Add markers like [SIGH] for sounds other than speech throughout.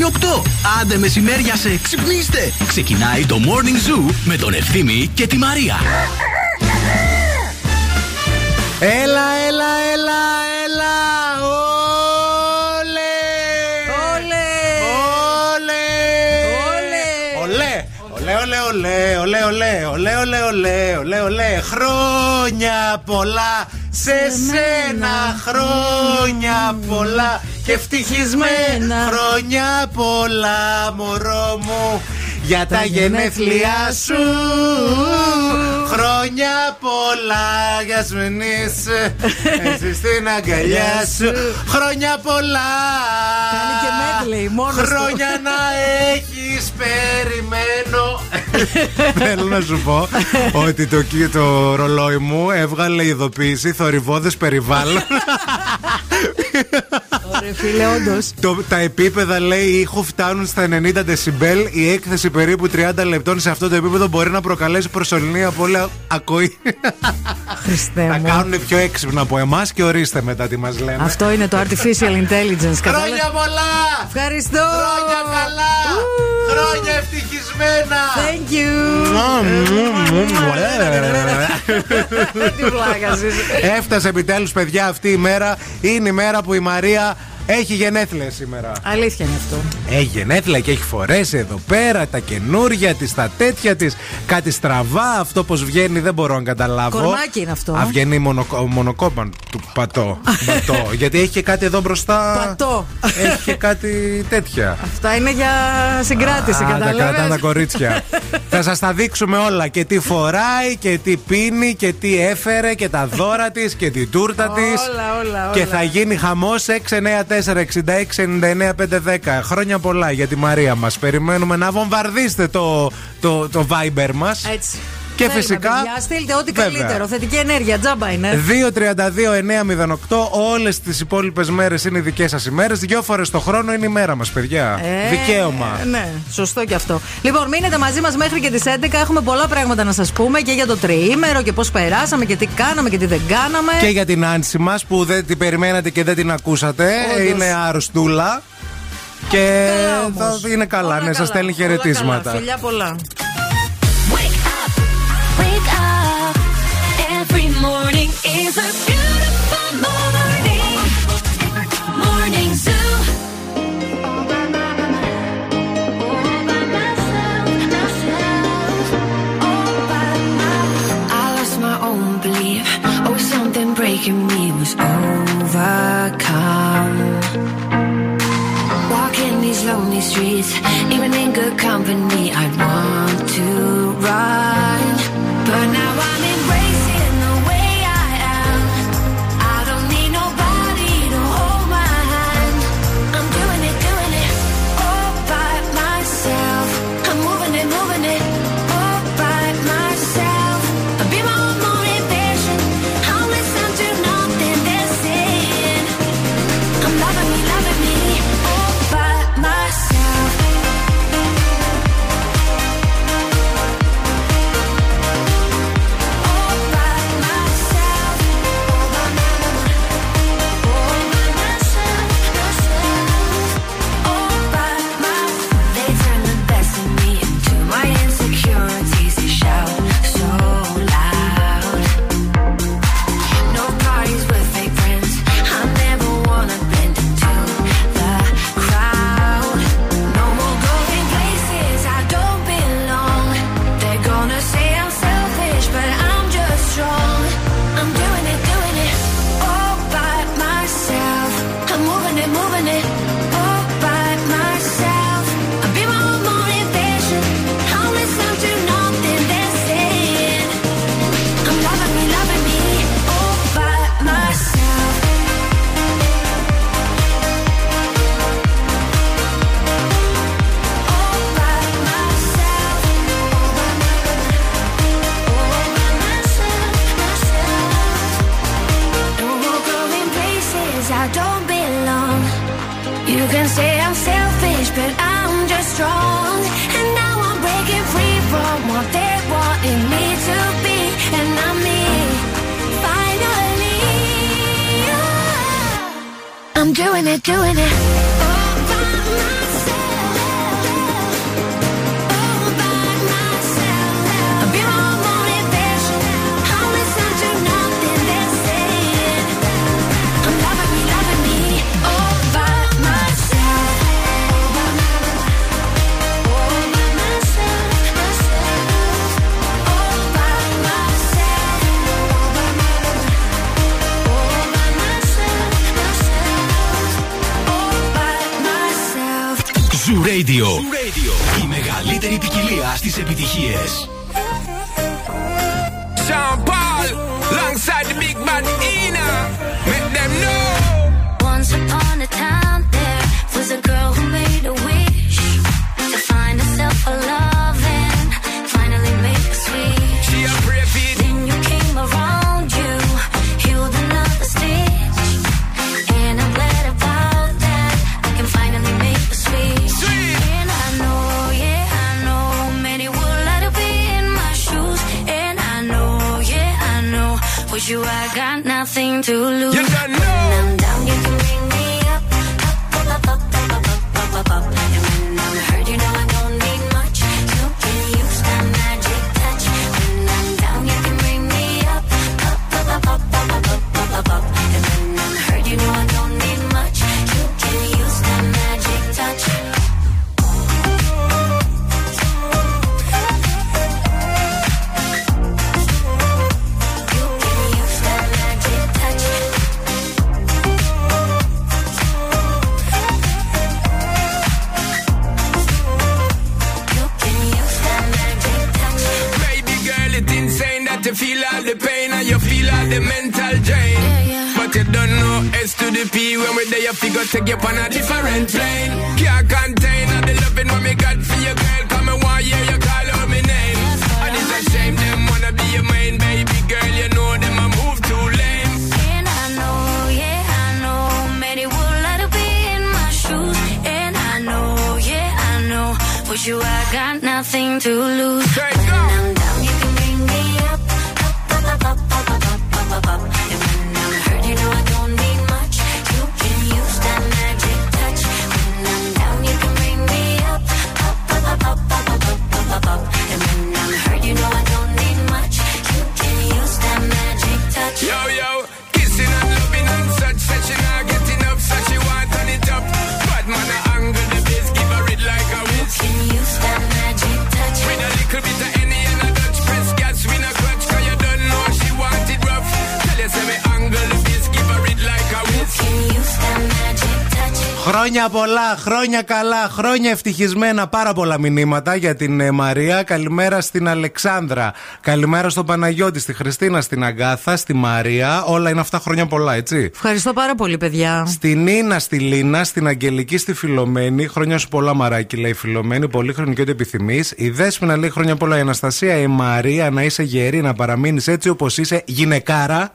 είναι 8. Άντε μεσημέρια σε ξυπνήστε. Ξεκινάει το Morning Zoo με τον Ευθύμη και τη Μαρία. Έλα, έλα, έλα, έλα. Όλε. Όλε. Όλε. Όλε. Όλε, όλε, όλε, όλε, όλε, όλε, όλε, όλε, χρόνια πολλά σε σένα, χρόνια πολλά και ευτυχισμένα. Χρόνια πολλά, μωρό μου. Για τα γενέθλιά σου. Χρόνια πολλά Για σμενείς Εσύ στην αγκαλιά σου. Χρόνια πολλά. Κάνει και medley, μόνος του. Χρόνια να έχεις περιμένω Θέλω να σου πω Ότι το, το ρολόι μου Έβγαλε ειδοποίηση Θορυβόδες περιβάλλον Ωραία, φίλε, όντως. Το, τα επίπεδα λέει ήχου φτάνουν στα 90 δεσιμπέλ. Η έκθεση περίπου 30 λεπτών σε αυτό το επίπεδο μπορεί να προκαλέσει προσωρινή απώλεια ακοή. Χριστέ Τα μου. κάνουν πιο έξυπνα από εμάς και ορίστε μετά τι μας λένε. Αυτό είναι το artificial intelligence. κατάλαβες; Χρόνια πολλά! Ευχαριστώ. Χρόνια καλά! Χρόνια ευτυχισμένα! Thank you. [LAUGHS] Τι πλάκα είσαι. Έφτασε επιτέλους, παιδιά, αυτή η μέρα. Είναι η μέρα που η Μαρία έχει γενέθλια σήμερα. Αλήθεια είναι αυτό. Έχει γενέθλια και έχει φορέσει εδώ πέρα τα καινούρια της, τα τέτοια της. Κάτι στραβά, αυτό πώ βγαίνει δεν μπορώ να καταλάβω. Κορμάκι είναι αυτό. Α, βγαίνει μονοκο, μονοκόπαν του πατώ. [LAUGHS] πατώ. Γιατί έχει και κάτι εδώ μπροστά. Πατώ. Έχει και κάτι τέτοια. Αυτά είναι για συγκράτηση, Α, τα κρατάνε τα κατάλαβε. κορίτσια. [LAUGHS] Θα σας τα δείξουμε όλα. Και τι φοράει και τι πίνει και τι έφερε και τα δώρα της και την τούρτα της. Όλα, όλα, όλα. Και θα γίνει χαμός 694-6699-510. Χρόνια πολλά για τη Μαρία μας. Περιμένουμε να βομβαρδίσετε το, το, το Viber μας. Έτσι. Και Θέλουμε, φυσικά- παιδιά, στείλτε ό,τι Βέβαια. καλύτερο. Θετική ενέργεια, τζάμπα είναι. 2-32-908. Όλες τις υπόλοιπες μέρες είναι οι δικές σας ημέρε. Δύο φορές το χρόνο είναι η μέρα μας, παιδιά. Ε, Δικαίωμα. Ναι, σωστό και αυτό. Λοιπόν, μείνετε μαζί μας μέχρι και τις 11. Έχουμε πολλά πράγματα να σας πούμε και για το τριήμερο και πώς περάσαμε και τι κάναμε και τι δεν κάναμε. Και για την Άνση μας που δεν την περιμένατε και δεν την ακούσατε. Όντως. Είναι αρρωστούλα. Και Καλά όμως. θα είναι καλά, Όλα ναι, σας καλά, στέλνει όλα χαιρετίσματα. καλά. Φιλιά πολλά. Morning is a beautiful morning. Morning Zoo. I lost my own belief. Oh, something breaking me was overcome. Walking these lonely streets, even in good company, I want to run. Doing it, doing it. Radio. Η μεγαλύτερη ποικιλία στις επιτυχίες. Χρόνια πολλά, χρόνια καλά, χρόνια ευτυχισμένα. Πάρα πολλά μηνύματα για την ε, Μαρία. Καλημέρα στην Αλεξάνδρα. Καλημέρα στον Παναγιώτη, στη Χριστίνα, στην Αγκάθα, στη Μαρία. Όλα είναι αυτά χρόνια πολλά, έτσι; Ευχαριστώ πάρα πολύ, παιδιά. Στην Νίνα, στη Λίνα, στην Αγγελική, στη Φιλομένη. Χρόνια σου πολλά, Μαράκι, λέει η Φιλομένη. Πολύ χρονική ό,τι επιθυμείς. Η Δέσπινα λέει χρόνια πολλά. Η Αναστασία, η Μαρία, να είσαι γερή, να παραμείνεις έτσι όπως είσαι, γυναικάρα.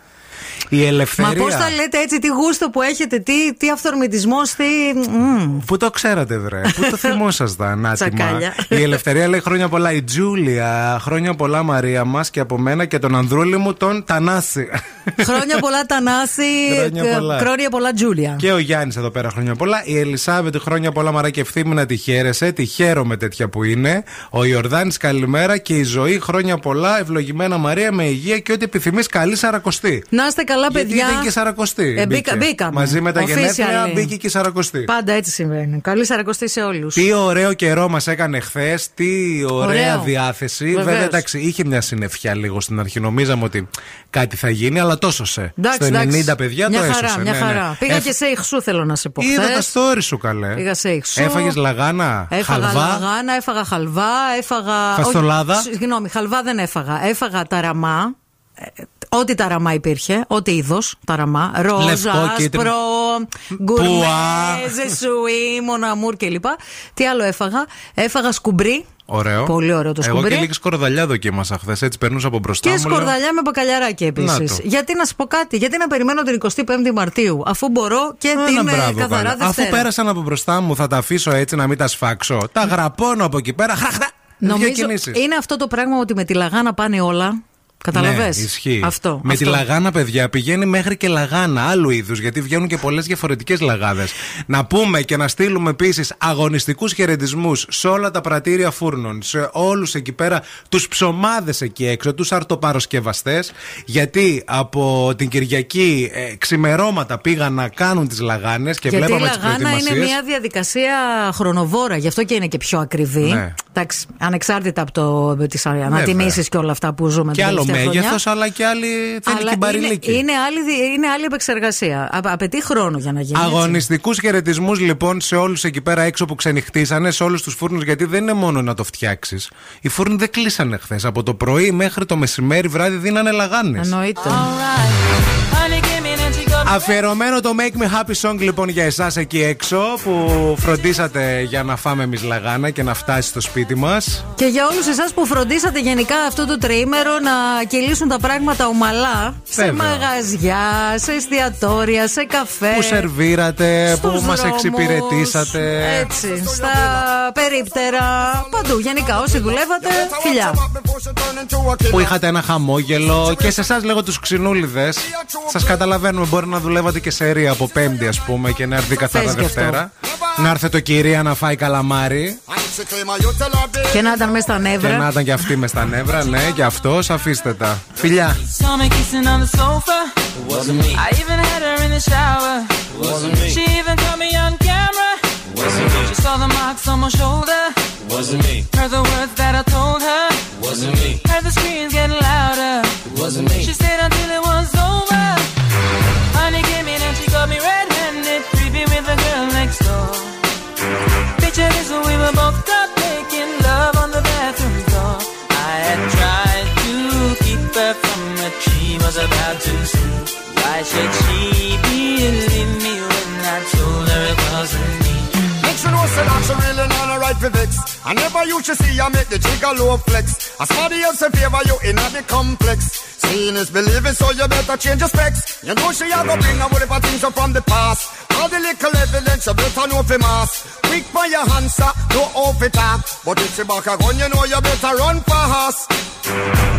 Η Μα ελευθερία. πώς τα λέτε έτσι, τι γούστο που έχετε, τι, τι αυθορμητισμός, τι. μμμ. Πού το ξέρατε, βρε. Πού το θυμόσασταν, [LAUGHS] άτιμα. Τσακάλια. Η Ελευθερία λέει χρόνια πολλά. Η Τζούλια, χρόνια πολλά Μαρία μας και από μένα και τον Ανδρούλη μου τον Τανάση. Χρόνια πολλά Τανάση, Χρόνια ε, πολλά. χρόνια πολλά Τζούλια. και ο Γιάννης εδώ πέρα χρόνια πολλά. Η Ελισάβετ χρόνια πολλά Μαρά και ευθύμη να τη χαίρεσαι. Τη χαίρομαι τέτοια που είναι. Ο Ιορδάνης καλημέρα και η ζωή χρόνια πολλά. Ευλογημένα Μαρία με υγεία και ό,τι επιθυμείς. Καλή Σαρακοστή. Να είστε καλά, Γιατί παιδιά. ήταν και η Σαρακοστή. Ε, μπήκα- μπήκε. μπήκαμε. Μαζί με τα Officially. γενέθλια μπήκε και η Σαρακοστή. Πάντα έτσι συμβαίνει. Καλή Σαρακοστή σε όλους. Τι ωραίο καιρό μας έκανε χθες, τι ωραία Ωραίο. διάθεση. Βεβαίως. Βέβαια, εντάξει, είχε μια συννεφιά λίγο στην αρχή. Νομίζαμε ότι κάτι θα γίνει, αλλά το έσωσε. Εντάξει, Στο 90 εντάξει. παιδιά μια το χαρά, έσωσε. Μια ναι, ναι. χαρά. Πήγα Ε, και σε ηχσού, θέλω να σε πω. Είδα χθες. τα story σου καλέ. Πήγα σε ηχσού. Έφαγες λαγάνα, Έφαγα χαλβά; λαγάνα, έφαγα χαλβά, έφαγα. Φαστολάδα; Όχι, Συγγνώμη, χαλβά δεν έφαγα. Έφαγα ταραμά. Ε, Ό,τι ταραμά υπήρχε, ό,τι είδος ταραμά. Ρόζα, Λευκό, κίτρινο. άσπρο, Πουά. γκουρμές, ζεσουί, μοναμούρ κλπ. Τι άλλο έφαγα; Έφαγα σκουμπρί. Ωραίο. Πολύ ωραίο το Εγώ σκουμπρί. και λίγη σκορδαλιά δοκίμασα χθες. Έτσι περνούσα από μπροστά Και μου. λέω, σκορδαλιά με μπακαλιαράκι Να επίσης. το. Γιατί να σου πω κάτι, γιατί να περιμένω την 25η Μαρτίου, αφού μπορώ και Ένα την ε, μπράβο, καθαρά καλέ. Δευτέρα. Αφού πέρασαν από μπροστά μου, θα τα αφήσω έτσι να μην τα σφάξω. Τα γραπώνω από εκεί πέρα. Χραχτά. Δύο Νομίζω κινήσεις. είναι αυτό το πράγμα ότι με τη λαγάνα πάνε όλα. Καταλαβέ. Ναι, ισχύει. Αυτό. Με αυτό. τη λαγάνα, παιδιά, πηγαίνει μέχρι και λαγάνα άλλου είδους, γιατί βγαίνουν και πολλές διαφορετικές λαγάδες. Να πούμε και να στείλουμε επίσης αγωνιστικούς χαιρετισμούς σε όλα τα πρατήρια φούρνων, σε όλους εκεί πέρα τους ψωμάδες εκεί έξω, τους αρτοπαροσκευαστέ, γιατί από την Κυριακή ε, ξημερώματα πήγαν να κάνουν τις λαγάνες και Γιατί η βλέπαμε τις λαγάνα είναι προετοιμασίες. μια διαδικασία χρονοβόρα, γι' αυτό και είναι και πιο ακριβή. Ναι. Εντάξει, ανεξάρτητα από το, τις ανατιμήσεις και όλα αυτά που ζούμε Και την άλλο τελευταία χρονιά. Μέγεθος, αλλά και άλλη θέλει Αλλά και μπαριλίκι. είναι, είναι, άλλη, δι- είναι άλλη επεξεργασία. Α, απαιτεί χρόνο για να γίνει. έτσι. Αγωνιστικούς χαιρετισμούς λοιπόν σε όλους εκεί πέρα έξω που ξενυχτήσανε, σε όλους τους φούρνους, γιατί δεν είναι μόνο να το φτιάξεις. Οι φούρνοι δεν κλείσανε χθες. Από το πρωί μέχρι το μεσημέρι βράδυ δίνανε λαγάνες. Εννοείται. Αφιερωμένο το Make Me Happy Song λοιπόν για εσάς εκεί έξω που φροντίσατε για να φάμε εμείς λαγάνα και να φτάσει στο σπίτι μας. Και για όλους εσάς που φροντίσατε γενικά αυτό το τριήμερο να κυλήσουν τα πράγματα ομαλά σε Βέβαια. μαγαζιά, σε εστιατόρια, σε καφέ. Που σερβίρατε, που στους μας δρόμους, εξυπηρετήσατε. Έτσι, στα περίπτερα, παντού. Γενικά, όσοι δουλεύατε, φιλιά. Που είχατε ένα χαμόγελο και σε εσάς λέγω τους ξινούλιδες. Σας καταλαβαίνουμε, μπορεί να να δουλεύετε και σε σερία από Πέμπτη, ας πούμε. Και να έρθει κατά τα Δευτέρα. Να έρθει το κυρία να φάει καλαμάρι. Και να ήταν μες στα νεύρα. Και να ήταν και αυτή μες στα νεύρα, ναι, και αυτό αφήστε τα. Φιλιά. Honey came in and she got me red-handed, creepy with the girl next door. Picture this we were both caught making love on the bathroom floor. I had tried to keep her from what she was about to see. Why should she That she really not a right for. I never used to see you make the jigger low flex. As somebody else in favor you in the complex. Seeing is believing, so you better change your specs. You know she a go bring a whatever things up from the past. All the little evidence you better know for mass. Quick by your answer, no off it up. But if she back a gun, you know you better run fast.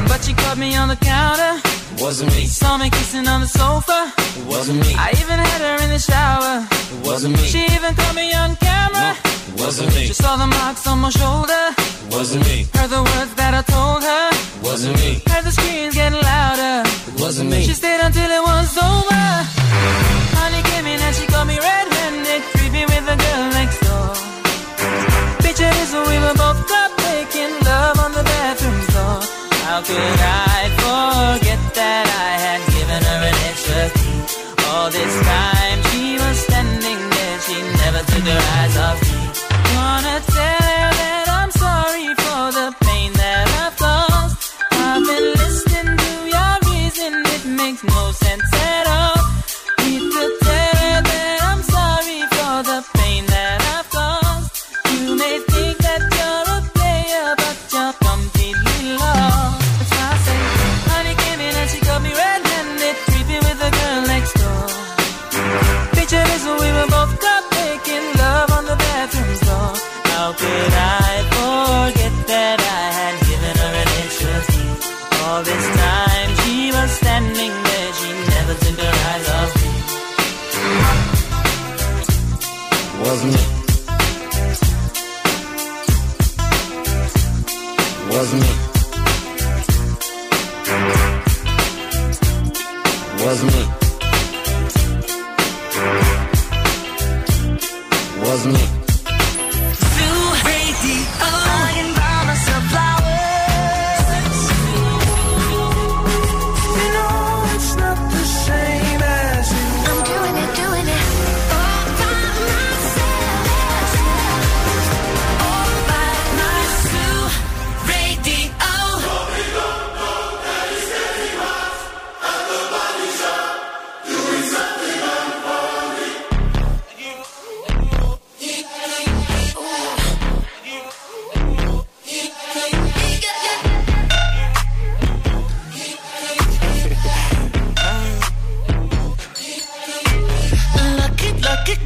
But she caught me on the counter. It wasn't me. Saw me kissing on the sofa. It wasn't me. I even had her in the shower. It wasn't me. She even caught me on camera. it wasn't me. She saw the marks on my shoulder. It wasn't me. Heard the words that I told her. It wasn't me. Heard the screams getting louder. It wasn't me. She stayed until it was over. She got me red-handed, creepy with the girl next door. Picture this we were both Возьми. Возьми.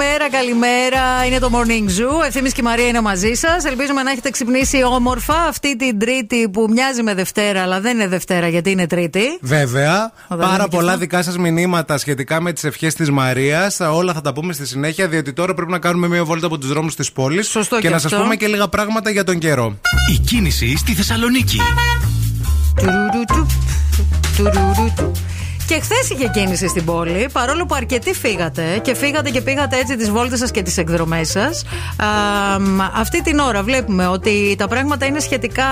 Καλημέρα, καλημέρα. Είναι το Morning Zoo. Ευθύνη και η Μαρία είναι μαζί σας. Ελπίζουμε να έχετε ξυπνήσει όμορφα αυτή την Τρίτη που μοιάζει με Δευτέρα, αλλά δεν είναι Δευτέρα γιατί είναι Τρίτη. Βέβαια, Όταν είναι πάρα και πολλά αυτό. δικά σας μηνύματα σχετικά με τις ευχές της Μαρίας. Όλα θα τα πούμε στη συνέχεια, διότι τώρα πρέπει να κάνουμε μία βόλτα από τους δρόμους της πόλης Σωστό και, και να σας αυτό. πούμε και λίγα πράγματα για τον καιρό. Η κίνηση στη Θεσσαλονίκη. Τουρουρουτου, τουρουρουτου. Και χθες είχε κίνηση στην πόλη, παρόλο που αρκετοί φύγατε και φύγατε και πήγατε έτσι τις βόλτες σας και τις εκδρομές σας. Αυτή την ώρα βλέπουμε ότι τα πράγματα είναι σχετικά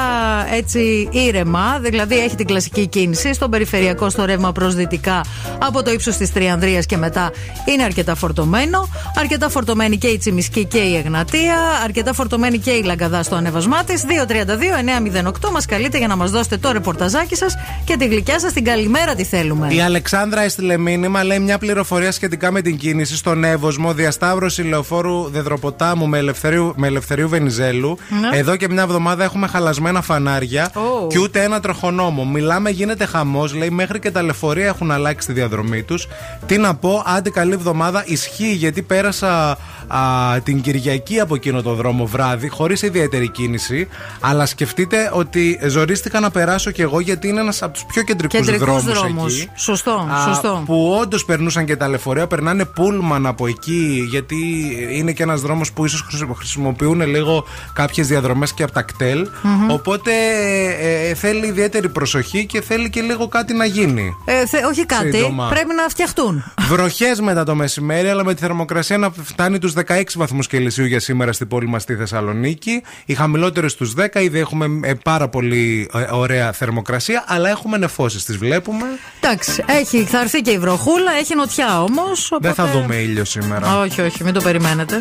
έτσι ήρεμα, δηλαδή έχει την κλασική κίνηση στον περιφερειακό στο ρεύμα προς δυτικά από το ύψος της Τριανδρίας και μετά είναι αρκετά φορτωμένο. Αρκετά φορτωμένη και η Τσιμισκή και η Εγνατία, αρκετά φορτωμένη και η Λαγκαδά στο ανεβασμά της. 232-908 μας καλείτε για να μας δώσετε το ρεπορταζάκι σας και τη γλυκιά σας την καλημέρα τη θέλουμε. Η Αλεξάνδρα έστειλε μήνυμα, λέει μια πληροφορία σχετικά με την κίνηση στον Εύωσμο, διασταύρωση λεωφόρου Δεδροποτάμου με Ελευθερίου, με Ελευθερίου Βενιζέλου. Ναι. Εδώ και μια εβδομάδα έχουμε χαλασμένα φανάρια Ω. και ούτε ένα τροχονόμο. Μιλάμε, γίνεται χαμός, λέει, μέχρι και τα λεωφορεία έχουν αλλάξει τη διαδρομή τους. Τι να πω, άντε καλή εβδομάδα, ισχύει γιατί πέρασα α, την Κυριακή από εκείνο το δρόμο βράδυ, χωρίς ιδιαίτερη κίνηση. Αλλά σκεφτείτε ότι ζορίστηκα να περάσω κι εγώ γιατί είναι ένας από τους πιο κεντρικούς Κεντρικούς δρόμους δρόμους. εκεί. Σωστό, Α, σωστό. Που όντως περνούσαν και τα λεωφορεία, περνάνε πούλμαν από εκεί, γιατί είναι και ένας δρόμος που ίσως χρησιμοποιούν λίγο κάποιες διαδρομές και από τα κτελ. Οπότε ε, ε, θέλει ιδιαίτερη προσοχή και θέλει και λίγο κάτι να γίνει. Ε, θε- όχι κάτι, Σύντομα. πρέπει να φτιαχτούν. Βροχές μετά το μεσημέρι, αλλά με τη θερμοκρασία να φτάνει τους 16 βαθμούς Κελσίου για σήμερα στην πόλη μας στη Θεσσαλονίκη. Οι χαμηλότερες στους 10, ήδη έχουμε ε, πάρα πολύ ε, ωραία θερμοκρασία, αλλά έχουμε νεφώσεις, τις βλέπουμε. Εντάξει, έχει, θα έρθει και η βροχούλα, έχει νοτιά όμως. Δεν θα δούμε ήλιο σήμερα. Όχι, όχι, μην το περιμένετε.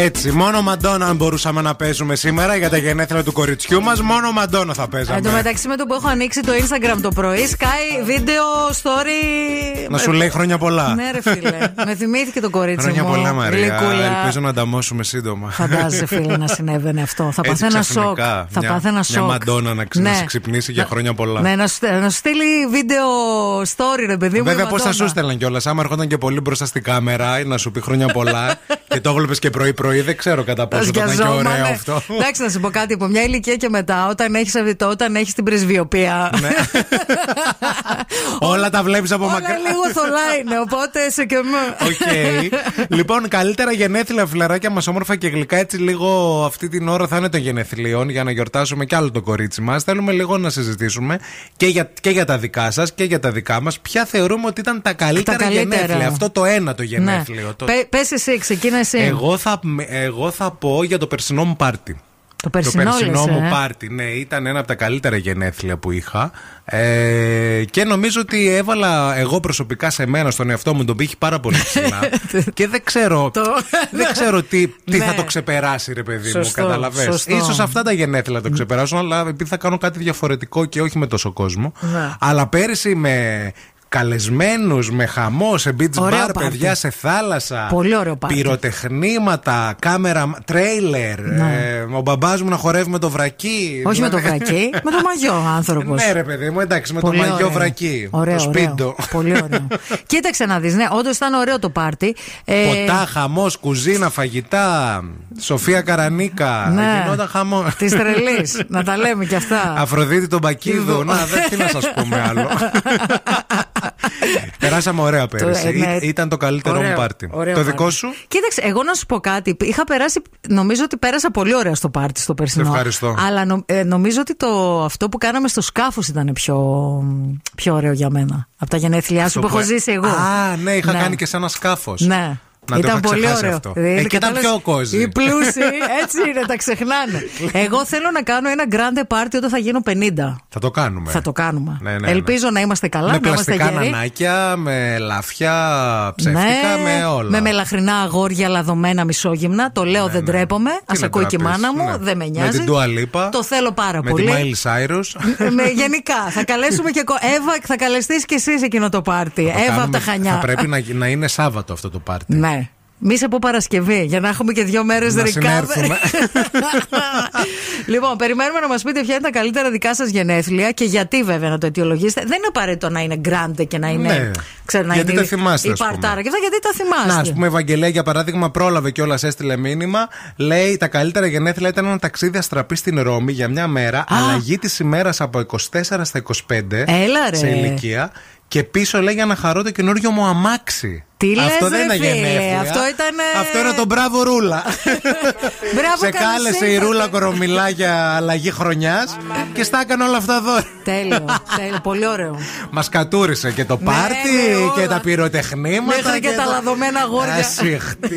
Έτσι, μόνο Μαντόνα αν μπορούσαμε να παίζουμε σήμερα για τα γενέθλια του κοριτσιού μας, μόνο Μαντόνα θα Εν τω παίζαμε. μεταξύ με το που έχω ανοίξει το Instagram το πρωί, σκάει βίντεο story. Να σου λέει χρόνια πολλά. Ναι, ρε φίλε. με θυμήθηκε το κορίτσι Χρόνια μου. πολλά, Μαρία. Γλυκούλα. Ελπίζω να ανταμώσουμε σύντομα. Φαντάζεσαι, φίλε, να συνέβαινε αυτό. Θα Έτσι πάθαινα σοκ. ξαφνικά, Θα μια- πάθαινα μια σοκ. Μαντόνα να ξε- να σε ξυπνήσει για Να- χρόνια πολλά. Ναι, να σου, να σου στείλει βίντεο story, ρε παιδί μου. Βέβαια, η πώς θα Μαντόνα. σου στέλναν κιόλας. Άμα έρχονταν και πολύ μπροστά στην κάμερα να σου πει χρόνια πολλά [LAUGHS] και το έβλεπες και πρωί-πρωί, δεν ξέρω κατά πόσο θα ήταν και Σκιαζόμανε. ωραίο αυτό. Εντάξει, να σου πω κάτι. Από μια ηλικία και μετά, όταν έχεις όταν έχεις την πρεσβειοποία. [LAUGHS] Όλα τα βλέπεις από Όλα μακριά. λίγο θολά είναι, οπότε σε και με. Οκ. λοιπόν, καλύτερα γενέθλια, φιλαράκια μας, όμορφα και γλυκά. Έτσι, λίγο αυτή την ώρα θα είναι των γενεθλίων για να γιορτάσουμε κι άλλο το κορίτσι μας. Θέλουμε λίγο να συζητήσουμε και για, και για τα δικά σας και για τα δικά μας. Ποια θεωρούμε ότι ήταν τα καλύτερα, Τα καλύτερα. γενέθλια. Αυτό το ένα το Ναι. γενέθλιο. Το- Πε πες εσύ, ξεκίνα εσύ. Εγώ θα, εγώ θα πω για το περσινό μου πάρτι. το περσινό, το περσινό λες, μου ε; πάρτι, ναι, ήταν ένα από τα καλύτερα γενέθλια που είχα. Ε, και νομίζω ότι έβαλα εγώ προσωπικά σε μένα, στον εαυτό μου, τον πύχη πάρα πολύ ψηλά. [LAUGHS] και δεν ξέρω, Το- δεν ξέρω τι, τι Ναι. θα το ξεπεράσει, ρε παιδί Σωστό, μου. Καταλαβες. σωστό. Ίσως αυτά τα γενέθλια το ξεπεράσουν, αλλά επειδή θα κάνω κάτι διαφορετικό και όχι με τόσο κόσμο. Ναι. Αλλά πέρυσι με καλεσμένους, με χαμός, σε beach Ωραίο bar, πάρτι. παιδιά σε θάλασσα. Πολύ ωραίο πάρτι. Πυροτεχνήματα, κάμερα, τρέιλερ. Ναι. ε, ο μπαμπάς μου να χορεύει με το βρακί. Όχι με το βρακί, με το μαγιό [LAUGHS] άνθρωπος. Ναι, ρε παιδί μου, εντάξει, με Πολύ το μαγιό ωραίο. βρακί. Ωραίο, το ωραίο. σπίντο. Πολύ ωραίο. [LAUGHS] Κοίταξε να δεις, ναι, όντως ήταν ωραίο το πάρτι. Ε, Ποτά, χαμός, κουζίνα, φαγητά. Σοφία Καρανίκα. Ναι. Γινόταν χαμός. Της τρελής. να τα λέμε κι αυτά. Αφροδίτη τον Πακίδο. Να, δεν τι να σας πούμε άλλο. [LAUGHS] [LAUGHS] Περάσαμε ωραία πέρυσι. ε, ναι. Ή- Ήταν το καλύτερο μου Ωραίο, πάρτι. ωραίο Το πάρτι. δικό σου; Κοίταξε, εγώ να σου πω κάτι. Είχα περάσει, νομίζω ότι πέρασα πολύ ωραία στο πάρτι στο περσινό. Σε ευχαριστώ. Αλλά νο- ε, νομίζω ότι το, αυτό που κάναμε στο σκάφος ήταν πιο, πιο ωραίο για μένα. Από τα γενέθλιά σου Αυτό που έχω που- ζήσει εγώ. Α, ναι, είχα Ναι. κάνει και σε ένα σκάφος. Ναι. Να το ήταν είχα πολύ ξεχάσει ωραίο. αυτό. Δηλαδή, Εκεί ήταν κατάλαβες, πιο κόζι. Οι πλούσιοι, έτσι είναι, τα ξεχνάνε. [LAUGHS] Εγώ θέλω να κάνω ένα grande party όταν θα γίνω 50. Θα το κάνουμε. Θα το κάνουμε. Ναι, ναι, ναι. Ελπίζω να είμαστε καλά, με να είμαστε πλαστικά γεροί. νανάκια, με λαφιά ψεύτικα, Ναι, με όλα. Με μελαχρινά αγόρια λαδωμένα μισόγυμνα. Το λέω, δεν τρέπομαι. Α να ακούει και η τραπείς, μάνα μου. ναι. Δεν με Με νοιάζει. την Dua Lipa. Το θέλω πάρα με πολύ. τη Miley Cyrus. με, [LAUGHS] γενικά. Θα καλέσουμε και. κο- Εύα, θα καλεστείς και εσύ εκείνο το πάρτι. Το Εύα από κάνουμε- τα Χανιά. Θα πρέπει να, να είναι Σάββατο αυτό το πάρτι. Ναι. Μη σε πω Παρασκευή, για να έχουμε και δύο μέρες Να ρικάδε. συνέρθουμε. [LAUGHS] λοιπόν, περιμένουμε να μας πείτε ποια είναι τα καλύτερα δικά σας γενέθλια και γιατί βέβαια να το αιτιολογήσετε. Δεν είναι απαραίτητο να είναι γκράντε και να είναι. Ναι. Ξέρω, να Γιατί είναι τα θυμάστε, Η ας πούμε. παρτάρα και αυτά, γιατί τα θυμάστε; Να, ας πούμε, η Ευαγγελία για παράδειγμα πρόλαβε κιόλας, έστειλε μήνυμα. Λέει τα καλύτερα γενέθλια ήταν ένα ταξίδι αστραπή στην Ρώμη για μια μέρα. Αλλαγή της ημέρας από 24 στα 25 Έλα, ρε. σε ηλικία. Και πίσω λέει για να χαρώ το καινούριο μου αμάξι. Τι Αυτό λες, δεν ρε, είναι φίλε, γενέθλια. αυτό ήταν, ε, Αυτό είναι το μπράβο ρούλα. [LAUGHS] Μπράβο, Σε καλώς κάλεσε η ήρθατε. ρούλα κορομιλά για αλλαγή χρονιάς και στα έκανε όλα αυτά δώρα. Τέλειο, τέλειο, πολύ ωραίο. Μας κατούρισε και το πάρτι ναι, όλα. και τα πυροτεχνήματα. Μέχρι και τα το- λαδωμένα αγόρια. Ασύχτη.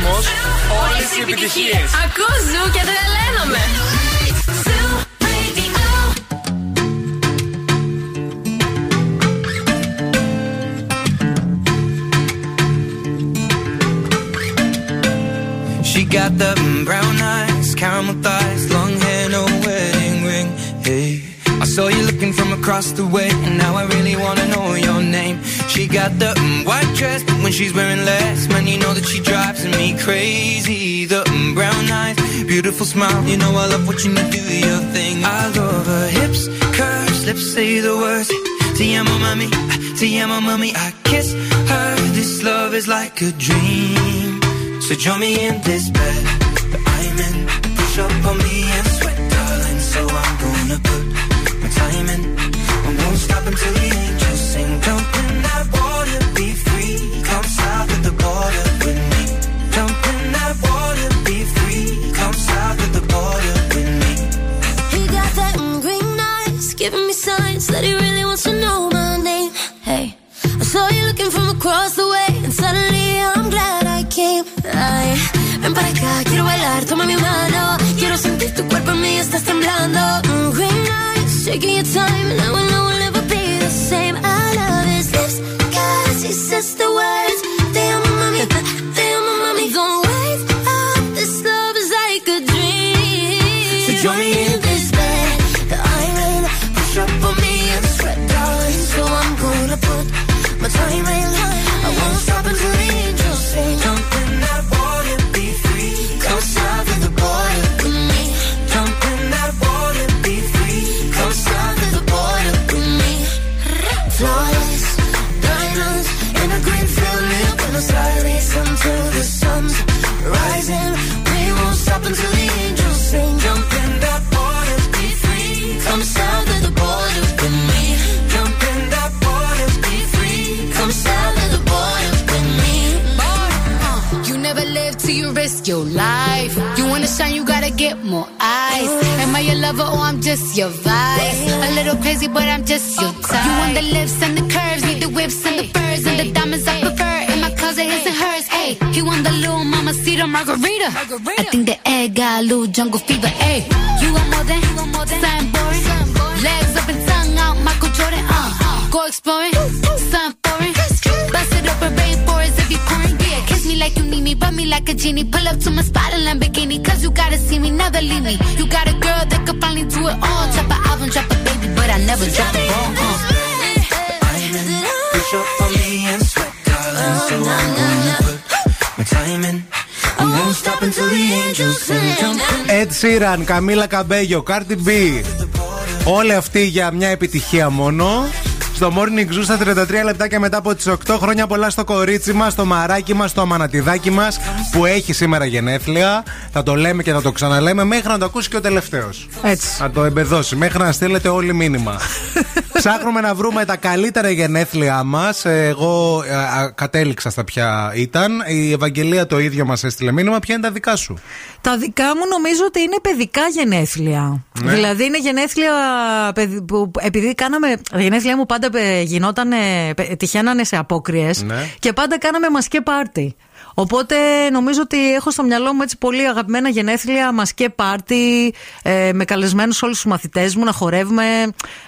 σταθμό, όλε οι επιτυχίε. Ακούω ζου και τρελαίνομαι. She got the mm, brown eyes, caramel thighs, long hair, no wedding ring. Hey, I saw you looking from across the way, and now I really wanna know your name. She got the mm, white dress, but when she's wearing less, man, you know that she drives me crazy. The mm, brown eyes, beautiful smile, you know I love watching you do your thing. I love her hips, curves, lips say the words. Te amo, mami, te amo, mami. I kiss her. This love is like a dream. So join me in this bed I'm in. Temblando. Mm, green eyes, shaking your time, now I know we'll never be the same. I love his lips, cause he says the words. Am I your lover or I'm just your vice? A little crazy, but I'm just your type. You want the lips and the curves, need the whips and the furs and the diamonds I prefer. In my closet, his and hers. Hey, he want the little mama cedar margarita. I think the egg got a little jungle fever. Hey, you want more than, something boring. Legs up and tongue out, Michael Jordan. Uh, go exploring, something like you need me, rub me like a genie. Pull up to my spot in Lamborghini, cause you gotta see me, never leave me. You got a girl that could finally do it all. Drop an album, drop a baby, but I never drop a ball. Uh. Push up on me and sweat, darling. So I'm gonna put my time in. I won't stop until the angels sing. Jump in. Ed Sheeran, Καμίλα Καμπέγιο, Cardi B. Όλοι αυτοί για μια επιτυχία μόνο. Στο Morning Zoo στα 33 λεπτάκια μετά από τις 8 χρόνια πολλά στο κορίτσι μας, στο μαράκι μας, στο αμανατιδάκι μας που έχει σήμερα γενέθλια. Θα το λέμε και θα το ξαναλέμε μέχρι να το ακούσει και ο τελευταίος. Έτσι. Να το εμπεδώσει, μέχρι να στείλετε όλοι μήνυμα. [LAUGHS] Ψάχνουμε να βρούμε τα καλύτερα γενέθλιά μας. Εγώ ε, α, κατέληξα στα ποια ήταν. Η Ευαγγελία το ίδιο μας έστειλε μήνυμα. Ποια είναι τα δικά σου; Τα δικά μου νομίζω ότι είναι παιδικά γενέθλια. Ναι. Δηλαδή είναι γενέθλια παιδι- που επειδή κάναμε. Τα γενέθλια μου πάντα πε- γινότανε, πε- τυχαίνανε σε απόκριες Ναι. και πάντα κάναμε μασκέ πάρτι. Οπότε νομίζω ότι έχω στο μυαλό μου έτσι πολύ αγαπημένα γενέθλια, μασκέ πάρτι, ε, με καλεσμένους όλους τους μαθητές μου να χορεύουμε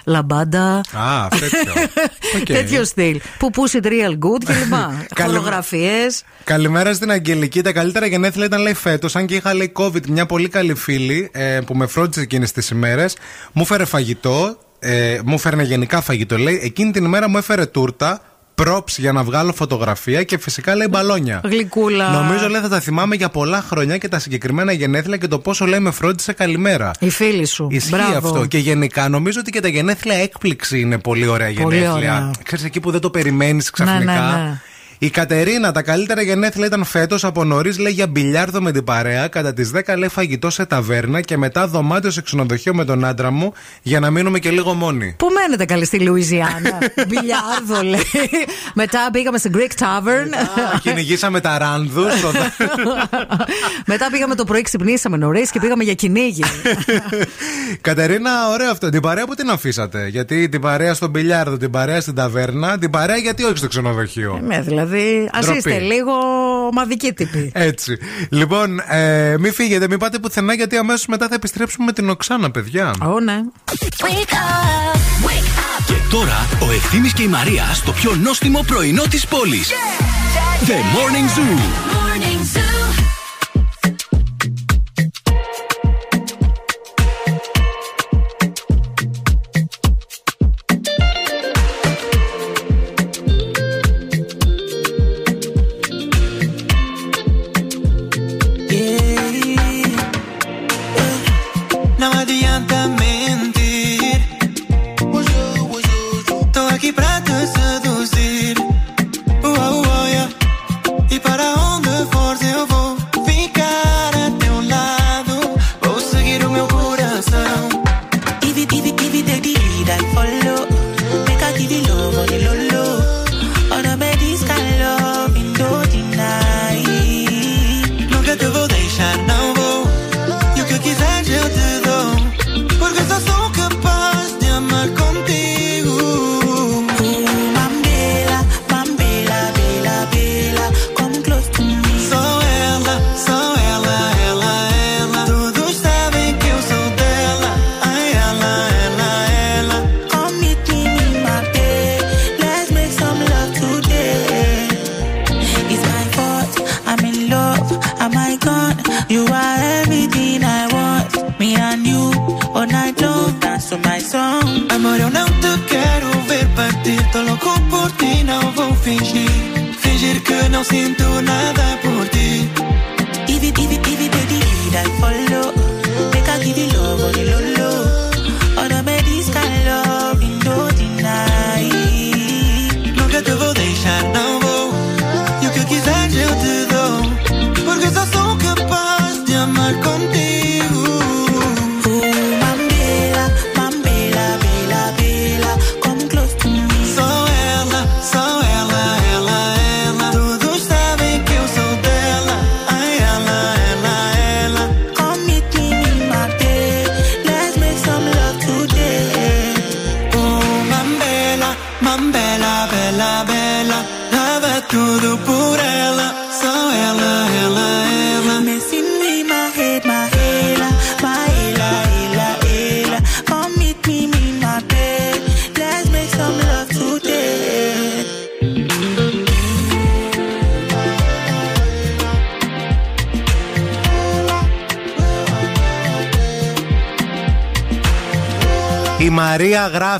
λαμπάντα. Α, τέτοιο. [LAUGHS] Οκ. Τέτοιο στυλ. Που push it real good κλπ. [LAUGHS] Καλή- Φωτογραφίε. Καλημέρα στην Αγγελική. Τα καλύτερα γενέθλια ήταν λέει φέτος. Αν και είχα λέει COVID, μια πολύ καλή φίλη ε, που με φρόντισε εκείνες τις ημέρες, μου έφερε φαγητό. Ε, μου έφερε γενικά φαγητό. Λέει εκείνη την ημέρα μου έφερε τούρτα. Props για να βγάλω φωτογραφία και φυσικά λέει μπαλόνια. Γλυκούλα. Νομίζω λέει θα τα θυμάμαι για πολλά χρόνια και τα συγκεκριμένα γενέθλια και το πόσο λέει με φρόντισε καλημέρα. Η φίλη σου. Ισχύει Μπράβο. αυτό. Και γενικά νομίζω ότι και τα γενέθλια έκπληξη είναι πολύ ωραία Πολύ γενέθλια. ωραία. Ξέρεις εκεί που δεν το περιμένεις ξαφνικά. Ναι, ναι, ναι. Η Κατερίνα, τα καλύτερα γενέθλια ήταν φέτος από νωρίς, λέει για μπιλιάρδο με την παρέα. Κατά τις 10 λέει φαγητό σε ταβέρνα και μετά δωμάτιο σε ξενοδοχείο με τον άντρα μου για να μείνουμε και λίγο μόνοι. Πού μένετε καλή στη Λουιζιάννα; [LAUGHS] Μπιλιάρδο λέει. Μετά πήγαμε σε Greek Tavern. Κυνηγήσαμε τα ράνδους. [LAUGHS] Μετά πήγαμε το πρωί, ξυπνήσαμε νωρίς και πήγαμε για κυνήγι. [LAUGHS] Κατερίνα, ωραίο αυτό. Την παρέα που την αφήσατε; Γιατί την παρέα στον μπιλιάρδο, την παρέα στην ταβέρνα, την παρέα γιατί όχι στο ξενοδοχείο; ναι, δηλαδή, ας Ντροπή. είστε λίγο ομαδικοί τύποι. Έτσι. Λοιπόν, ε, μην φύγετε, μην πάτε πουθενά, γιατί αμέσως μετά θα επιστρέψουμε με την Οξάνα, παιδιά. Ω, ναι. Wake up, wake up. Και τώρα ο Ευθύμης και η Μαρία στο πιο νόστιμο πρωινό της πόλης. The Morning Zoo. Morning Zoo.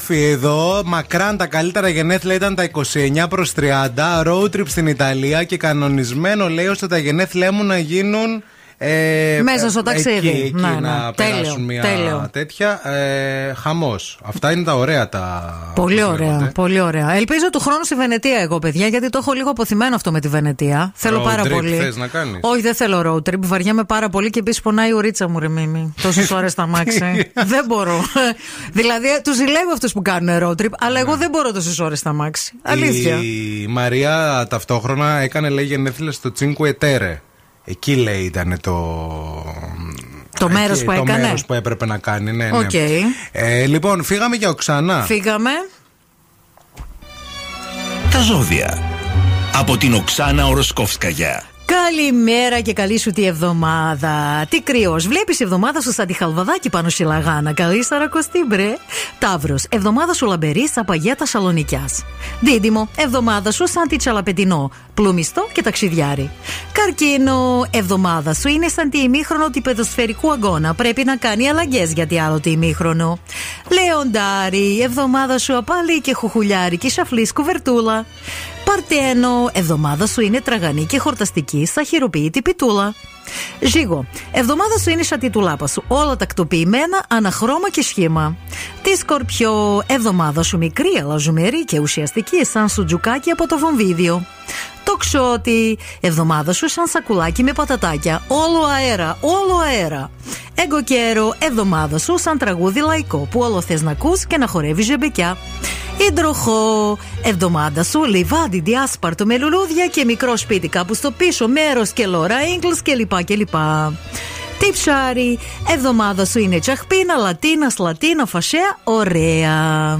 Γράφει εδώ, μακράν τα καλύτερα γενέθλια ήταν τα 29 προς 30, road trip στην Ιταλία και κανονισμένο λέει ώστε τα γενέθλια μου να γίνουν... Ε, Μέσα στο ε, ταξίδι. Εκεί, εκεί Ναι, ναι. να Τέλειο, περάσουν μια τέλειο. τέτοια. Ε, χαμός. Αυτά είναι τα ωραία τα. Πολύ πώς ωραία, λέγονται. πολύ ωραία. Ελπίζω του χρόνου στη Βενετία εγώ, παιδιά, γιατί το έχω λίγο αποθυμένο αυτό με τη Βενετία. Θέλω Road πάρα trip πολύ. θες να κάνεις; Όχι, δεν θέλω road trip. Βαριέμαι πάρα πολύ και επίσης πονάει η ουρίτσα μου, ρε Μίμη. Τόσες [LAUGHS] ώρες στα μάξι. δεν μπορώ. [LAUGHS] δηλαδή, τους ζηλεύω αυτούς που κάνουν road trip, αλλά εγώ δεν μπορώ τόσες ώρες στα μάξι. Αλήθεια. Η Μαρία ταυτόχρονα έκανε λέει γενέθλια στο Τσίνκου Ετέρε. Εκεί λέει ήταν το. Το μέρος εκεί, που το έκανε. μέρος που έπρεπε να κάνει, ναι, ναι. Οκ. Ε, λοιπόν, φύγαμε για Οξανά. Φύγαμε. Τα ζώδια. Από την Οξάνα Οροσκόφσκαγια. Καλημέρα και καλή σου τη εβδομάδα. Τι κρυό. Βλέπεις εβδομάδα σου σαν τη χαλβαδάκι πάνω στη λαγάνα. Καλή σαρακοστή, μπρε. Ταύρος. Εβδομάδα σου λαμπερή σαν παγέτα σαλονικιά. Δίδυμο. Εβδομάδα σου σαν τη τσαλαπετινό. Πλουμιστό και ταξιδιάρι. Καρκίνο. Εβδομάδα σου είναι σαν τη ημίχρονο του παιδοσφαιρικού αγώνα. Πρέπει να κάνει αλλαγές γιατί άλλο τη ημίχρονο. Λεοντάρι. Εβδομάδα σου απάλι και χουχουλιάρι και σαφλής κουβερτούλα. Παρτένο, εβδομάδα σου είναι τραγανή και χορταστική σαν χειροποίητη πιτούλα. Ζήγο, εβδομάδα σου είναι σαν τη τουλάπα σου, όλα τακτοποιημένα, αναχρώμα και σχήμα. Τι Σκορπιό, εβδομάδα σου μικρή αλλά ζουμερή και ουσιαστική σαν σουτζουκάκι από το βομβίδιο. Το ξότι, εβδομάδα σου σαν σακουλάκι με πατατάκια, όλο αέρα, όλο αέρα. Εγκοκέρο, εβδομάδα σου σαν τραγούδι λαϊκό που όλο θες να ακούς και να χορεύεις ζεμπεκιά. Υδροχό, εβδομάδα σου λιβάντι διάσπαρτο με λουλούδια και μικρό σπίτι κάπου στο πίσω μέρος και λόρα έγκλς και λοιπά και λοιπά. Τι ψάρι, εβδομάδα σου είναι τσαχπίνα, λατίνας, σλατίνα, φασέα, ωραία.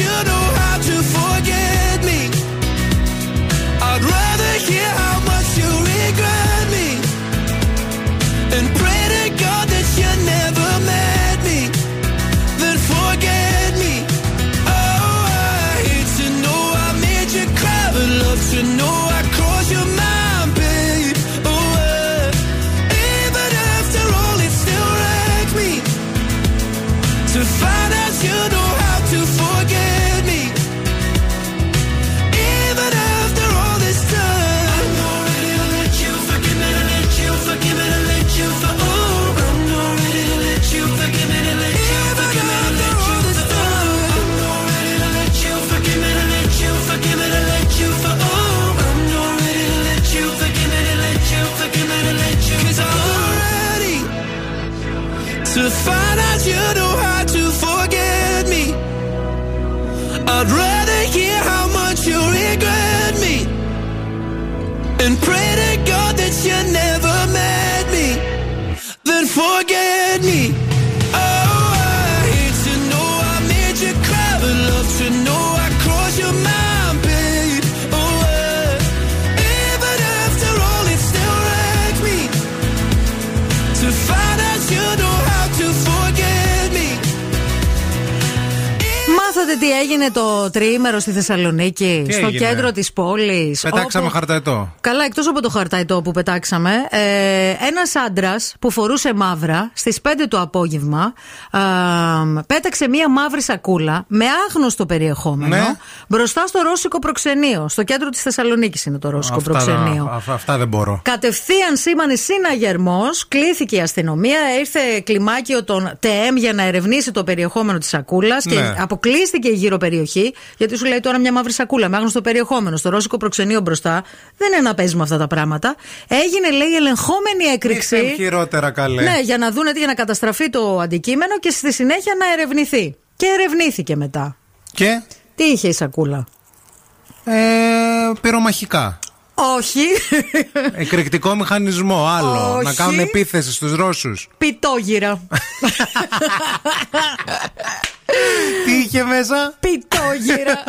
you know έγινε το τριήμερο στη Θεσσαλονίκη, Τι στο έγινε; κέντρο της πόλης. Πετάξαμε χαρταετό. Καλά, εκτός από το χαρταϊτό που πετάξαμε, ε, ένας άντρας που φορούσε μαύρα στις 5 το απόγευμα ε, πέταξε μία μαύρη σακούλα με άγνωστο περιεχόμενο Ναι. μπροστά στο ρώσικο προξενείο. Στο κέντρο της Θεσσαλονίκης είναι το ρώσικο Αυτά, προξενείο. α- αυτά δεν μπορώ. Κατευθείαν σήμανε συναγερμός, κλήθηκε η αστυνομία, ήρθε κλιμάκιο των ΤΕΜ για να ερευνήσει το περιεχόμενο της σακούλας και Ναι. αποκλείστηκε η γύρω περιοχή, γιατί σου λέει τώρα μια μαύρη σακούλα με άγνωστο περιεχόμενο στο ρώσικο προξενείο μπροστά. Δεν είναι να παίζουμε αυτά τα πράγματα. Έγινε, λέει, ελεγχόμενη έκρηξη. Είστε χειρότερα καλέ. Ναι, για να δούνε τι, για να καταστραφεί το αντικείμενο και στη συνέχεια να ερευνηθεί. Και ερευνήθηκε μετά. Και; Τι είχε η σακούλα; ε, πυρομαχικά. Όχι. [LAUGHS] Εκρηκτικό μηχανισμό, άλλο. Όχι. Να κάνουν επίθεση στους Ρώσους. Πιτόγυρα. [LAUGHS] [LAUGHS] Τι είχε μέσα; Πιτόγυρα.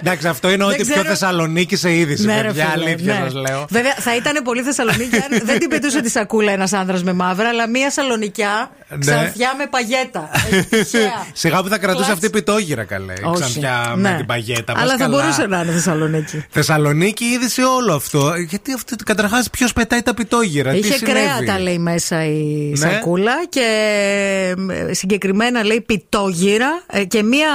Εντάξει, αυτό είναι ό,τι Δεν πιο ξέρω. Θεσσαλονίκη σε είδηση. Ναι, ρε παιδιά, φίλε, αλήθεια ναι. σας λέω. Βέβαια, θα ήταν πολύ Θεσσαλονίκη αν δεν την πετούσε τη σακούλα ένας άνδρας με μαύρα, αλλά μία σαλονικιά Ναι. ξανθιά με παγέτα. Έτσι, τυχαία. Σιγά που θα κρατούσε Κλατς. αυτή η πιτόγυρα καλέ. Η Όχι. Ξανθιά Ναι. με την παγέτα. μας Αλλά θα καλά. μπορούσε να είναι Θεσσαλονίκη. Θεσσαλονίκη είδηση όλο αυτό. Γιατί αυτό καταρχάς ποιος πετάει τα πιτόγυρα. Είχε τι συνέβη; κρέατα, λέει μέσα η Ναι. σακούλα και ε, συγκεκριμένα λέει πιτόγυρα ε, και μία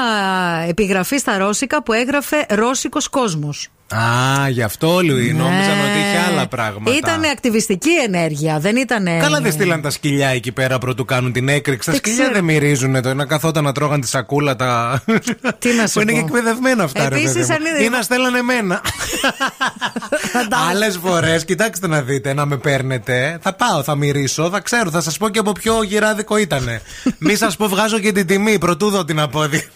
επιγραφή στα ρώσικα που έγραφε Ρώσικος κόσμος. Α, γι' αυτό Λουί. Νόμιζαν Ναι. ότι είχε άλλα πράγματα. Ήταν ακτιβιστική ενέργεια, δεν ήταν. Καλά δεν στείλαν τα σκυλιά εκεί πέρα πρωτού κάνουν την έκρηξη. Τα Δεν σκυλιά ξέρω. δεν μυρίζουν το. Να καθόταν να τρώγαν τη σακούλα τα. Τι να σου Που είναι πω. και εκπαιδευμένα αυτά, ρε Επίσης, παιδί μου. αν είδε- Ή να στέλνανε εμένα. Άλλες φορές, κοιτάξτε να δείτε, να με παίρνετε. Θα πάω, θα μυρίσω, θα ξέρω, θα σας πω και από ποιο γυράδικο ήτανε. [LAUGHS] Μη σας πω, βγάζω και την τιμή, πρωτού δω την απόδειξη.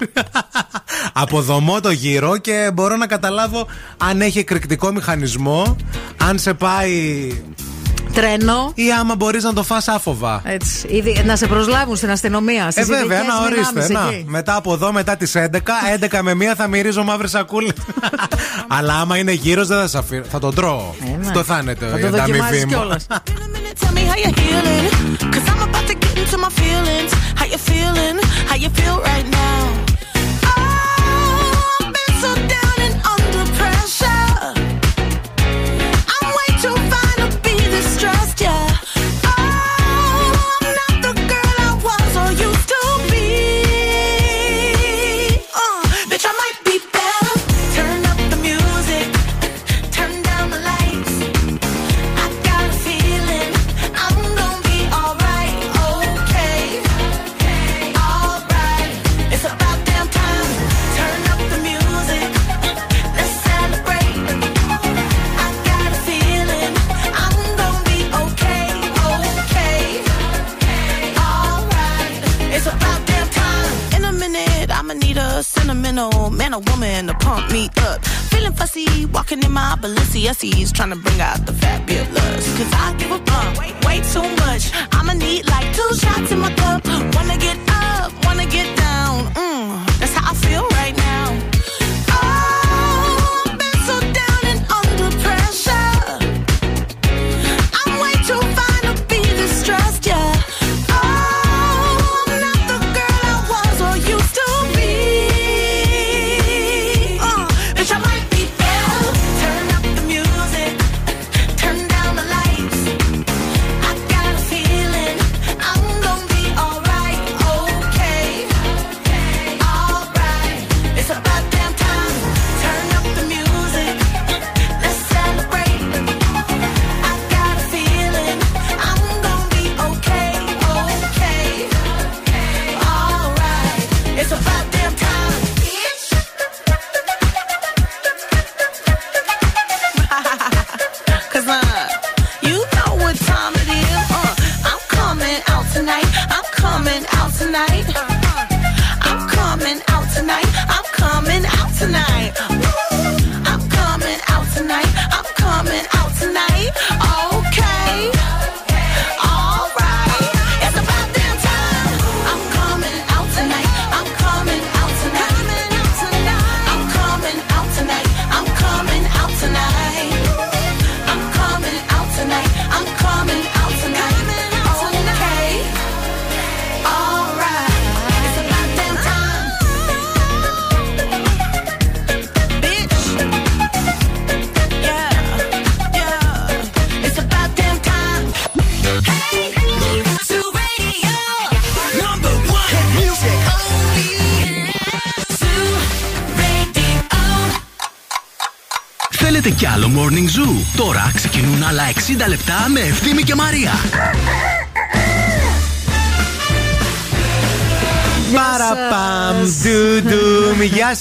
Αποδομώ το γύρο και μπορώ να καταλάβω αν έχει εκρηκτικό μηχανισμό, αν σε πάει. Τρένο. ή άμα μπορείς να το φας άφοβα. Έτσι, ήδη- να σε προσλάβουν στην αστυνομία. Ε, στις βέβαια, ειδικές να ορίστε. δυνάμεις Να, εκεί. μετά από εδώ, μετά τις 11, 11 με 1 θα μυρίζω μαύρε σακούλε. [LAUGHS] Αλλά άμα είναι γύρω, δεν θα σε αφήνω. Θα τον τρώω. ναι. Αυτό θα είναι το Θα το η ανταμοιβή δοκιμάζεις μου. κιόλας. [LAUGHS] Tell me how you're healing. Cause I'm about to get into my feelings. How you feeling? How you feel right now?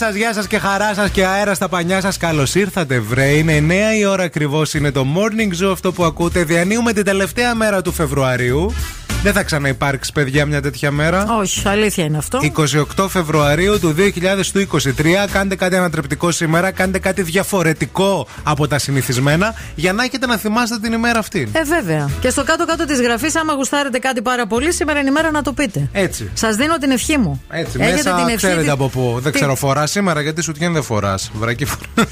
Σας, γεια σας και χαρά σας και αέρα στα πανιά σας. Καλώς ήρθατε, βρε. Είναι 9 η ώρα ακριβώς. Είναι το morning zoo αυτό που ακούτε. Διανύουμε την τελευταία μέρα του Φεβρουαρίου. Δεν θα ξαναυπάρξει, παιδιά, μια τέτοια μέρα. Όχι, αλήθεια είναι αυτό. 28 Φεβρουαρίου του 2023. Κάντε κάτι ανατρεπτικό σήμερα. Κάντε κάτι διαφορετικό από τα συνηθισμένα για να έχετε να θυμάστε την ημέρα αυτή. Ε, βέβαια. Και στο κάτω-κάτω της γραφής, άμα γουστάρετε κάτι πάρα πολύ, σήμερα είναι η μέρα να το πείτε. Έτσι. Σας δίνω την ευχή μου. Έτσι, Έχετε μέσα την ευχή ξέρετε τη- από πού. Δεν τη- ξέρω, φοράς σήμερα γιατί σου δεν φοράς. Βρακή φορά.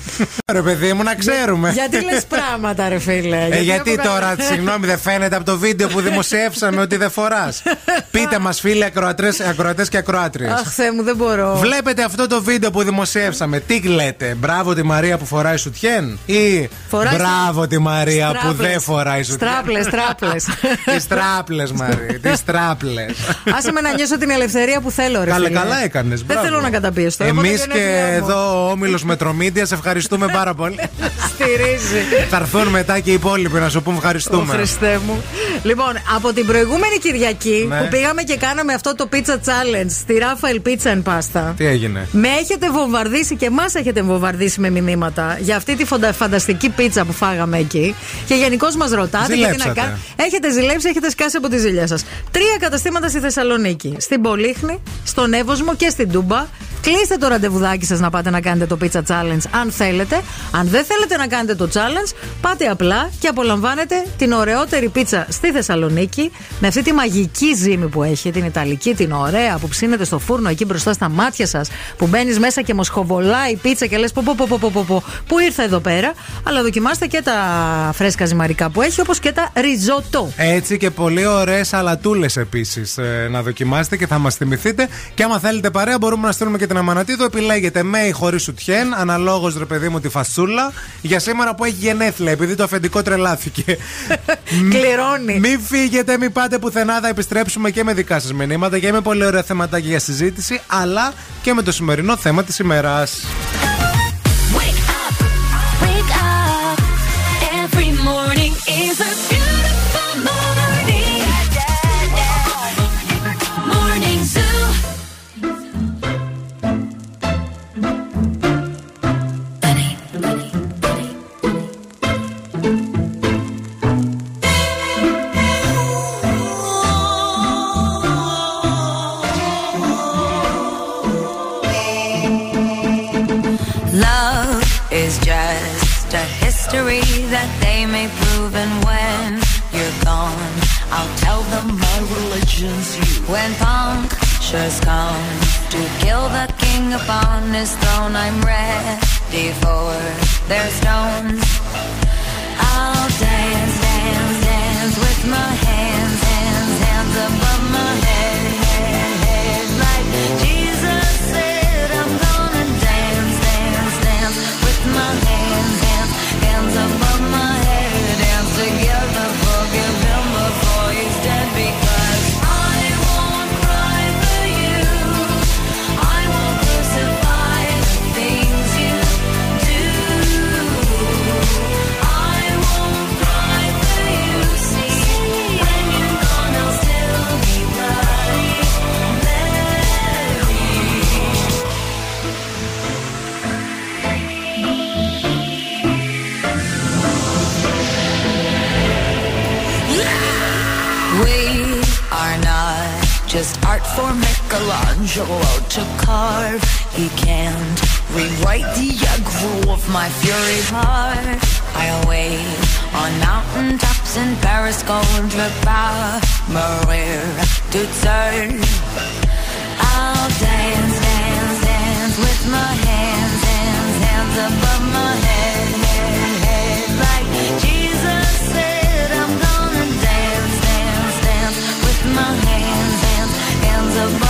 Ρε παιδί μου, να ξέρουμε. Γιατί λες πράγματα, ρε φίλε; Ε, γιατί έχω τώρα, κα- [LAUGHS] συγγνώμη, δεν φαίνεται από το βίντεο που δημοσιεύσαμε ότι δεν φοράς. Πείτε μας, φίλοι ακροατές και ακροάτριες. Αχ, Θεέ μου, δεν μπορώ. Βλέπετε αυτό το βίντεο που δημοσιεύσαμε. Τι λέτε, Μπράβο τη Μαρία που φοράει σουτιέν ή Φοράει Μπράβο τη Μαρία που Στράπλες. δεν φοράει σουτιέν; Στράπλες, στράπλες. [LAUGHS] Τις τράπλε, Μαρία. Τις τράπλε. Άσε με να νιώσω την ελευθερία που θέλω, ρε Καλά, φίλε. καλά έκανες. Δεν θέλω να καταπιεστώ. Εγώ Εμείς τα και γενέθλιά μου. εδώ ο όμιλος Μετρομίδια σε ευχαριστούμε πάρα πολύ. [LAUGHS] Στηρίζει. Θα έρθουν μετά και οι υπόλοιποι να σου πούμε Ω, ευχαριστούμε. Χριστέ μου. Λοιπόν, από την προηγούμενη Κυριακή Ναι. που πήγαμε και κάναμε αυτό το pizza challenge στη Rafael Pizza and Pasta. Τι έγινε; Με έχετε βομβαρδίσει και εμά έχετε βομβαρδίσει με μηνύματα για αυτή τη φοντα- φανταστική πίτσα που φάγαμε εκεί. Και γενικώς μας ρωτάτε γιατί να Ζηλέψατε. κάνετε. Έχετε ζηλέψει, έχετε σκάσει από τη ζηλιά σας. Τρία καταστήματα στη Θεσσαλονίκη. Στην Πολύχνη, στον Εύωσμο και στην Τούμπα. Κλείστε το ραντεβουδάκι σας να πάτε να κάνετε το pizza challenge αν θέλετε. Αν δεν θέλετε να κάνετε το challenge, πάτε απλά και απολαμβάνετε την ωραιότερη πίτσα στη Θεσσαλονίκη με αυτή τη μαγική ζύμη που έχει, την Ιταλική, την ωραία που ψήνεται στο φούρνο εκεί μπροστά στα μάτια σας, που μπαίνεις μέσα και μοσχοβολάει η πίτσα και λες πω, πω, πω, πω, πω, πω, πω, πού ήρθα εδώ πέρα. Αλλά δοκιμάστε και τα φρέσκα ζυμαρικά που έχει, όπως και τα ριζότο. Έτσι και πολύ ωραίες αλατούλε επίσης να δοκιμάσετε και θα μας θυμηθείτε. Και άμα θέλετε παρέα, μπορούμε να στείλουμε και την Αμανατίδου. Επιλέγετε με ή χωρίς σουτιέν, αναλόγως ρε παιδί μου τη φασούλα. Για σήμερα που έχει γενέθλια, επειδή το αφεντικό τρελάθηκε. [LAUGHS] Κληρώνει. Μην φύγετε, μην πάτε πουθενά. Θα επιστρέψουμε και με δικά σας μηνύματα και με πολύ ωραία θεματάκια για συζήτηση, αλλά και με το σημερινό θέμα της ημέρας. Wake up. Every morning is a I'm ready for their stones. For Michelangelo to carve. He can't rewrite the aggro of my fury heart. I wait on mountain tops in Paris, contre pas mourir toute seule. I'll dance, dance, dance with my hands, hands, hands above my head, head, head. Like Jesus said, I'm gonna dance, dance, dance with my hands, of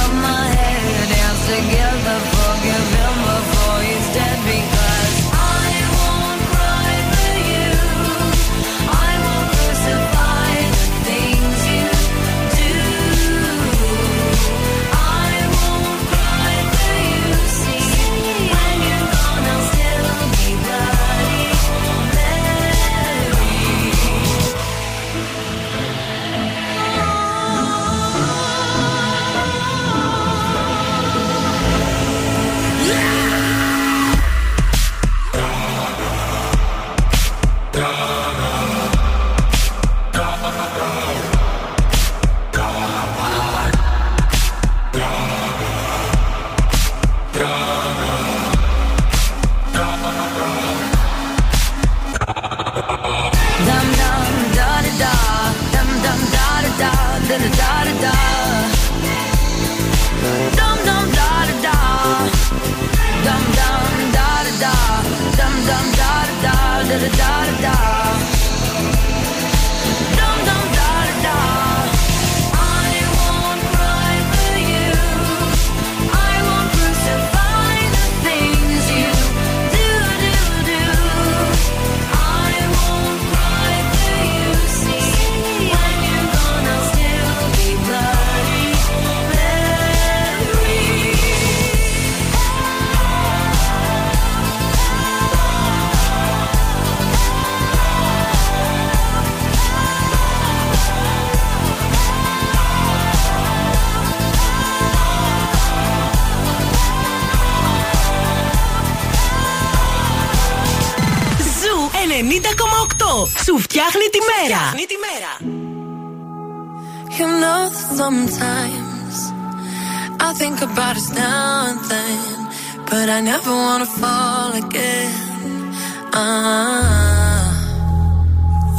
think about us now and then, but I never wanna fall again. Ah.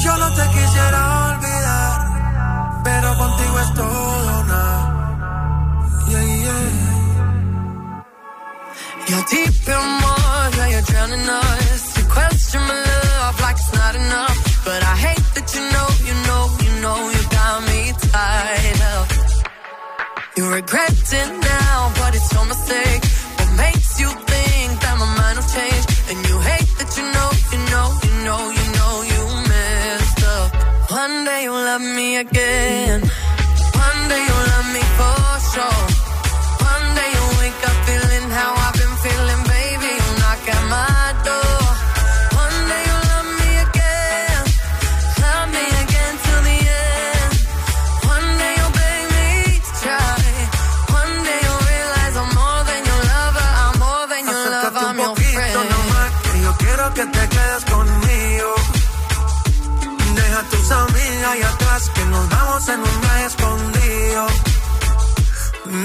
Yo no te quisiera You regret it now, but it's your mistake. What makes you think that my mind will change? And you hate that you know, you know, you know, you know, you messed up. One day you'll love me again. One day you'll love me for sure. En un viaje escondido.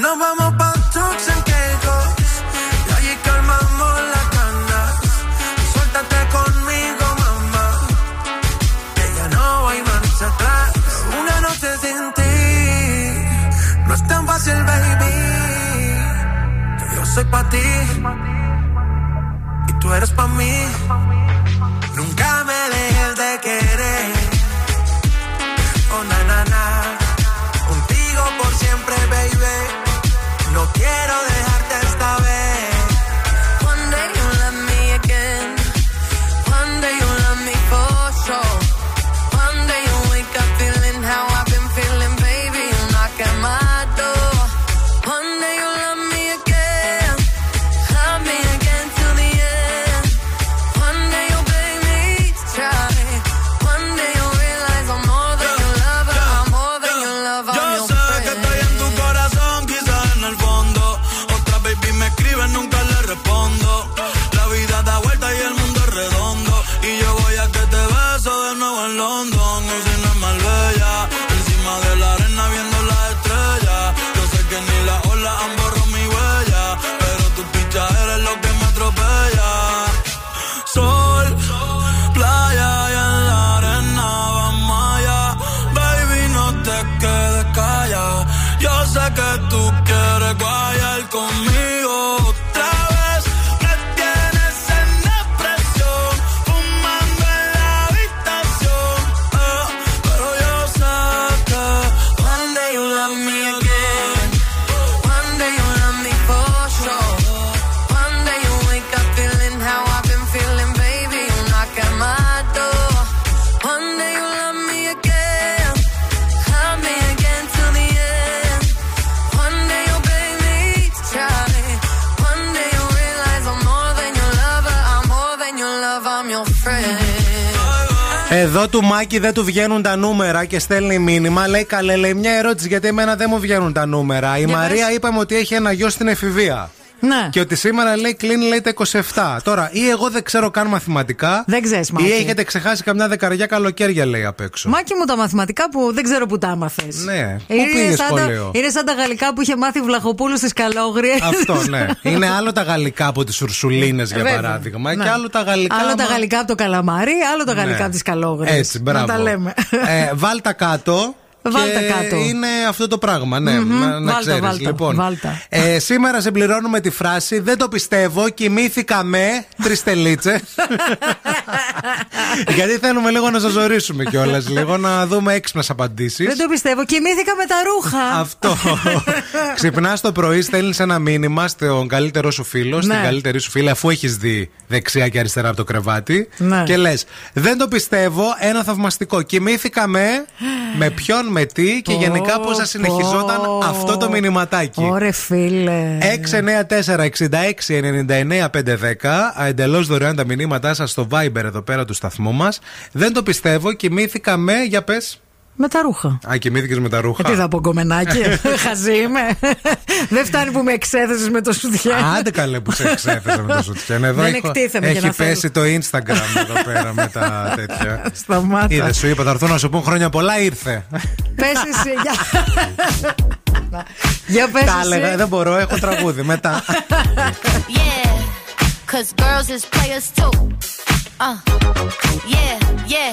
Nos vamos pa' Turks and Caicos, y allí calmamos las ganas. Suéltate conmigo, mamá, que ya no hay marcha atrás. Una noche sin ti, no es tan fácil, baby. Que yo soy pa' ti y tú eres pa' mí. Εδώ του Μάκη δεν του βγαίνουν τα νούμερα και στέλνει μήνυμα. Λέει καλέ, λέει μια ερώτηση γιατί εμένα δεν μου βγαίνουν τα νούμερα. Η Για Μαρία πες. είπαμε ότι έχει ένα γιο στην εφηβεία. Ναι. Και ότι σήμερα λέει κλείνει λέει τα 27. Τώρα, ή εγώ δεν ξέρω καν μαθηματικά. Δεν ξέρεις, Ή Μάκη. έχετε ξεχάσει καμιά δεκαριά καλοκαίρια λέει απ' έξω. Μάκη μου τα μαθηματικά που δεν ξέρω που τα άμαθες. Ναι. Πού πήγες σχολείο; είναι σαν τα γαλλικά που είχε μάθει Βλαχοπούλου στις Καλόγριες. Αυτό, ναι. [LAUGHS] Είναι άλλο τα γαλλικά από τις Ουρσουλίνες, για Βέβαια. παράδειγμα. Ναι. Και άλλο τα γαλλικά. Άλλο τα άμα- γαλλικά από το καλαμάρι, άλλο τα γαλλικά Ναι. από τις Καλόγριες. Έτσι, μπράβο. Να τα λέμε. Ε, βάλτα κάτω. [LAUGHS] Βάλτα και κάτω. Είναι αυτό το πράγμα, ναι. Μμμ. Να, να Βάλτα, ξέρεις. βάλτα, Λοιπόν, βάλτα. Ε, σήμερα συμπληρώνουμε τη φράση Δεν το πιστεύω, κοιμήθηκα με τρεις τελίτσε. [LAUGHS] Γιατί θέλουμε λίγο να σας ζωρίσουμε κιόλας, λίγο να δούμε έξυπνες απαντήσεις. Δεν το πιστεύω. Κοιμήθηκα με τα ρούχα. Αυτό. [LAUGHS] Ξυπνάς το πρωί, στέλνεις ένα μήνυμα στον καλύτερό σου φίλο, στην Ναι. καλύτερη σου φίλη, αφού έχεις δει δεξιά και αριστερά από το κρεβάτι. Ναι. Και λες: Δεν το πιστεύω, ένα θαυμαστικό. Κοιμήθηκα με. Με ποιον, με τι και Πω, γενικά πώς θα πω. συνεχιζόταν αυτό το μηνυματάκι. Ωρε φίλε. 694-6699-510. Εντελώς δωρεάν τα μηνύματά σας στο Viber εδώ πέρα του σταθμού μας. Δεν το πιστεύω, κοιμήθηκα με. Για πες. Με τα ρούχα. Α, κοιμήθηκε με τα ρούχα. Ε, τι θα πω, κομμενάκι. [LAUGHS] Χαζή είμαι. Δεν φτάνει που με εξέθεσες με το σουτιέν. Άντε καλέ που σε εξέθεσα με το σουτιέν. Εδώ Δεν έχω- εκτίθεμαι για έχει να θέλω. πέσει το Instagram εδώ πέρα με τα τέτοια. [LAUGHS] Σταμάτα. Είδε, σου είπα, θα έρθουν να σου πούν χρόνια πολλά, ήρθε. Πες εσύ. [LAUGHS] Για, για πες Τα έλεγα, εσύ. δεν μπορώ, έχω τραγούδι μετά. Yeah, cause girls is players too. Uh, yeah, yeah,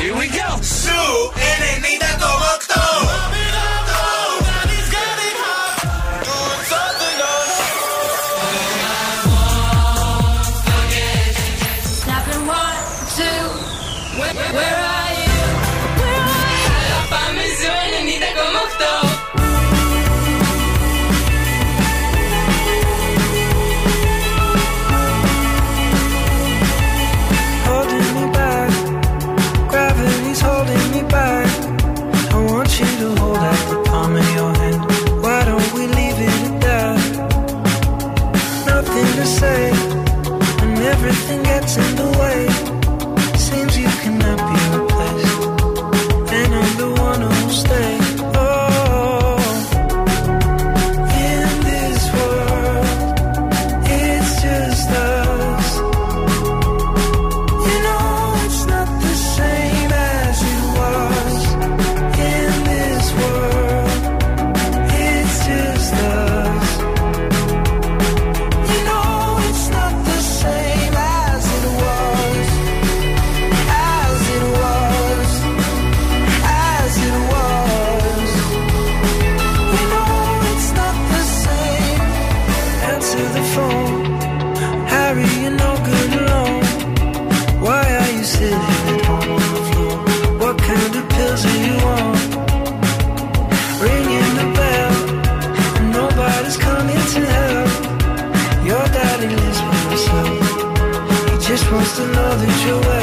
Here we go. Σου 90,8. your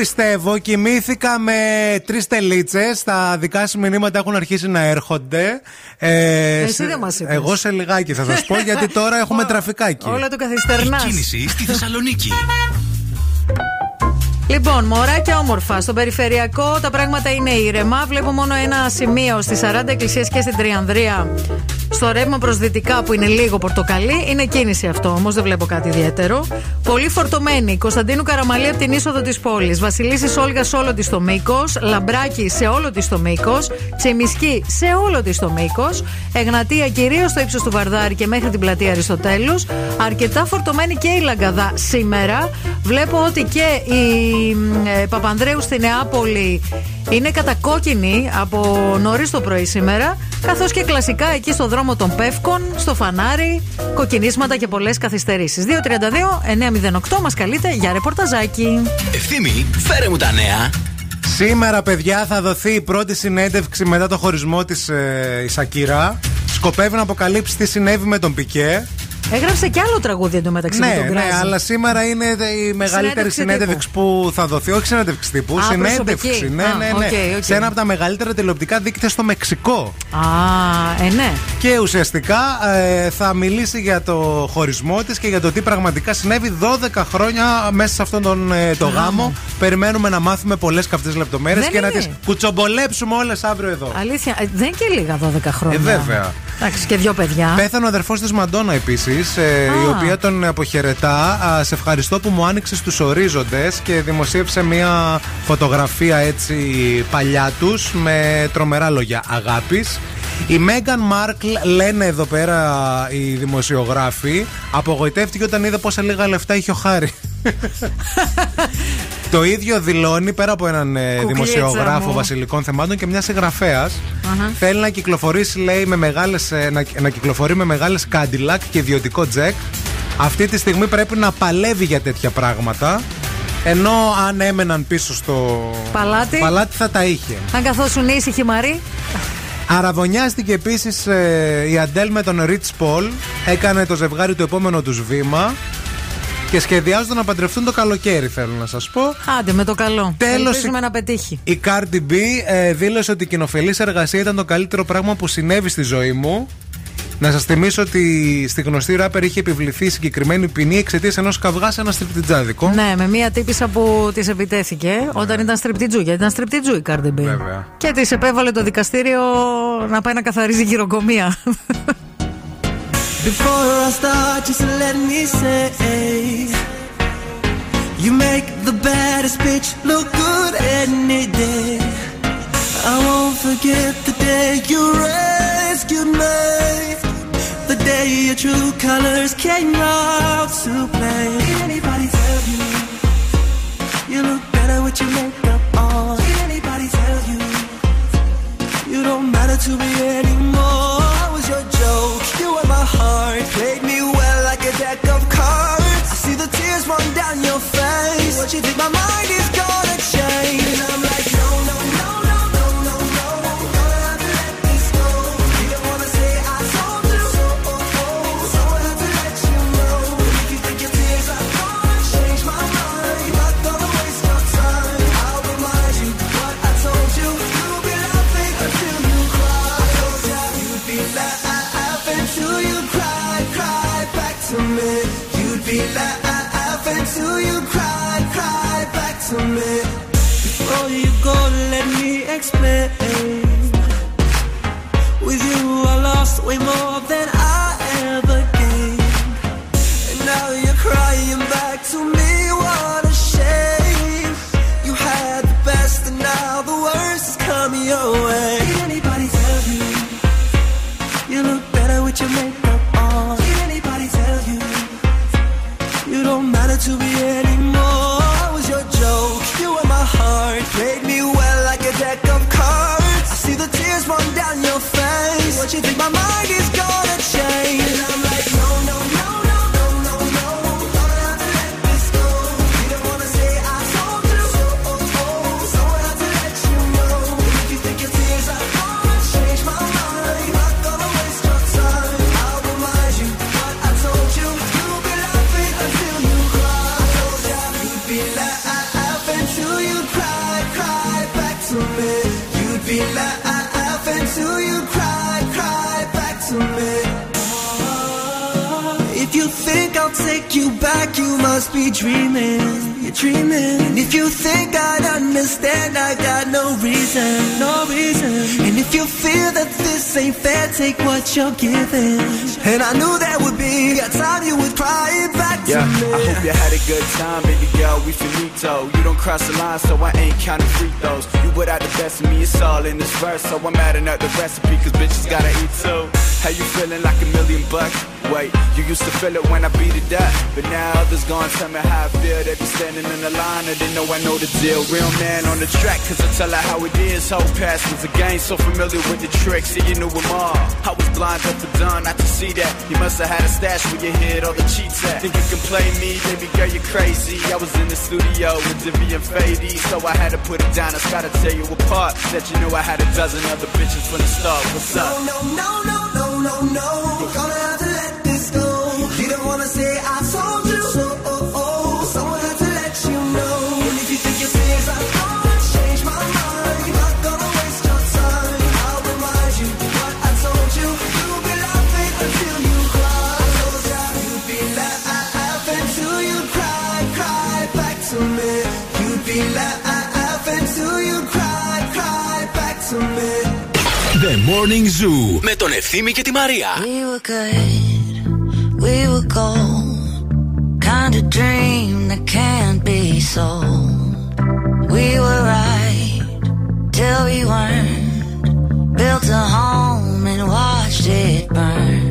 πιστεύω. Κοιμήθηκα με τρεις τελίτσες. Τα δικά σου μηνύματα έχουν αρχίσει να έρχονται. Ε, Εσύ σε- δεν μας είπες. Εγώ σε λιγάκι θα σας πω γιατί τώρα έχουμε τραφικάκι. Όλα το καθυστερνάς. Κίνηση στη Θεσσαλονίκη. Λοιπόν, μωράκια όμορφα. Στο περιφερειακό τα πράγματα είναι ήρεμα. Βλέπω μόνο ένα σημείο στις 40 εκκλησίες και στην Τριανδρία. Στο ρεύμα προς δυτικά που είναι λίγο πορτοκαλί. Είναι κίνηση αυτό όμως, δεν βλέπω κάτι ιδιαίτερο. Πολύ φορτωμένη. Κωνσταντίνου Καραμαλή από την είσοδο της πόλης. Βασιλίσης Όλγας σε όλο της το μήκος. Λαμπράκι σε όλο της το μήκος. Τσιμισκή σε όλο της το μήκος. Εγνατία κυρίως στο ύψος του Βαρδάρη και μέχρι την πλατεία Αριστοτέλους. Αρκετά φορτωμένη και η Λαγκαδά σήμερα. Βλέπω ότι και η ε, Παπανδρέου στη Νεάπολη είναι κατακόκκινη από νωρίς το πρωί σήμερα. Καθώς και κλασικά εκεί στο δρόμο των Πεύκων, στο φανάρι, κοκκινίσματα και πολλές καθυστερήσεις. 232-908 μας καλείτε για ρεπορταζάκι. Ευθύμη, φέρε μου τα νέα. Σήμερα, παιδιά, θα δοθεί η πρώτη συνέντευξη μετά το χωρισμό της ε, η Σακίρα. Σκοπεύει να αποκαλύψει τι συνέβη με τον Πικέ. Έγραψε και άλλο τραγούδι εντωμεταξύ με Ναι, τον ναι, Γκράζι. αλλά σήμερα είναι η μεγαλύτερη Συνέντευξη συνέντευξη που θα δοθεί. Όχι συνέντευξη τύπου, Α, συνέντευξη. προσωπική. Ναι, Α, ναι, ναι. OK, OK. Σε ένα από τα μεγαλύτερα τηλεοπτικά δίκτυα στο Μεξικό. Α, ε, ναι. Και ουσιαστικά ε, θα μιλήσει για το χωρισμό της και για το τι πραγματικά συνέβη 12 χρόνια μέσα σε αυτόν τον ε, το γάμο. Περιμένουμε να μάθουμε πολλές καυτές λεπτομέρειες Δεν και να είναι. τις κουτσομπολέψουμε όλες αύριο εδώ. Αλήθεια, ε, δεν είναι και λίγα 12 χρόνια. Ε, βέβαια. Εντάξει, και δύο παιδιά. Πέθανε ο αδερφός της Μαντόνα επίσης, η οποία τον αποχαιρετά. Α, σε ευχαριστώ που μου άνοιξες τους ορίζοντες και δημοσίευσε μια φωτογραφία έτσι παλιά τους με τρομερά λόγια αγάπης. Η Μέγαν Μάρκλ, λένε εδώ πέρα οι δημοσιογράφοι, απογοητεύτηκε όταν είδε πόσα λίγα λεφτά είχε ο Χάρη. [LAUGHS] Το ίδιο δηλώνει πέρα από έναν ε, Κουκλίτσα δημοσιογράφο μου. βασιλικών θεμάτων και μια συγγραφέας. Αχα. Θέλει να κυκλοφορήσει, λέει, με μεγάλες, ε, να, να κυκλοφορεί με μεγάλες Cadillac και ιδιωτικό τζεκ. Αυτή τη στιγμή πρέπει να παλεύει για τέτοια πράγματα. Ενώ αν έμεναν πίσω στο Παλάτι. παλάτι θα τα είχε. Αν καθόσουν ήσυχοι Μαρή. Αραβωνιάστηκε επίσης η Αντέλ με τον Ριτς Πολ. Έκανε το ζευγάρι το επόμενο τους βήμα. Και σχεδιάζονται να παντρευτούν το καλοκαίρι, θέλω να σας πω. Άντε με το καλό. Τέλος, Ελπίζουμε να πετύχει. Η Cardi B ε, δήλωσε ότι η κοινοφελής εργασία ήταν το καλύτερο πράγμα που συνέβη στη ζωή μου. Να σας θυμίσω ότι στη γνωστή ράπερ είχε επιβληθεί συγκεκριμένη ποινή εξαιτίας ενός καυγάς σε ένα στριπτιτζάδικο. Ναι, με μία τύπησα που της επιτέθηκε όταν ήταν στριπτιτζού. Γιατί ήταν στριπτιτζού η Cardi B. Βέβαια. Και της επέβαλε το δικαστήριο να πάει να καθαρίζει γυροκομεία. Before I start, just let me say You make the baddest bitch look good any day I won't forget the day you rescued me The day your true colors came out to play Did anybody tell you You look better with your makeup on Did anybody tell you You don't matter to me anymore. I was your joke. You were my heart. Played me well like a deck of cards. I see the tears run down your face. What you think my mind is explain. With you, I lost way more must be dreaming. You're dreaming. And if you think I'd understand, I got no reason, no reason. And if you feel that this ain't fair, take what you're giving. And I knew that would be a time you would cry it back Yeah, to me. I hope you had a good time, baby girl. We finito. You don't cross the line, so I ain't counting free throws. You without the best of me, it's all in this verse. So I'm adding up the recipe, cause bitches gotta eat too. How you feeling like a million bucks? Wait, you used to feel it when I beat it up. But now others gonna tell me how I feel. They be standing in the line and they know I know the deal. Real man on the track, cause I tell her how it is. Whole past was a game, so familiar with the tricks, and you knew them all. I was blind up for done, not to see that. You must have had a stash where you hid all the cheats at. Think you can play me, baby girl, you crazy. I was in the studio with Divi and Fady, so I had to put it down. I gotta tell you apart that you know I had a dozen other bitches from the start. What's No, up? no, no, no, no, no, no. You're Morning Zoo με τον Ευθύμη και τη Μαρία. We were good, we were gold. Kind of dream that can't be sold. We were right till we weren't. Built a home and watched it burn.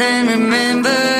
then remember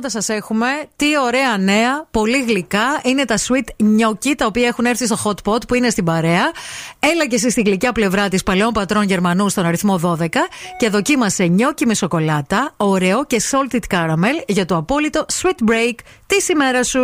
πράγματα σας έχουμε. Τι ωραία νέα. Πολύ γλυκά. Είναι τα sweet νιόκι τα οποία έχουν έρθει στο hot pot που είναι στην παρέα. Έλα και εσύ στη γλυκιά πλευρά της παλαιών πατρών Γερμανού στον αριθμό 12 και δοκίμασε νιόκι με σοκολάτα, ωραίο και salted caramel για το απόλυτο sweet break της ημέρας σου.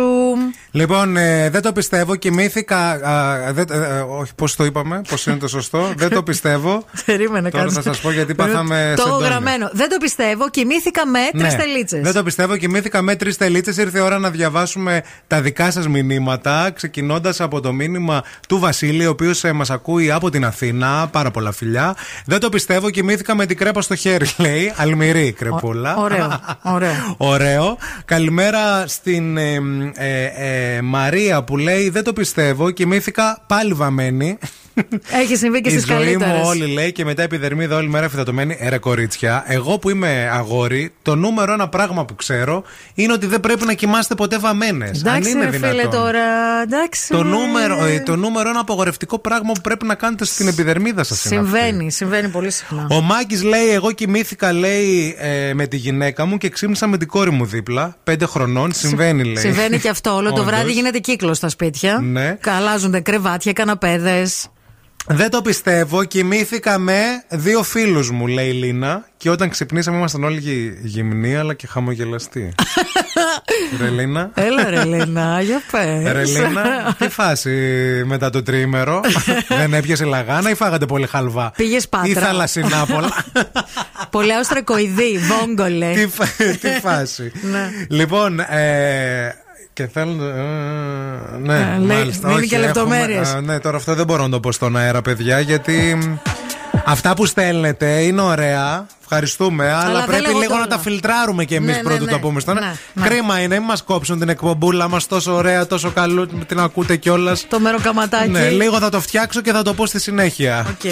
Λοιπόν, ε, δεν το πιστεύω. Κοιμήθηκα. α, δεν- ε, ε, όχι, πώς το είπαμε, πώς είναι το σωστό. δεν το πιστεύω. [LAUGHS] Περίμενε Τώρα κάτσε. θα σας πω γιατί πάθαμε Το έχω σεντόνια. γραμμένο. Δεν το πιστεύω. Κοιμήθηκα με τρεις Ναι. τελίτσες. Δεν το πιστεύω. Κοιμήθηκα με τρεις τελίτσες. Ήρθε η ώρα να διαβάσουμε τα δικά σας μηνύματα. Ξεκινώντας από το μήνυμα του Βασίλη, ο οποίος μας ακούει από την Αθήνα. Πάρα πολλά φιλιά. Δεν το πιστεύω. Κοιμήθηκα με την κρέπα στο χέρι, [LAUGHS] λέει. Αλμυρή κρεπούλα. Ωραίο. Ωραίο. [LAUGHS] Ωραίο. Καλημέρα στην ε, ε, ε, Μαρία που λέει Δεν το πιστεύω. Κοιμήθηκα πάλι βαμμένη. Έχει συμβεί και Η στις ζωή καλύτερες. μου όλη λέει και μετά επιδερμίδα όλη μέρα φυδατωμένη. Ε, ρε κορίτσια, εγώ που είμαι αγόρι, το νούμερο ένα πράγμα που ξέρω είναι ότι δεν πρέπει να κοιμάστε ποτέ βαμμένες. Αν Εντάξει, είναι ρε φίλε δυνατόν. τώρα. Εντάξει. Το νούμερο, ε, το νούμερο ένα απογορευτικό πράγμα που πρέπει να κάνετε στην επιδερμίδα σας. Συμβαίνει, συμβαίνει πολύ συχνά. Ο Μάκης λέει: Εγώ κοιμήθηκα, λέει, ε, με τη γυναίκα μου και ξύπνησα με την κόρη μου δίπλα. Πέντε χρονών. Συμβαίνει, λέει. Συμβαίνει και αυτό. Όλο το Όντως. βράδυ γίνεται κύκλος στα σπίτια. Ναι. Καλάζονται κρεβάτια, καναπέδες. Δεν το πιστεύω. Κοιμήθηκα με δύο φίλους μου, λέει η Λίνα. Και όταν ξυπνήσαμε ήμασταν όλοι γυ- γυμνοί αλλά και χαμογελαστοί. [LAUGHS] Ρε Λίνα. Έλα ρε Λίνα, για πες. Ρε Λίνα, [LAUGHS] τι φάση μετά το τρίμερο; [LAUGHS] Δεν έπιασε λαγάνα ή φάγατε πολύ χαλβά; Πήγες Πάτρα. Ή θαλασσινά πολλά; Πολύ αουστρακοειδή, βόγκολε. τι, φα- τι φάση. Ναι. Λοιπόν, ε, και θέλω. ε, ναι, Ε, λέει- μάλιστα. δίνει όχι, και έχουμε- λεπτομέρειες. ε, ναι, τώρα αυτό δεν μπορώ να το πω στον αέρα, παιδιά, γιατί μ, αυτά που στέλνετε είναι ωραία. Ευχαριστούμε, αλλά, δεν πρέπει λέγονται λίγο να όλα. τα φιλτράρουμε κι εμείς Ναι, ναι, προτού ναι. το πούμε στον Ναι, αέρα. ναι. Κρίμα είναι, μην μας κόψουν την εκπομπούλα μας τόσο ωραία, τόσο καλό, την ακούτε κιόλας. Το μεροκαματάκι. Ναι, λίγο θα το φτιάξω και θα το πω στη συνέχεια. OK.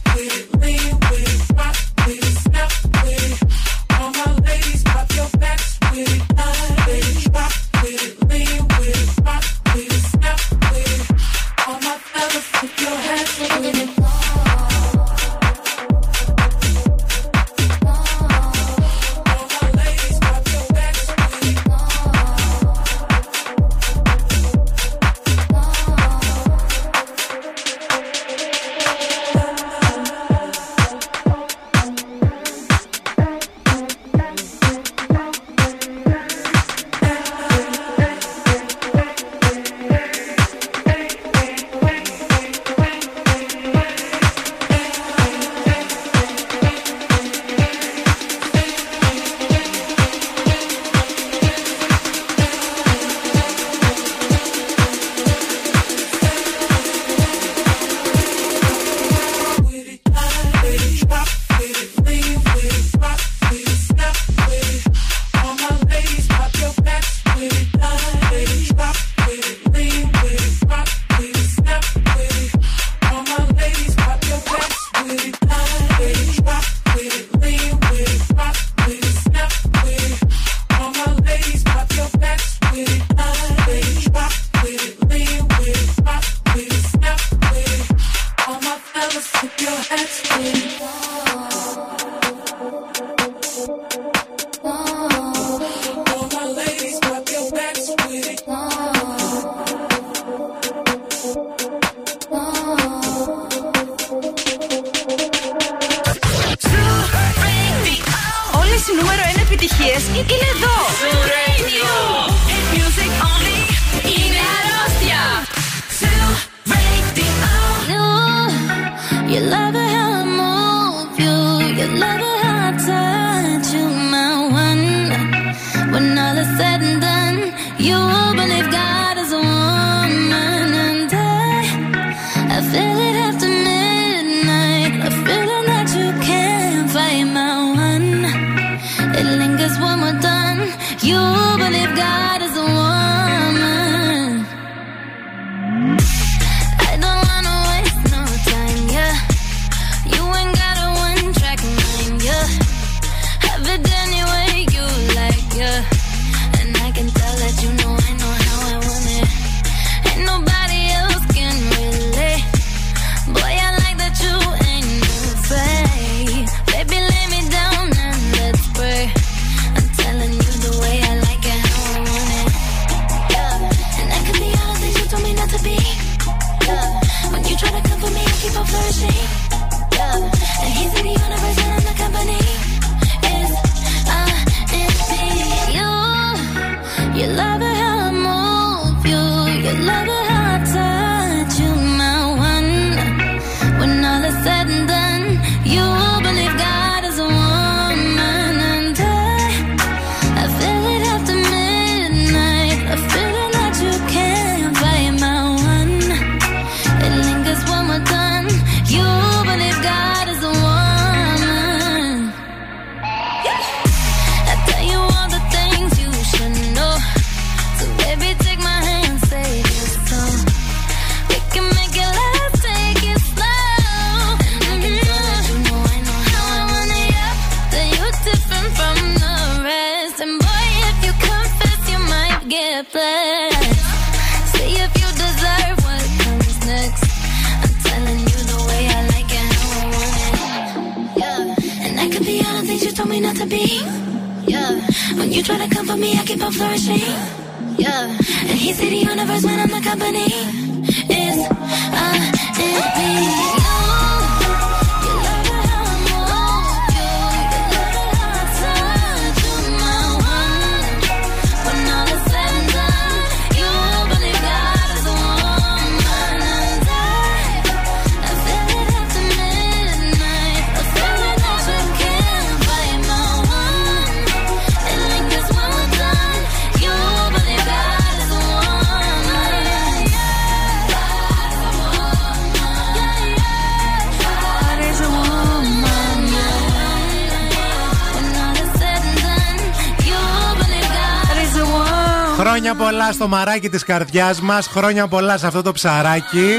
πολλά στο μαράκι της καρδιάς μας. Χρόνια πολλά σε αυτό το ψαράκι.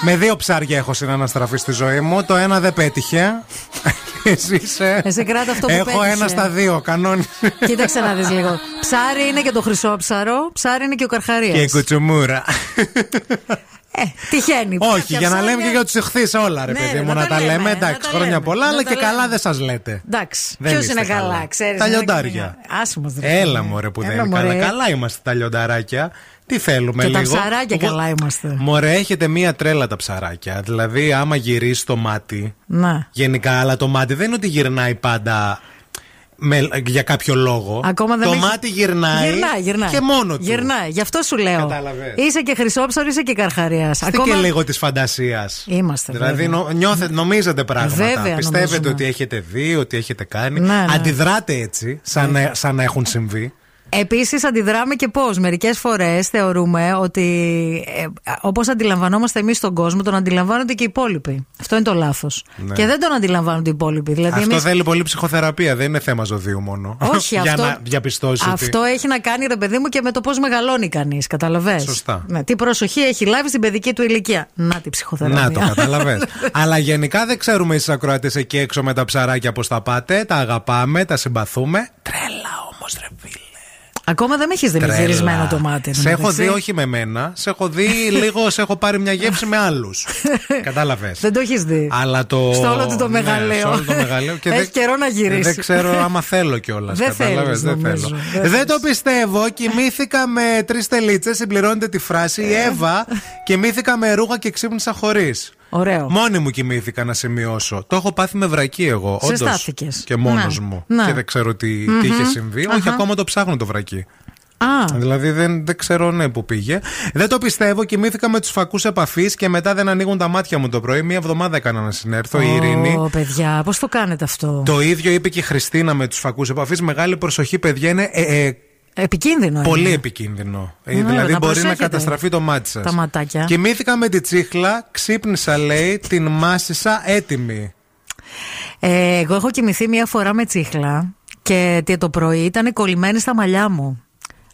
Με δύο ψάρια έχω συναναστραφεί στη ζωή μου. Το ένα δεν πέτυχε. [LAUGHS] Εσύ είσαι. Εσύ κράτα αυτό που Έχω πέτυχε. ένα στα δύο, κανόνι. Κοίταξε να δεις λίγο. Ψάρι είναι και το χρυσόψαρο, ψάρι είναι και ο καρχαρίας. Και η κουτσουμούρα. [LAUGHS] Τυχαίνει. Όχι, Κάποια για να λέμε ψάρια- και για τους εχθείς όλα, ρε Ναι, παιδί ρε, μου, να να τα τα λέμε, λέμε. να Εντάξει, τα χρόνια λέμε, πολλά, να αλλά τα και λέμε. καλά δεν σας λέτε. Εντάξει. Δεν Ποιος είστε είναι καλά. καλά, ξέρεις. Τα λιοντάρια. Άσχημο Έλα μωρέ που δεν είναι καλά. Καλά είμαστε τα λιονταράκια. Τι θέλουμε Και τα λίγο. ψαράκια Εγώ- καλά είμαστε. Μωρέ, έχετε μία τρέλα τα ψαράκια. Δηλαδή, άμα γυρίσεις το μάτι. Να. Γενικά, αλλά το μάτι δεν είναι ότι γυρνάει πάντα με, για κάποιο λόγο. Ακόμα δεν το έχει- μάτι γυρνάει, Γυρνάει, γυρνάει. και μόνο του. Γυρνάει. Γι' αυτό σου λέω. Κατάλαβες. Είσαι και χρυσόψαρο, είσαι και καρχαρίας. Είστε και λίγο της φαντασίας. Είμαστε. Δηλαδή, βέβαια. νο, νιώθετε, νομίζετε πράγματα. Βέβαια, Πιστεύετε νομίζουμε. ότι έχετε δει, ότι έχετε κάνει. Ναι, ναι. Αντιδράτε έτσι, σαν, να, σαν να έχουν συμβεί. Επίσης, αντιδράμε και πώς. Μερικές φορές θεωρούμε ότι ε, όπως αντιλαμβανόμαστε εμείς τον κόσμο, τον αντιλαμβάνονται και οι υπόλοιποι. Αυτό είναι το λάθος. Ναι. Και δεν τον αντιλαμβάνονται οι υπόλοιποι. Δηλαδή, Αυτό εμείς- θέλει πολύ ψυχοθεραπεία, δεν είναι θέμα ζωδίου μόνο. Όχι, Για αυτό, να διαπιστώσει αυτό ότι. έχει να κάνει, ρε παιδί μου, και με το πώς μεγαλώνει κανείς. Καταλαβέ. Σωστά. Ναι, τι προσοχή έχει λάβει στην παιδική του ηλικία; Να τη ψυχοθεραπεία. Να το [LAUGHS] καταλαβες Αλλά γενικά δεν ξέρουμε εσείς ακροατές εκεί έξω με τα ψαράκια πώς τα πάτε. Τα αγαπάμε, τα συμπαθούμε. Τρέλα όμω, ρε φίλε. Ακόμα δεν με έχεις δει με Τρέλα. γυρισμένο το μάτι. Σε έχω εντάξει. δει όχι με μένα. Σε έχω δει [LAUGHS] λίγο, σε έχω πάρει μια γεύση με άλλους. [LAUGHS] Κατάλαβες. Δεν το έχεις δει. Αλλά το. Στο όλο του το Ναι, μεγαλείο. στο όλο το μεγαλείο. Και [LAUGHS] Έχει δεν- καιρό να γυρίσεις. Δεν ξέρω άμα θέλω κιόλας. Δεν θέλεις, δεν νομίζω. θέλω. Δεν Δεν το πιστεύω. Κοιμήθηκα με τρεις τελίτσες. Συμπληρώνεται τη φράση. Η Εύα. Κοιμήθηκα με ρούχα και ξύπνησα χωρίς. Ωραίο. Μόνη μου κοιμήθηκα να σημειώσω. Το έχω πάθει με βρακί εγώ. όντως. Ζεστάθηκες. Και μόνος Ναι. μου. Ναι. Και δεν ξέρω τι, τι Μμμ. είχε συμβεί. Όχι, Αχα. ακόμα το ψάχνω το βρακί. Α, Δηλαδή δεν, δεν ξέρω ναι που πήγε. Δεν το πιστεύω. Κοιμήθηκα με τους φακούς επαφής και μετά δεν ανοίγουν τα μάτια μου το πρωί. Μία εβδομάδα έκανα να συνέρθω. Η Ειρήνη. Ω, παιδιά, πώς το κάνετε αυτό; Το ίδιο είπε και η Χριστίνα με τους φακούς επαφής. Μεγάλη προσοχή, παιδιά, είναι ε, ε, Επικίνδυνο. πολύ είναι. επικίνδυνο. Ε, Ναι, δηλαδή να μπορεί να προσέχετε. καταστραφεί το μάτι σας. Τα ματάκια. Κοιμήθηκα με τη τσίχλα, ξύπνησα λέει, την μάσησα έτοιμη. Ε, εγώ έχω κοιμηθεί μία φορά με τσίχλα και τι- το πρωί ήταν κολλημένη στα μαλλιά μου.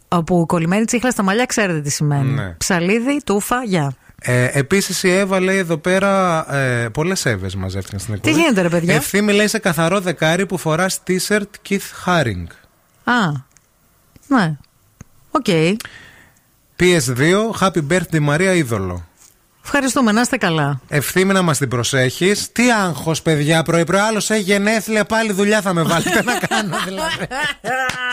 Όπου κολλημένη τσίχλα στα μαλλιά ξέρετε τι σημαίνει. Ναι. Ψαλίδι, τούφα, γεια. Ε, Επίσης η Εύα λέει εδώ πέρα. Ε, Πολλές Εύες μαζεύτηκαν στην εκπομπή. γίνεται, ρε παιδιά; Ευθύμη λέει σε καθαρό δεκάρι που φορά t-shirt Keith Haring. Α, ναι. OK. PS2, Happy Birthday Μαρία Είδωλο. Ευχαριστούμε, να είστε καλά. Ευθύμη να μας την προσέχεις. Τι άγχος, παιδιά, πρωί-πρωί. Άλλος έχει γενέθλια, πάλι δουλειά θα με βάλετε να κάνω, δηλαδή.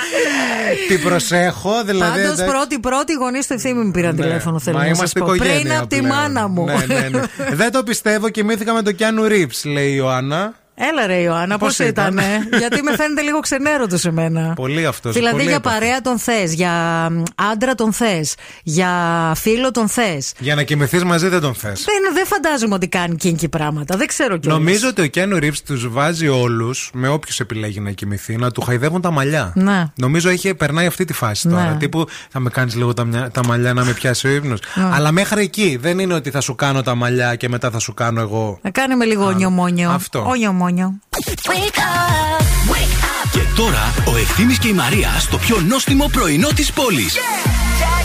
[LAUGHS] την προσέχω, δηλαδή. Πάντως, εντάξει. πρώτη-πρώτη γονείς του ευθύμη μου πήραν Ναι. τηλέφωνο, θέλω Μα να σας είμαστε πω. οικογένεια Πριν από τη πλέον. μάνα μου. Ναι, ναι, ναι. [LAUGHS] Δεν το πιστεύω, κοιμήθηκα με τον Κιάνου Ρίβ, λέει η Ιωάννα. Έλα ρε Ιωάννα, πώς Πώς ήταν. ήταν; Γιατί με φαίνεται λίγο ξενέρωτο σε μένα. Πολύ αυτός. Δηλαδή πολύ για έπαθε. παρέα τον θες, για μ, άντρα τον θες, για φίλο τον θες. Για να κοιμηθείς μαζί δεν τον θες. Δεν, δεν φαντάζομαι ότι κάνει κίνκι πράγματα. Δεν ξέρω κιόλας. Νομίζω ότι ο Κιάνου Ρίβ τους βάζει όλους, με όποιους επιλέγει να κοιμηθεί, να του χαϊδεύουν τα μαλλιά. Ναι. Νομίζω έχει, περνάει αυτή τη φάση Ναι. τώρα. Τύπου θα με κάνεις λίγο τα, μια- τα μαλλιά να με πιάσει ο ύπνος. Ναι. Αλλά μέχρι εκεί δεν είναι ότι θα σου κάνω τα μαλλιά και μετά θα σου κάνω εγώ. Να κάνει με λίγο όνιο μόνιο. αυτό. Όνιο μόνιο. Wake up, wake up. Και τώρα ο Ευθύμης και η Μαρία στο πιο νόστιμο πρωινό της πόλης.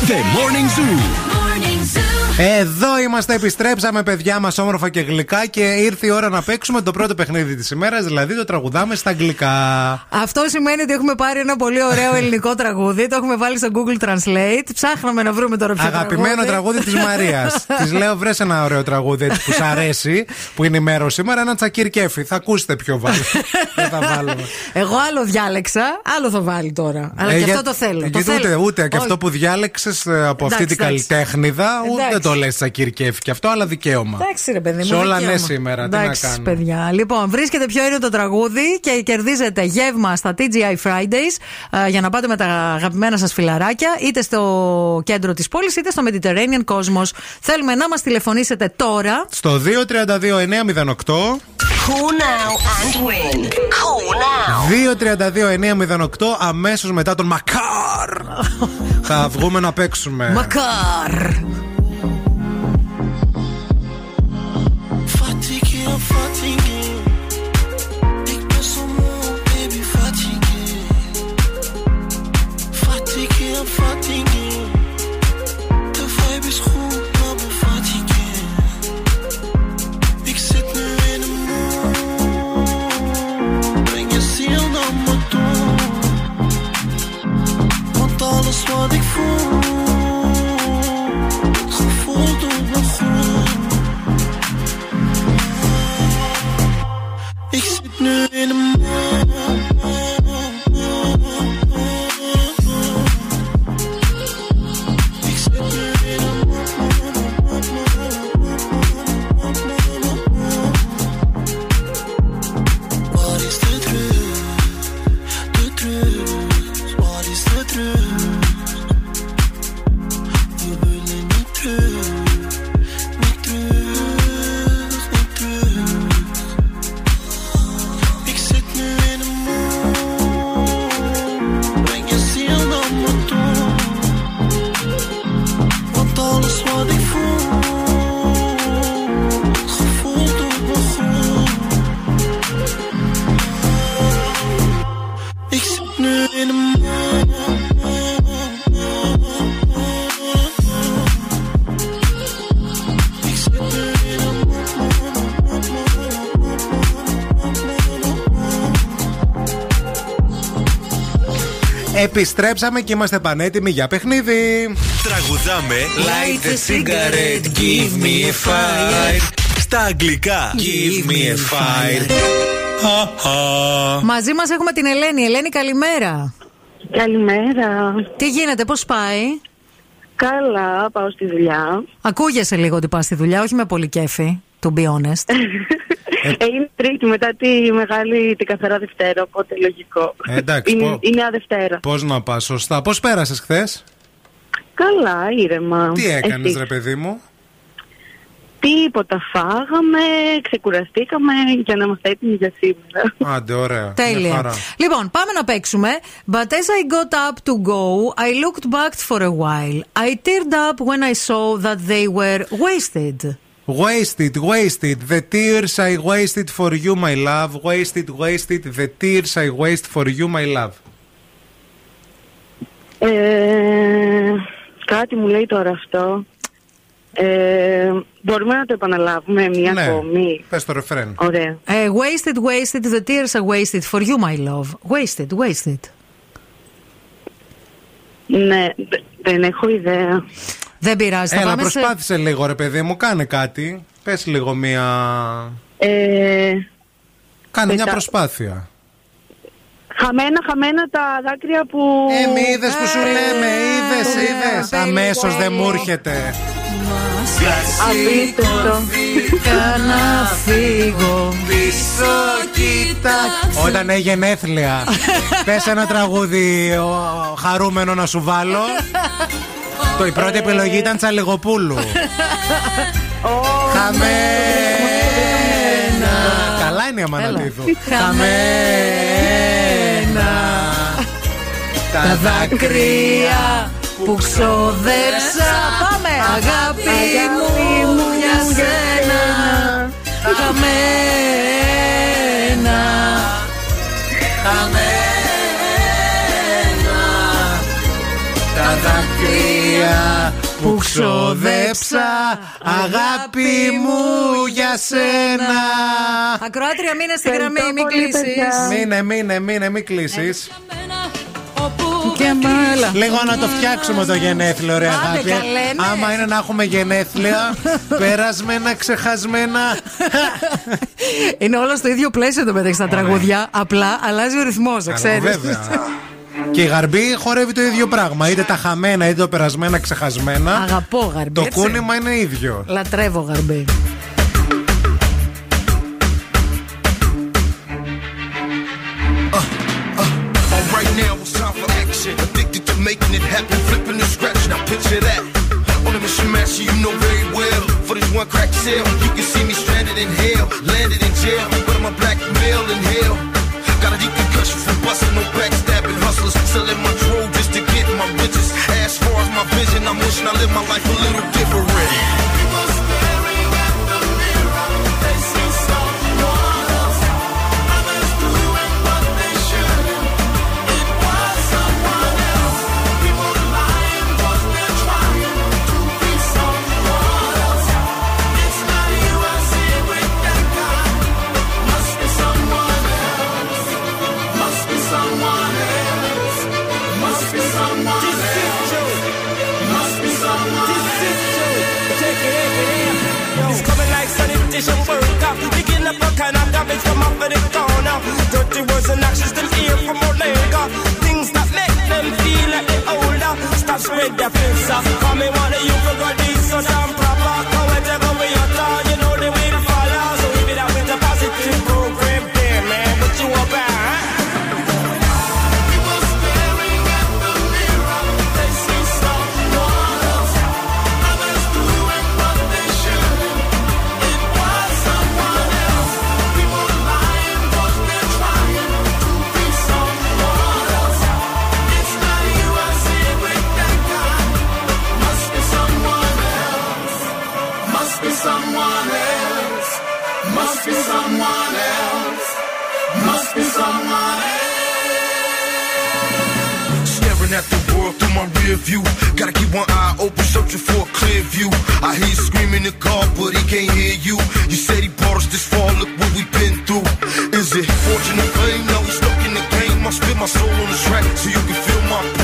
The Morning Zoo. Morning Zoo. Εδώ είμαστε, επιστρέψαμε παιδιά μας όμορφα και γλυκά και ήρθε η ώρα να παίξουμε το πρώτο παιχνίδι της ημέρας, δηλαδή το τραγουδάμε στα αγγλικά. Αυτό σημαίνει ότι έχουμε πάρει ένα πολύ ωραίο [LAUGHS] ελληνικό τραγούδι. Το έχουμε βάλει στο Google Translate. Ψάχναμε να βρούμε τώρα ποιο Αγαπημένο τραγούδι της Μαρίας. [LAUGHS] της λέω, βρες ένα ωραίο τραγούδι έτσι που σ' αρέσει, που είναι η μέρα σήμερα, ένα τσακίρ κέφι. Θα ακούσετε ποιο βάλει. [LAUGHS] Δεν θα βάλουμε. Εγώ άλλο διάλεξα, άλλο θα βάλει τώρα. Αλλά Ε, και για- αυτό το θέλω. Το γιατί θέλω. ούτε, ούτε και Όχι. αυτό που διάλεξες από αυτή Εντάξει, την εντάξει. καλλιτέχνηδα, ούτε Εντάξει. Το λες τσακίρ κέφι και αυτό, αλλά δικαίωμα. Εντάξει, ρε παιδί μου. Σε όλα δικαίωμα. ναι σήμερα, τι να Εντάξει, κάνουμε. παιδιά. Λοιπόν, βρίσκεται ποιο είναι το τραγούδι και κερδίζετε γεύμα στα TGI Fridays ε, για να πάτε με τα αγαπημένα σας φιλαράκια, είτε στο κέντρο της πόλης είτε στο Mediterranean Cosmos. Θέλουμε να μας τηλεφωνήσετε τώρα. Στο 232-908. Call now and win. Call now. 232-908 αμέσως μετά τον Μακάρ [LAUGHS] Θα βγούμε να παίξουμε Μακάρ! Ik zit nu in een in een Ik zit nu in een Επιστρέψαμε και είμαστε πανέτοιμοι για παιχνίδι Τραγουδάμε Light a cigarette, give me a fire. Στα αγγλικά Give me a fire. Μαζί μας έχουμε την Ελένη. Ελένη, καλημέρα. Καλημέρα. Τι γίνεται, πώς πάει; Καλά, πάω στη δουλειά. Ακούγεσαι λίγο ότι πας στη δουλειά, όχι με πολύ κέφι, to be honest. Ε, είναι τρίτη μετά τη μεγάλη, την καθαρά Δευτέρα, οπότε λογικό. Ε, εντάξει, είναι, πω- είναι νέα Δευτέρα. Πώς να πας, σωστά. Πώς πέρασες χθες, Καλά, ήρεμα. Τι έκανες, Εσείς; ρε παιδί μου; Τίποτα φάγαμε, ξεκουραστήκαμε για να είμαστε έτοιμοι για σήμερα. Άντε, ωραία. Μια Τέλεια. χαρά. Λοιπόν, πάμε να παίξουμε. But as I got up to go, I looked back for a while. I teared up when I saw that they were wasted. Wasted, wasted. The tears I wasted for you, my love. Wasted, wasted. The tears I waste for you, my love. Ε, κάτι μου λέει τώρα αυτό. Ε, μπορούμε να το επαναλάβουμε μία Ναι. ακόμη; Πες το ρεφρέν. Ωραία. Ε, wasted, wasted, the tears are wasted for you, my love. Wasted, wasted. Ναι, δε- δεν έχω ιδέα. Δεν πειράζει. θα Έλα, πάμε σε- προσπάθησε λίγο, ρε παιδί μου, κάνε κάτι. Πες λίγο μία. Ε, Κάνε μια μετά- προσπάθεια. χαμένα, χαμένα τα δάκρυα που. Ε, μη είδες που σου λέμε, είδες, είδες. Αμέσως δεν μου έρχεται. Απίστευτο. να φύγω. Πίσω κοίτα Όταν έχει γενέθλια [LAUGHS] Πες ένα τραγούδι ο, χαρούμενο να σου βάλω. Το η πρώτη επιλογή ήταν Τσαλιγοπούλου. Χαμένα. Καλά είναι η Αμανατίδου Χαμένα. Τα δάκρυα που ξοδέψα. Πάμε. Αγάπη μου για σένα. Χαμένα. Τα δάκρυα που ξοδέψα. Αγάπη μου για σένα. Ακροάτρια μείνε στη γραμμή, Ευχαριστώ μην πολύ, κλείσεις. παιδιά. Μείνε, μείνε, μείνε, μην κλείσεις Και μάλα. Λίγο να το φτιάξουμε το γενέθλιο, ρε Άντε, αγάπη. καλέ, ναι. Άμα είναι να έχουμε γενέθλια, [LAUGHS] περασμένα, ξεχασμένα. [LAUGHS] Είναι όλα στο ίδιο πλαίσιο το μεταξύ τα τραγούδια. Απλά αλλάζει ο ρυθμός, Καλά, ξέρεις. βέβαια. [LAUGHS] Και η γαρμπή χορεύει το ίδιο πράγμα. Είτε τα χαμένα είτε το περασμένα, ξεχασμένα. Αγαπώ γαρμπή. Το έτσι. κούνημα είναι ίδιο. Λατρεύω γαρμπή. Making it happen, flipping the scratch. Now picture that. On a mission master, you know very well. For this one crack sale, you can see me stranded in hell, landed in jail. But I'm a black male in hell. Got a deep concussion from busting, no backstabbing hustlers. Selling my troll just to get my bitches. As far as my vision, I'm wishing I live my life a little different. Off of the corner. Dirty words and actions them hear from Olega. Things that make them feel like they older. Stop spread their up. Come me one of you for open, searching for a clear view. I hear you screaming in the car, but he can't hear you. You said he brought us this far, look what we've been through. Is it fortune or fame? Now we stuck in the game. I spit my soul on the track so you can feel my pain.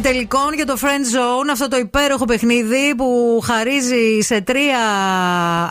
Ώρα των ημιτελικών για το Friend Zone, αυτό το υπέροχο παιχνίδι που χαρίζει σε τρία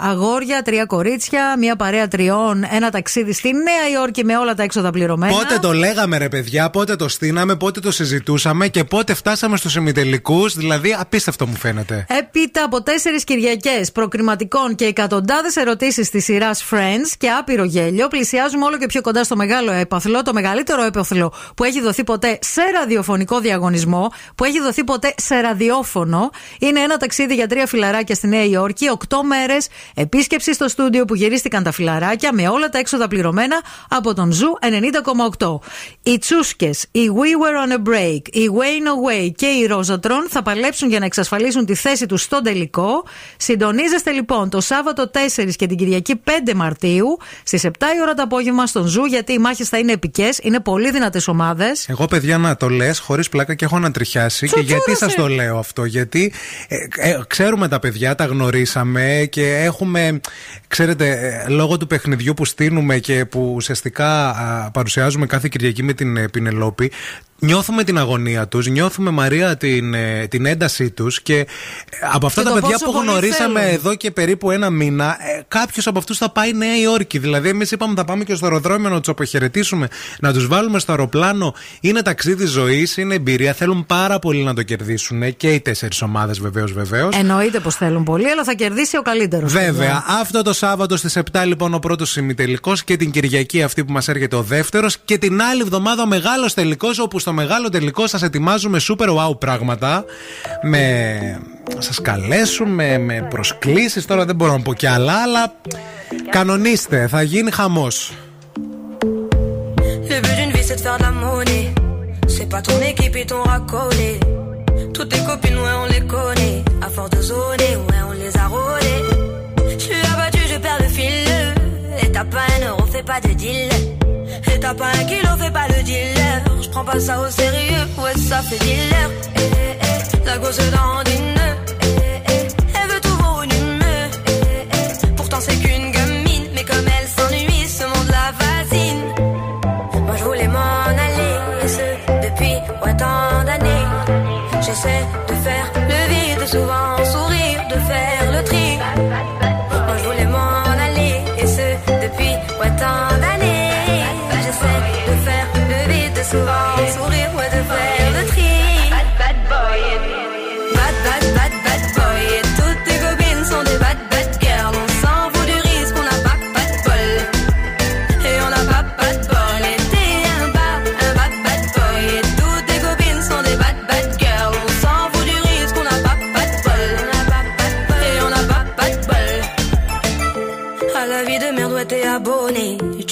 αγόρια, τρία κορίτσια, μια παρέα τριών, ένα ταξίδι στη Νέα Υόρκη με όλα τα έξοδα πληρωμένα. Πότε το λέγαμε ρε παιδιά, πότε το στείναμε, πότε το συζητούσαμε και πότε φτάσαμε στους ημιτελικούς, δηλαδή απίστευτο μου φαίνεται. Έπειτα από τέσσερις Κυριακές προκριματικών και εκατοντάδες ερωτήσεις της σειράς Friends και άπειρο γέλιο, πλησιάζουμε όλο και πιο κοντά στο μεγάλο έπαθλο, το μεγαλύτερο έπαθλο που έχει δοθεί ποτέ σε ραδιοφωνικό διαγωνισμό, που έχει δοθεί ποτέ σε ραδιόφωνο. Είναι ένα ταξίδι για τρία φιλαράκια στη Νέα Υόρκη, οκτώ μέρες επίσκεψη στο στούντιο που γυρίστηκαν τα φιλαράκια με όλα τα έξοδα πληρωμένα από τον Zoo 90,8. Οι Τσούσκες, οι We Were on a Break, οι Wayne Away και οι Rosatron θα παλέψουν για να εξασφαλίσουν τη θέση τους στον τελικό. Συντονίζεστε λοιπόν το Σάββατο 4 και την Κυριακή 5 Μαρτίου στις 7 η ώρα το απόγευμα στον Zoo, γιατί οι μάχες θα είναι επικές, είναι πολύ δυνατές ομάδες. Εγώ, παιδιά, να το λες χωρίς πλάκα και έχω ανατριχιάσει. Και γιατί σας το λέω αυτό, Γιατί ε, ε, ξέρουμε τα παιδιά, τα γνωρίσαμε και έχουμε, ξέρετε, ε, λόγω του παιχνιδιού που στείλουμε και που ουσιαστικά α, παρουσιάζουμε κάθε Κυριακή με την ε, Πινελόπη. Νιώθουμε την αγωνία τους, νιώθουμε Μαρία την, ε, την έντασή τους και ε, από αυτά Και τα το παιδιά πόσο που πολύ γνωρίσαμε θέλουν. εδώ και περίπου ένα μήνα, ε, κάποιος από αυτούς θα πάει Νέα Υόρκη. Δηλαδή, εμείς είπαμε θα πάμε και στο αεροδρόμιο να τους αποχαιρετήσουμε, να τους βάλουμε στο αεροπλάνο. Είναι ταξίδι ζωής, είναι εμπειρία. Θέλουν πάρα πολύ να το κερδίσουν και οι τέσσερις ομάδες, βεβαίως, βεβαίως. Εννοείται πως θέλουν πολύ, αλλά θα κερδίσει ο καλύτερος. Βέβαια, αυτό το Σάββατο στις 7 λοιπόν ο πρώτος ημιτελικός και την Κυριακή αυτή που μας έρχεται ο δεύτερος και την άλλη εβδομάδα ο μεγάλος τελικός όπου στο μεγάλο τελικό σα ετοιμάζουμε super wow πράγματα με. Σα καλέσουμε με προσκλήσεις Τώρα δεν μπορώ να πω κι άλλα, αλλά κανονίστε, θα γίνει χαμός Le but d'une vie c'est de faire de la monnaie. C'est pas ton équipe et ton racolé. Toutes tes copines, ouais, on les connaît. À force de zoner, ouais, on les a rôlées. Je suis abattu, je perds le fil. Et t'as pas un euro, fais pas de deal. T'as pas un kilo, fais pas le dealer. Je prends pas ça au sérieux, ouais, ça fait dealer. Eh, eh, eh, la gosse dans une. Eh, eh, elle veut tout une humeur. Eh, eh, pourtant c'est qu'une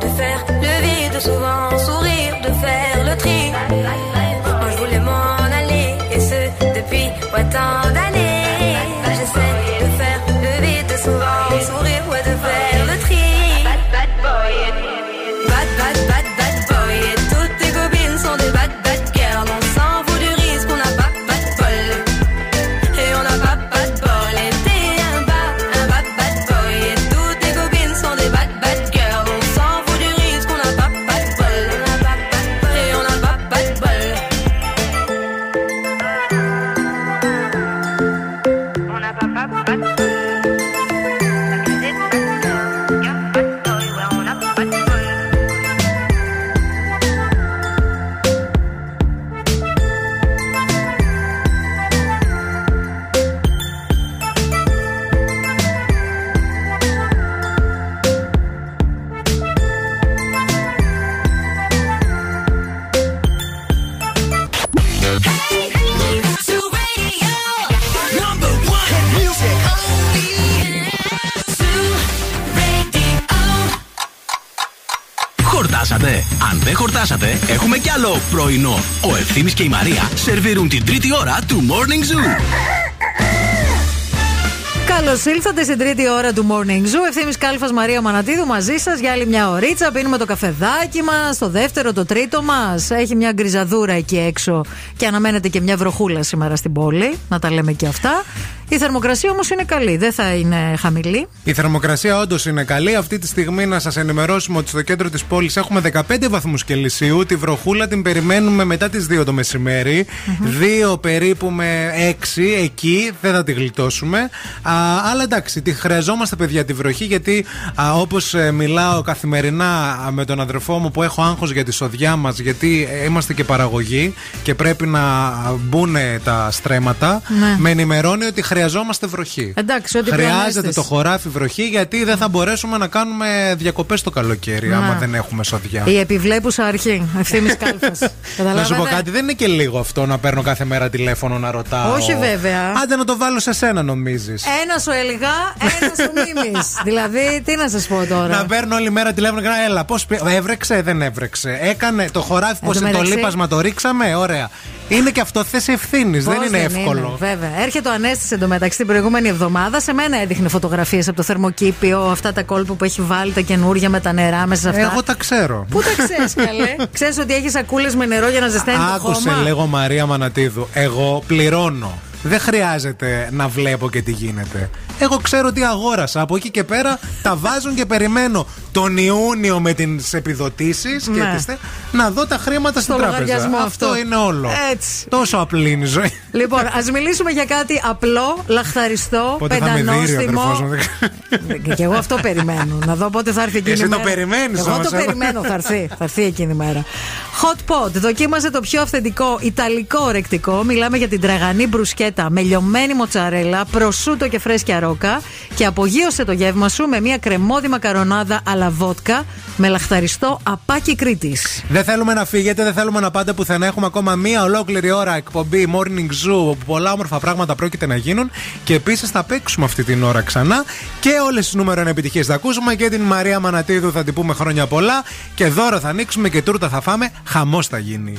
De faire le vide, souvent πρωινό. Ο Ευθύμης και η Μαρία σερβίρουν την τρίτη ώρα του Morning Zoo. Καλώς ήλθατε στην τρίτη ώρα του Morning Zoo. Ευθύνη Κάλφα Μαρία Μανατίδου μαζί σας για άλλη μια ωρίτσα. Πίνουμε το καφεδάκι μας, το δεύτερο, το τρίτο μας. Έχει μια γκριζαδούρα εκεί έξω και αναμένεται και μια βροχούλα σήμερα στην πόλη. Να τα λέμε και αυτά. Η θερμοκρασία όμως είναι καλή, δεν θα είναι χαμηλή. Η θερμοκρασία όντως είναι καλή. Αυτή τη στιγμή να σας ενημερώσουμε ότι στο κέντρο της πόλης έχουμε 15 βαθμούς Κελσίου. Τη βροχούλα την περιμένουμε μετά τις 2 το μεσημέρι. 2 περίπου με 6 εκεί. Δεν θα τη γλιτώσουμε. Α, αλλά εντάξει, τη χρειαζόμαστε παιδιά τη βροχή γιατί όπως μιλάω καθημερινά α, με τον αδερφό μου που έχω άγχος για τη σοδιά μας γιατί ε, είμαστε και παραγωγή και πρέπει να α, μπουν τα στρέμματα. Ναι. Με ενημερώνει ότι χρειαζόμαστε βροχή. Εντάξει, ό,τι Χρειάζεται πλεονέστης. το χωράφι βροχή γιατί δεν θα μπορέσουμε να κάνουμε διακοπές το καλοκαίρι Να. άμα δεν έχουμε σοδιά. Η επιβλέπουσα αρχή. Ευθύνη Κάλφας. [LAUGHS] Να σου πω κάτι, δεν είναι και λίγο αυτό να παίρνω κάθε μέρα τηλέφωνο να ρωτάω. Όχι, βέβαια. Άντε να το βάλω σε σένα, νομίζεις. Ένα σου έλεγα, ένας σου μίμη. [LAUGHS] δηλαδή, τι να σας πω τώρα; Να παίρνω όλη μέρα τηλέφωνο και να έλα. Πώς έβρεξε, δεν έβρεξε. Έκανε το χωράφι, Εν πώς τω το μεταξύ- λείπασμα το ρίξαμε. Ωραία. Είναι και αυτό θέση ευθύνης, Πώς δεν είναι εύκολο. βέβαια. Έρχεται ο Ανέστη εντωμεταξύ την προηγούμενη εβδομάδα. Σε μένα έδειχνε φωτογραφίες από το θερμοκήπιο, αυτά τα κόλπα που έχει βάλει, τα καινούρια με τα νερά μέσα σε αυτά. Εγώ τα ξέρω. Πού τα ξέρεις, καλέ; [LAUGHS] ξέρεις ότι έχεις σακούλες με νερό για να ζεσταίνει το Άκουσε χώμα; λέγω Μαρία Μανατίδου. Εγώ πληρώνω. Δεν χρειάζεται να βλέπω και τι γίνεται. Εγώ ξέρω τι αγόρασα. Από εκεί και πέρα τα βάζουν και περιμένω τον Ιούνιο με τις επιδοτήσεις Ναι. και τις θε- να δω τα χρήματα στην Στο τράπεζα. λογαριασμό αυτό αυτό. είναι όλο. Έτσι. Τόσο απλή είναι η ζωή. Λοιπόν, ας μιλήσουμε για κάτι απλό, λαχταριστό, Πότε θα με δει ο πεντανόστιμο. αδερφός μου, δεν ξέρω. Και εγώ αυτό περιμένω. Να δω πότε θα έρθει εκείνη Εσύ η το μέρα. περιμένεις Εγώ όμως, το ε. περιμένω, θα έρθει. Θα έρθει εκείνη η μέρα. Hot pot. Δοκίμασε το πιο αυθεντικό ιταλικό ορεκτικό. Μιλάμε για την τραγανή μπρουσκέτα με λιωμένη μοτσαρέλα, προσούτο και φρέσκια ρόκα. Και απογείωσε το γεύμα σου με μια κρεμόδι μακαρονάδα αλα βότκα με λαχταριστό απάκι Κρήτης. Δεν θέλουμε να φύγετε, δεν θέλουμε να πάτε πουθενά. Έχουμε ακόμα μία ολόκληρη ώρα εκπομπή Morning Zoo όπου πολλά όμορφα πράγματα πρόκειται να γίνουν. Και επίσης θα παίξουμε αυτή την ώρα ξανά. Και όλες τις νούμερο 1 επιτυχίες θα ακούσουμε. Και την Μαρία Μανατίδου θα την πούμε χρόνια πολλά. Και δώρα θα ανοίξουμε και τούρτα θα φάμε. Χαμός θα γίνει.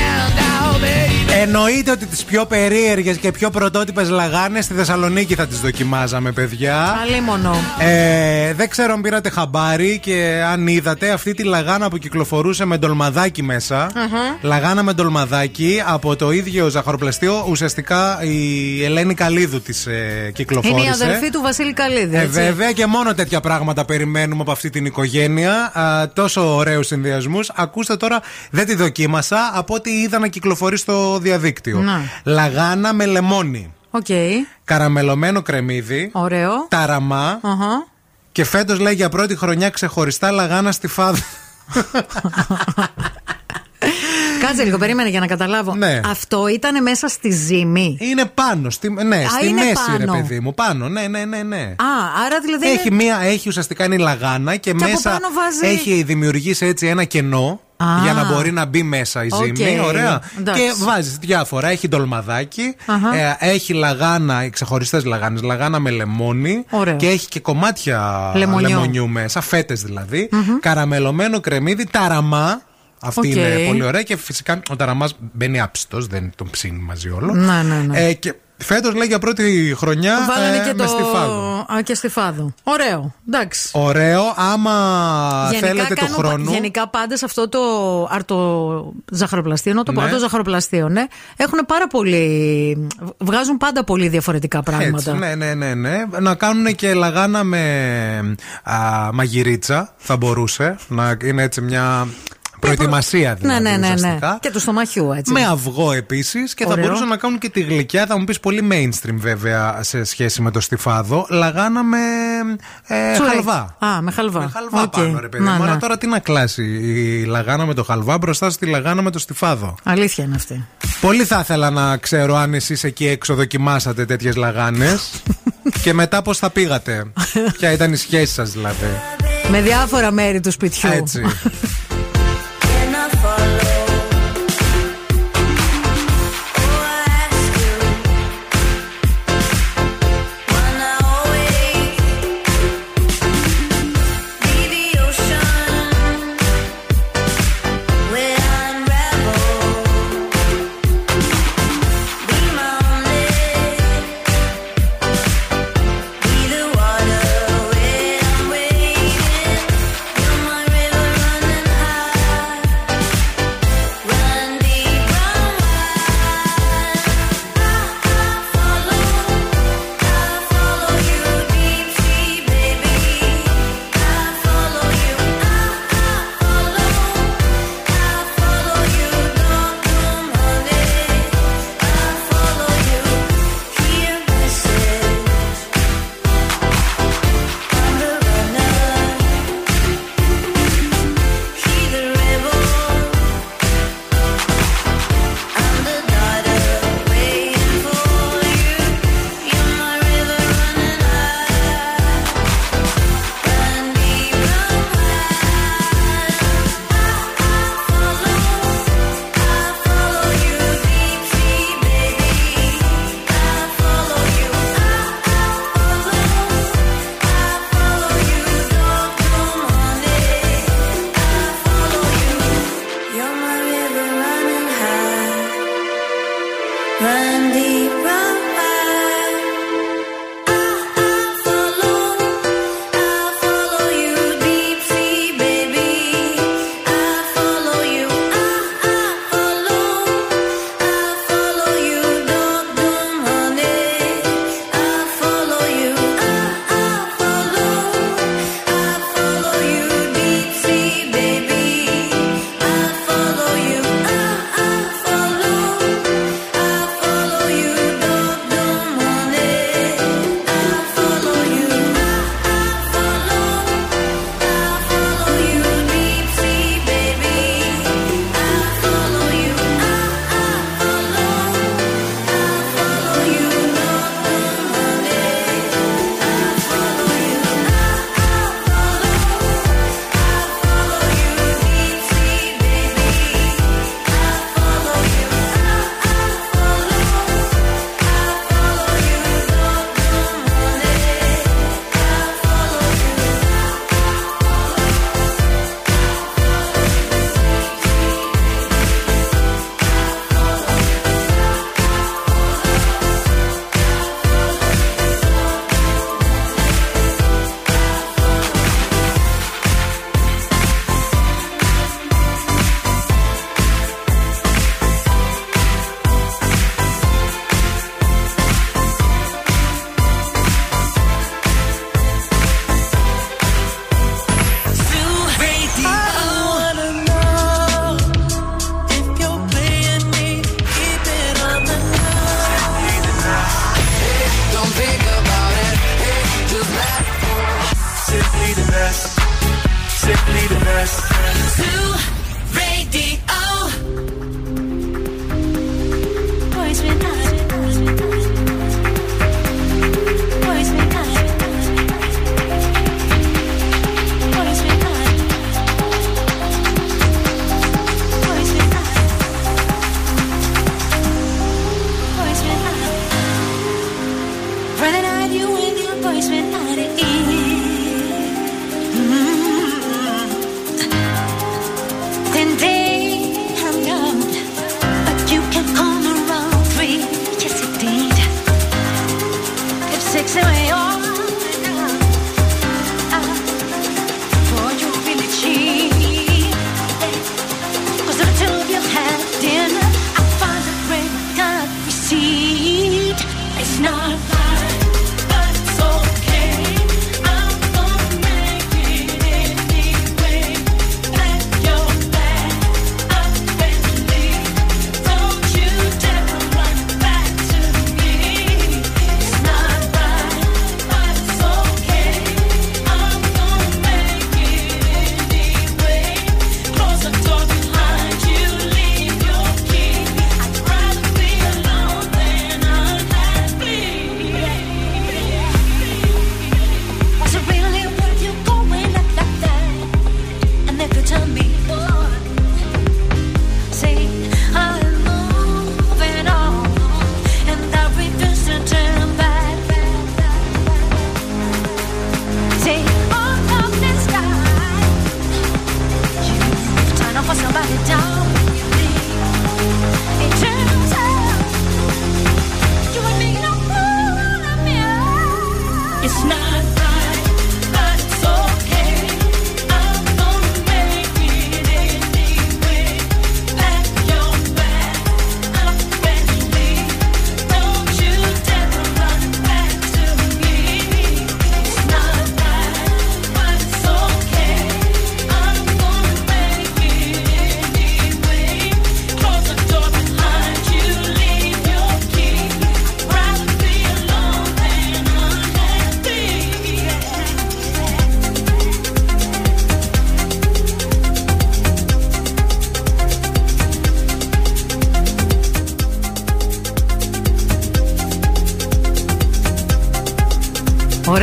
Εννοείται ότι τις πιο περίεργες και πιο πρωτότυπες λαγάνες στη Θεσσαλονίκη θα τις δοκιμάζαμε, παιδιά. Καλή μόνο. Ε, δεν ξέρω αν πήρατε χαμπάρι και αν είδατε αυτή τη λαγάνα που κυκλοφορούσε με ντολμαδάκι μέσα. Λαγάνα με ντολμαδάκι από το ίδιο ζαχαροπλαστείο. Ουσιαστικά η Ελένη Καλίδου της ε, κυκλοφόρησε. Είναι η αδερφή του Βασίλη Καλίδη. Ε, έτσι. βέβαια και μόνο τέτοια πράγματα περιμένουμε από αυτή την οικογένεια. Α, τόσο ωραίους συνδυασμούς. Ακούστε τώρα, δεν τη δοκίμασα από ό,τι είδα να κυκλοφορεί στο διαδίκτυο. Να. Λαγάνα με λεμόνι. Οκ. Καραμελωμένο κρεμμύδι. Ωραίο. Ταραμά. Αχα. Και φέτος λέει για πρώτη χρονιά ξεχωριστά λαγάνα στη φάδα. [LAUGHS] Κάτσε λίγο, περίμενε για να καταλάβω. Ναι. Αυτό ήταν μέσα στη ζύμη. Είναι πάνω, στη, ναι, Α, στη είναι μέση, πάνω. ρε παιδί μου. Πάνω, ναι, ναι, ναι. ναι. Α, άρα δηλαδή. Έχει, είναι- μία, έχει ουσιαστικά είναι η λαγάνα και, Και από μέσα πάνω βάζει- έχει δημιουργήσει έτσι ένα κενό Α. για να μπορεί να μπει μέσα η Οκ. ζύμη. Ωραία. Εντάξει. Και βάζεις διάφορα. Έχει ντολμαδάκι, Αχα. ε, έχει λαγάνα, ξεχωριστές λαγάνες, λαγάνα με λεμόνι Ωραίο. και έχει και κομμάτια Λεμονιού. λεμονιού μέσα, φέτες δηλαδή. Καραμελωμένο κρεμμύδι, ταραμά. Αυτή Οκ. είναι πολύ ωραία και φυσικά ο ταραμάς μπαίνει άψητο, δεν τον ψήνει μαζί όλο. Ναι, ναι, ναι. Ε, και φέτος λέει για πρώτη χρονιά Βάλανε ε, και με το. στιφάδο. Α, και στιφάδο. Ωραίο. Εντάξει. Ωραίο, άμα θέλετε του κάνουν- χρόνου. γενικά πάντα σε αυτό το αρτοζαχαροπλαστείο, ενώ το Ναι. ναι. ζαχαροπλαστείο, ναι, έχουν πάρα πολύ. βγάζουν πάντα πολύ διαφορετικά πράγματα. Έτσι, ναι, ναι, ναι, ναι. Να κάνουν και λαγάνα με α, μαγειρίτσα, θα μπορούσε. Να είναι έτσι μια προετοιμασία ναι, δηλαδή. ναι, ναι, ναι. ουσιαστικά. Και του στομαχιού, έτσι. Με αυγό επίσης και θα Ωραίο. μπορούσαν να κάνουν και τη γλυκιά. Θα μου πεις πολύ mainstream βέβαια σε σχέση με το στιφάδο. Λαγάνα με ε, Τσουρέκι. χαλβά. Α, με χαλβά. Με χαλβά Οκ. πάνω, ρε παιδί Να, μου. ναι. Αλλά τώρα τι να κλάσει η λαγάνα με το χαλβά μπροστά στη λαγάνα με το στιφάδο. Αλήθεια είναι αυτή. Πολύ θα ήθελα να ξέρω αν εσείς εκεί έξω δοκιμάσατε τέτοιες λαγάνες. [LAUGHS] και μετά πώς θα πήγατε. Ποια ήταν η σχέση σας δηλαδή. Με διάφορα μέρη του σπιτιού. Έτσι.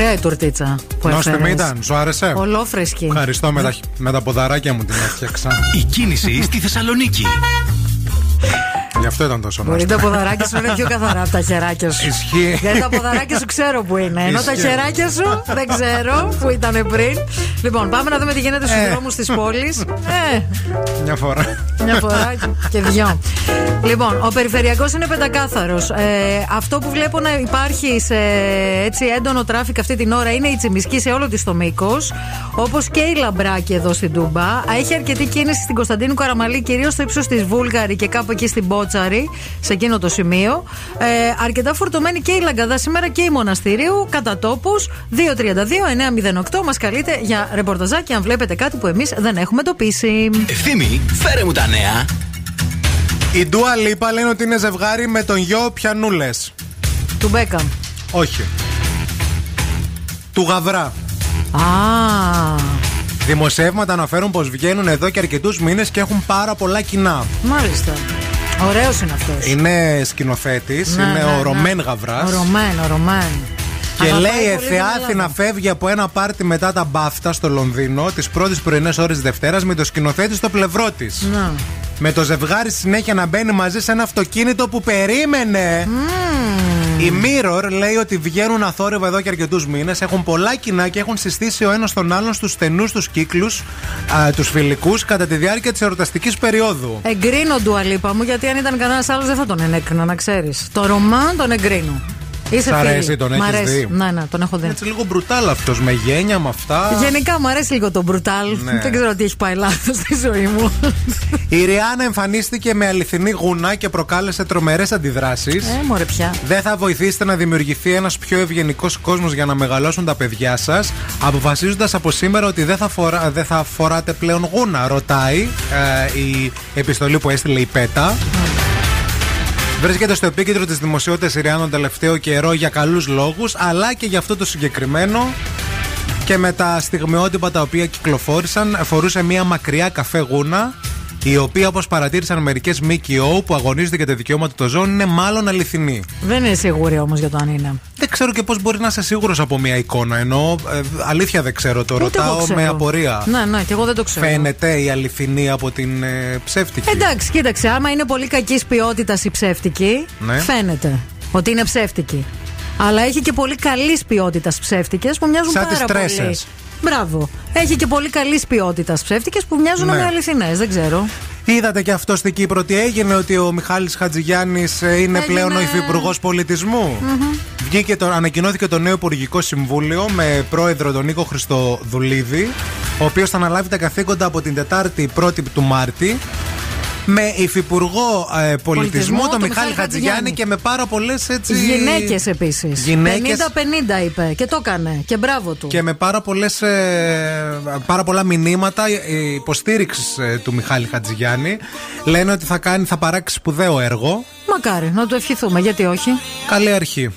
Ωραία η τουρτίτσα που Νόστιμη έφερες. ήταν, σου άρεσε; Ολόφρεσκη. Ευχαριστώ με τα, με τα ποδαράκια μου την έφτιαξα. Η κίνηση στη Θεσσαλονίκη. Γι' αυτό ήταν τόσο Μπορεί νόστιμο. τα ποδαράκια σου να είναι πιο καθαρά από τα χεράκια σου. Ισχύει. Γιατί τα ποδαράκια σου ξέρω που είναι. Ενώ τα Ισχύει. χεράκια σου δεν ξέρω που ήταν πριν. Λοιπόν, πάμε να δούμε τι γίνεται στους Ε. δρόμους της πόλης. Ε, Μια φορά. Μια φορά και δυο. Λοιπόν, ο περιφερειακός είναι πεντακάθαρος. Ε, αυτό που βλέπω να υπάρχει σε έτσι έντονο traffic αυτή την ώρα είναι η Τσιμισκή σε όλο της το μήκος. Όπως και η λαμπράκη εδώ στην Τούμπα. Έχει αρκετή κίνηση στην Κωνσταντίνου Καραμανλή, κυρίως στο ύψος της Βούλγαρη και κάπου εκεί στην Μπότσαρη, σε εκείνο το σημείο. Ε, αρκετά φορτωμένη και η Λαγκαδά σήμερα και η Μοναστηρίου, κατά τόπους 232-908. Μας καλείτε για ρεπορταζάκι αν βλέπετε κάτι που εμείς δεν έχουμε εντοπίσει. Ευθύμη, φέρε μου τα νέα. Η Ντούα Λίπα λένε ότι είναι ζευγάρι με τον γιο Πιανούλες. Του Μπέκαμ. Όχι. Του Γαβρά. Α, Δημοσιεύματα αναφέρουν πως βγαίνουν εδώ και αρκετούς μήνες και έχουν πάρα πολλά κοινά. μάλιστα. Ωραίος είναι αυτός. Είναι σκηνοθέτης, Ναι, είναι ναι, ο ναι. Ρωμέν Γαβράς. Ο Ρωμέν, ο Ρωμέν. Και Αγαπάει λέει πολύ Εθεά την Αθήνα Ελλάδα. φεύγει από ένα πάρτι μετά τα μπάφτα στο Λονδίνο τις πρώτες πρωινές ώρες Δευτέρας με το σκηνοθέτη στο πλευρό της. Να. Με το ζευγάρι συνέχεια να μπαίνει μαζί σε ένα αυτοκίνητο που περίμενε. Η Mirror λέει ότι βγαίνουν αθόρυβα εδώ και αρκετούς μήνες, έχουν πολλά κοινά και έχουν συστήσει ο ένας τον άλλον στους στενούς τους κύκλους, τους φιλικούς, κατά τη διάρκεια της εορταστικής περίοδου. Εγκρίνω ντουαλίπα μου γιατί αν ήταν κανένας άλλος δεν θα τον ενέκρινα, να ξέρεις. Το Ρωμάν τον εγκρίνω. Είσαι Σ' αρέσει, φίλη. τον Μ' έχεις αρέσει. δει; Ναι, ναι, τον έχω δει. Έτσι λίγο μπρουτάλ αυτός, με γένια, με αυτά. Γενικά μου αρέσει λίγο το μπρουτάλ. Ναι. Δεν ξέρω τι έχει πάει λάθος στη ζωή μου. Η Ριάννα εμφανίστηκε με αληθινή γούνα και προκάλεσε τρομερές αντιδράσεις. ε, μωρέ πια. Δεν θα βοηθήσετε να δημιουργηθεί ένας πιο ευγενικός κόσμος για να μεγαλώσουν τα παιδιά σας, αποφασίζοντας από σήμερα ότι δεν θα, φορά, δεν θα φοράτε πλέον γούνα, ρωτάει ε, η επιστολή που έστειλε η Πέτα. Βρίσκεται στο επίκεντρο της δημοσιότητας η Ριάννα τον τελευταίο καιρό για καλούς λόγους, αλλά και για αυτό το συγκεκριμένο. Και με τα στιγμιότυπα τα οποία κυκλοφόρησαν, φορούσε μια μακριά καφέ γούνα, η οποία όπως παρατήρησαν μερικές ΜΚΟ που αγωνίζονται για τα δικαιώματα των ζώων, είναι μάλλον αληθινή. Δεν είναι σίγουρη όμως για το αν είναι. Δεν ξέρω και πώς μπορεί να είσαι σίγουρος από μια εικόνα. Ενώ ε, αλήθεια δεν ξέρω, το Ούτε εγώ ρωτάω ξέρω. με απορία. Ναι, ναι, και εγώ δεν το ξέρω. Φαίνεται η αληθινή από την ε, ψεύτικη. Εντάξει, κοίταξε, άμα είναι πολύ κακής ποιότητας η ψεύτικη, Ναι. φαίνεται ότι είναι ψεύτικη. Αλλά έχει και πολύ καλής ποιότητας ψεύτικες που μοιάζουν Σαν πάρα τις πολύ. Μπράβο. Έχει και πολύ καλής ποιότητας ψεύτικες που μοιάζουν ναι. με αληθινές, δεν ξέρω. Είδατε και αυτό στην Κύπρο τι έγινε, ότι ο Μιχάλης Χατζηγιάννης ε, είναι πλέον ο υφυπουργός πολιτισμού. Βγήκε το, ανακοινώθηκε το νέο Υπουργικό Συμβούλιο με πρόεδρο τον Νίκο Χριστοδουλίδη, ο οποίος θα αναλάβει τα καθήκοντα από την Τετάρτη 1η του Μάρτη με υφυπουργό ε, πολιτισμό, πολιτισμού, τον το Μιχάλη Χατζηγιάννη και με πάρα πολλές έτσι. Γυναίκες επίσης. Γυναίκες... 50-50 είπε και το έκανε και μπράβο του. Και με πάρα, πολλές, ε, πάρα πολλά μηνύματα ε, υποστήριξης του Μιχάλη Χατζηγιάννη. Λένε ότι θα, κάνει, θα παράξει σπουδαίο έργο. Μακάρι, να το ευχηθούμε, γιατί όχι; Καλή αρχή.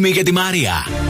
μνήμη για τη Μαρία.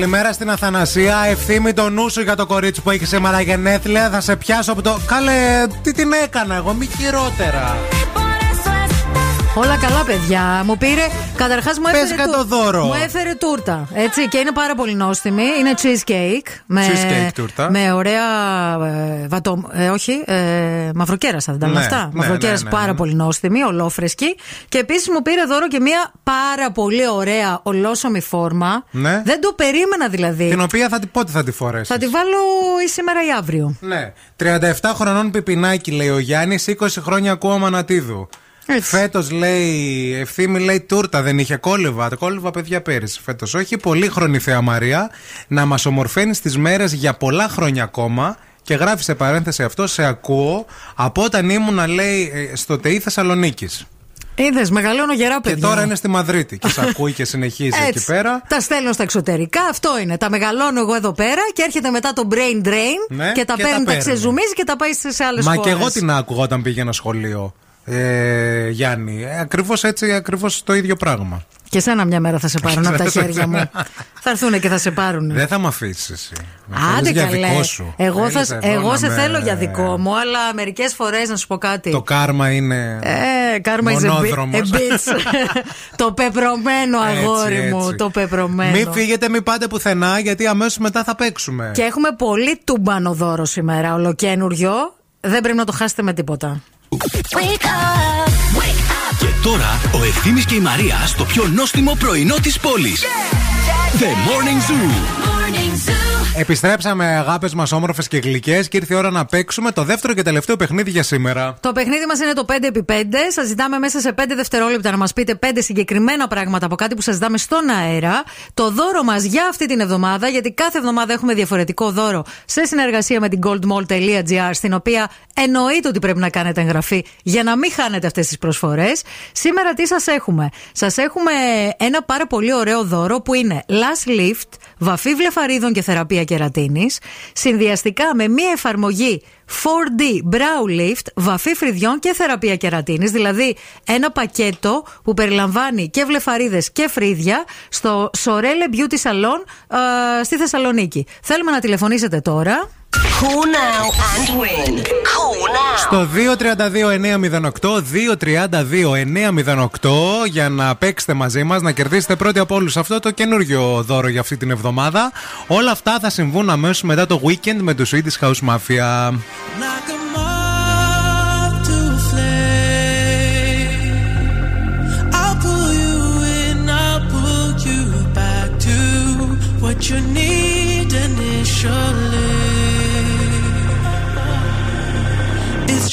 Καλημέρα στην Αθανασία. Ευθύμη το νου σου για το κορίτσι που έχει σήμερα γενέθλια. Θα σε πιάσω από το. Καλέ, τι την έκανα εγώ, μη χειρότερα. Όλα καλά, παιδιά. Μου πήρε. Καταρχάς μου Πες έφερε. και το δώρο. Μου έφερε τούρτα. Έτσι, και είναι πάρα πολύ νόστιμη. Είναι cheesecake. Με, Cheesecake τούρτα. Με ωραία. Ε, βατο, ε, όχι, ε, μαυροκέρασα δεν τα Ναι, αυτά. ναι, μαυροκέρασα ναι, ναι, πάρα ναι. πολύ νόστιμη, ολόφρεσκη. Και επίσης μου πήρε δώρο και μια πάρα πολύ ωραία ολόσωμη φόρμα. Ναι. Δεν το περίμενα δηλαδή. Την οποία θα, τη- πότε θα τη φορέσεις; Θα τη βάλω ή σήμερα ή αύριο. Ναι. 37 χρονών πιπινάκι λέει ο Γιάννης, 20 χρόνια ακούω Μανατίδου. Φέτος λέει, ευθύμη λέει τούρτα, δεν είχε κόλληβα. Τα κόλληβα παιδιά πέρυσι. Φέτος όχι. Πολύχρονη Θεά Μαρία να μας ομορφαίνεις τις μέρες για πολλά χρόνια ακόμα. Και γράφει σε παρένθεση αυτό, σε ακούω από όταν ήμουνα λέει ε, στο ΤΕΙ Θεσσαλονίκης. Είδες, μεγαλώνω γερά Και παιδιά. τώρα είναι στη Μαδρίτη και σε ακούει και συνεχίζει εκεί Έτσι. πέρα. Τα στέλνω στα εξωτερικά, αυτό είναι. Τα μεγαλώνω εγώ εδώ πέρα και έρχεται μετά το brain drain Ναι, και τα και τα παίρνει, τα, παίρνει. ξεζουμίζει και τα πάει σε άλλες Μα χώρε. και εγώ την άκουγα όταν πήγαινα σχολείο. Ε, Γιάννη, ε, ακριβώς έτσι, ακριβώς το ίδιο πράγμα. Και σένα μια μέρα θα σε πάρουν από τα [LAUGHS] χέρια μου. θα έρθουν και θα σε πάρουν. Δεν θα με αφήσεις εσύ. Με Άντε θέλεις για καλέ. δικό σου. Εγώ, θα, Θέλεις εδώ εγώ να σε με- θέλω για δικό μου, αλλά μερικές φορές να σου πω κάτι. Το κάρμα είναι. Ε, κάρμα is a, bit- μονόδρομος. a bitch. [LAUGHS] το πεπρωμένο αγόρι Έτσι, μου. έτσι. Το πεπρωμένο. Μην φύγετε, μην πάτε πουθενά, γιατί αμέσως μετά θα παίξουμε. Και έχουμε πολύ τουμπάνο δώρο σήμερα, ολοκένουργιο. Δεν πρέπει να το χάσετε με τίποτα. Και τώρα ο Ευθύμης και η Μαρία στο πιο νόστιμο πρωινό της πόλης. The Morning Zoo. Επιστρέψαμε, αγάπες μας, όμορφες και γλυκές, και ήρθε η ώρα να παίξουμε το δεύτερο και τελευταίο παιχνίδι για σήμερα. Το παιχνίδι μας είναι το 5x5. Σας ζητάμε μέσα σε 5 δευτερόλεπτα να μας πείτε 5 συγκεκριμένα πράγματα από κάτι που σας ζητάμε στον αέρα. Το δώρο μας για αυτή την εβδομάδα, γιατί κάθε εβδομάδα έχουμε διαφορετικό δώρο σε συνεργασία με την goldmall.gr, στην οποία εννοείται ότι πρέπει να κάνετε εγγραφή για να μην χάνετε αυτές τις προσφορές. Σήμερα τι σας έχουμε; Σας έχουμε ένα πάρα πολύ ωραίο δώρο που είναι Last Lift, βαφή βλεφαρίδων και θεραπεία κερατίνης, συνδυαστικά με μία εφαρμογή 4D Brow Lift, βαφή φρυδιών και θεραπεία κερατίνης, δηλαδή ένα πακέτο που περιλαμβάνει και βλεφαρίδες και φρύδια στο Sorelle Beauty Salon ε, στη Θεσσαλονίκη. Θέλουμε να τηλεφωνήσετε τώρα. Call now and win. Call now. Στο 232-908, 232-908 για να παίξετε μαζί μας, να κερδίσετε πρώτοι από όλους αυτό το καινούριο δώρο για αυτή την εβδομάδα. Όλα αυτά θα συμβούν αμέσως μετά το weekend με το Swedish House Mafia. Like a moth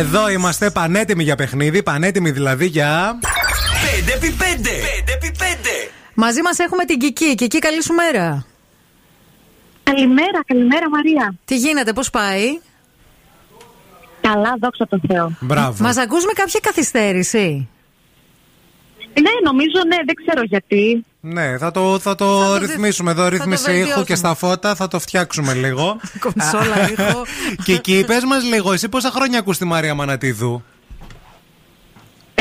Εδώ είμαστε πανέτοιμοι για παιχνίδι, πανέτοιμοι δηλαδή για. 5x5. 5x5. Μαζί μας έχουμε την Κική. Κική, καλή σου μέρα. Καλημέρα, καλημέρα Μαρία. Τι γίνεται, πώς πάει; Καλά, δόξα τω Θεώ. Μπράβο. Μας ακούς με κάποια καθυστέρηση; Ναι, νομίζω ναι, δεν ξέρω γιατί. Ναι, θα το, θα το δι- ρυθμίσουμε εδώ. Ρύθμιση ήχου βελτιώσουμε. και στα φώτα θα το φτιάξουμε λίγο. [LAUGHS] Κονσόλα ήχο. [LAUGHS] και εκεί, πες μας λίγο, εσύ πόσα χρόνια ακούς τη Μαρία Μανατίδου;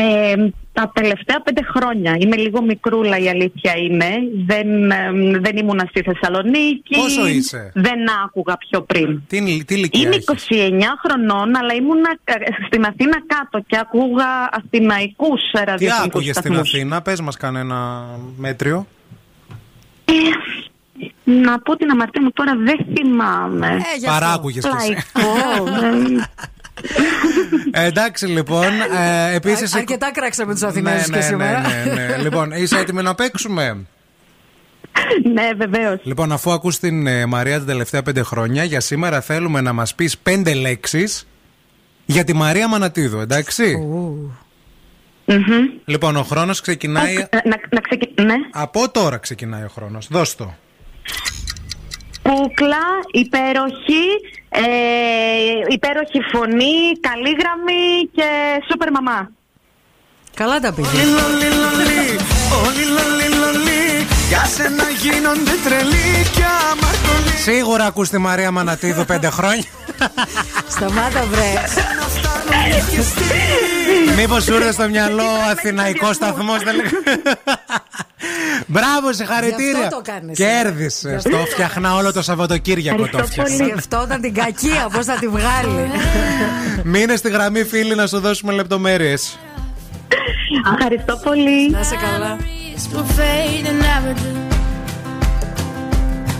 Ε, τα τελευταία πέντε χρόνια. Είμαι λίγο μικρούλα η αλήθεια είναι. Δεν, ε, δεν ήμουνα στη Θεσσαλονίκη. Πόσο είσαι; Δεν άκουγα πιο πριν. Τι, τι ηλικία Είμαι έχεις; 29 χρονών, αλλά ήμουνα ε, στην Αθήνα κάτω και ακούγα αθηναϊκούς Τι ραδιοφωνικούς άκουγες στην σταθμούς. Αθήνα, πες μας κανένα μέτριο. Να πω την αμαρτία μου τώρα δεν θυμάμαι. Ε, γι' αυτό. Παράκουγες κι εσύ. Λαϊκό. ε, Ε, εντάξει λοιπόν. Ε, επίσης, Α- Αρκετά κράξαμε τους ναι, Αθηναίους ναι, και σήμερα. ναι, ναι, ναι. λοιπόν, είσαι έτοιμη να παίξουμε; ναι, βεβαίως. Λοιπόν, αφού ακούς την ε, Μαρία τα τελευταία πέντε χρόνια, για σήμερα θέλουμε να μας πεις πέντε λέξεις για τη Μαρία Μανατίδου, εντάξει; Λοιπόν, ο χρόνος ξεκινάει. Να, να ξεκι... Ναι. Από τώρα ξεκινάει ο χρόνος. Δώσ' το. Κούκλα, υπέροχη, ε, υπέροχη φωνή, καλή γραμμή και σούπερ μαμά. Καλά τα πήγες. Όλοι λολί λολί Για σένα γίνονται τρελοί και αμαρτωλοί Σίγουρα ακούς τη Μαρία Μανατίδου πέντε χρόνια. Σταμάτα βρε. Μήπως σου ήρθε στο μυαλό Αθηναϊκός σταθμός. Μπράβο, συγχαρητήρια. Γι' αυτό το κάνεις. Κέρδισε. Γι' αυτό Το το- φτιαχνά όλο το Σαββατοκύριακο. Το φτιάχνα. Σκεφτόταν την κακία, πώς θα τη βγάλει. [LAUGHS] Μείνε στη γραμμή, φίλοι, να σου δώσουμε λεπτομέρειες. Ευχαριστώ πολύ. Να σε καλά. will fade and never do.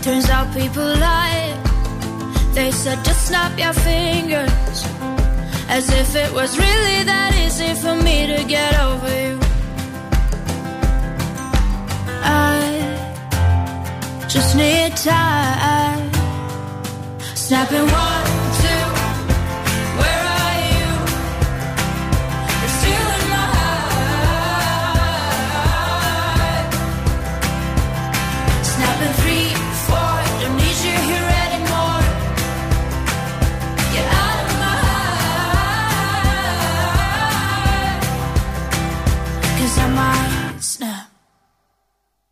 Turns out people lie. They said just snap your fingers. As if it was really that easy for me to get over you. I just need time. Snapping one,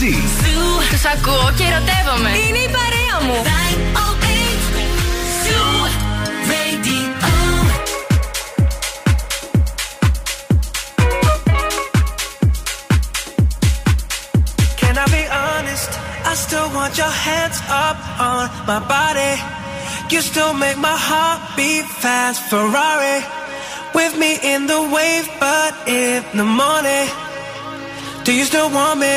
μαζί. Ακούω και ερωτεύομαι. Είναι η παρέα μου. Can I be honest? I still want your hands up on my body. You still make my heart beat fast, Ferrari. With me in the wave, but in the morning. Do you still want me?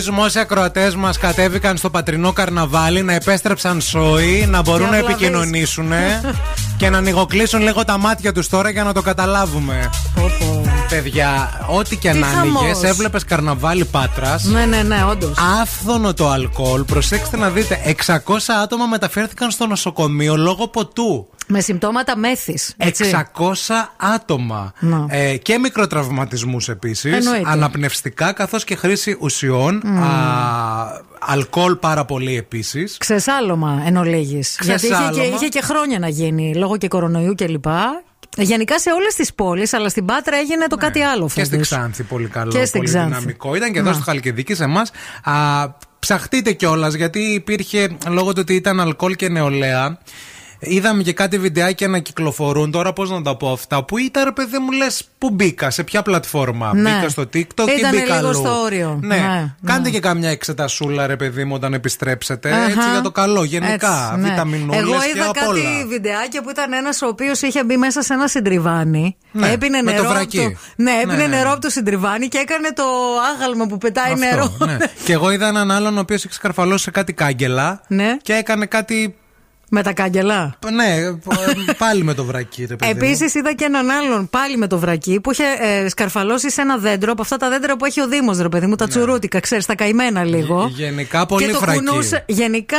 Ελπίζουμε όσοι ακροατές μας κατέβηκαν στο πατρινό καρναβάλι να επέστρεψαν σόι, να μπορούν Και να απλά επικοινωνήσουν [LAUGHS] και να ανοιγοκλείσουν λίγο τα μάτια τους τώρα για να το καταλάβουμε. Παιδιά, ό,τι και Τι να άνοιγες, χαμός. έβλεπες καρναβάλι Πάτρας. Ναι, ναι, ναι, όντως. Άφθονο το αλκοόλ. Προσέξτε να δείτε, 600 άτομα μεταφέρθηκαν στο νοσοκομείο λόγω ποτού. Με συμπτώματα μέθης. 600 άτομα. Να. Ε, και μικροτραυματισμούς επίσης. Εννοείται. Αναπνευστικά καθώς και χρήση ουσιών. Μμ. Α, αλκοόλ πάρα πολύ επίσης. Ξεσάλωμα εν ολίγης. Γιατί είχε και, Ξεσάλωμα. είχε και χρόνια να γίνει λόγω και κορονοϊού κλπ. Γενικά σε όλες τις πόλεις, αλλά στην Πάτρα έγινε το κάτι άλλο Ναι. Και στην φέτος. Ξάνθη πολύ καλό, Και στην πολύ Ξάνθη. δυναμικό. Ήταν και εδώ Να. στο Χαλκιδική σε εμάς. Ψαχτείτε κιόλας γιατί υπήρχε λόγω του ότι ήταν αλκοόλ και νεολαία. Είδαμε και κάτι βιντεάκια να κυκλοφορούν. Τώρα πώς να τα πω αυτά. Που ήταν ρε παιδί μου λες, πού μπήκα, σε ποια πλατφόρμα. Ναι. Μπήκα στο TikTok ή Ήτανε μπήκα λίγο αλλού. στο όριο. Ναι. Ναι, Κάντε ναι. και κάμια εξετασούλα, ρε παιδί μου, όταν επιστρέψετε. Αχα. Έτσι για το καλό, γενικά. Έτσι, ναι. Βιταμινούλες Εγώ και είδα απ' κάτι όλα. βιντεάκια που ήταν ένας ο οποίος είχε μπει μέσα σε ένα συντριβάνι. Ναι, έπινε με το νερό. από βρακί. το, ναι, έπινε Ναι, ναι, ναι. νερό από το συντριβάνι και έκανε το άγαλμα που πετάει Αυτό, νερό. ναι. [LAUGHS] και εγώ είδα έναν άλλον ο οποίος είχε σκαρφαλώσει σε κάτι κάγκελα Ναι. και έκανε κάτι. Με τα κάγκελα; Ναι, πάλι με το βρακί, ρε παιδί. μου. Επίσης είδα και έναν άλλον πάλι με το βρακί που είχε ε, σκαρφαλώσει σε ένα δέντρο από αυτά τα δέντρα που έχει ο Δήμος, ρε παιδί μου, τα τσουρούτικα, ξέρεις, τα καημένα λίγο. Ναι. Γενικά πολύ και το βρακί. κουνούσε. Γενικά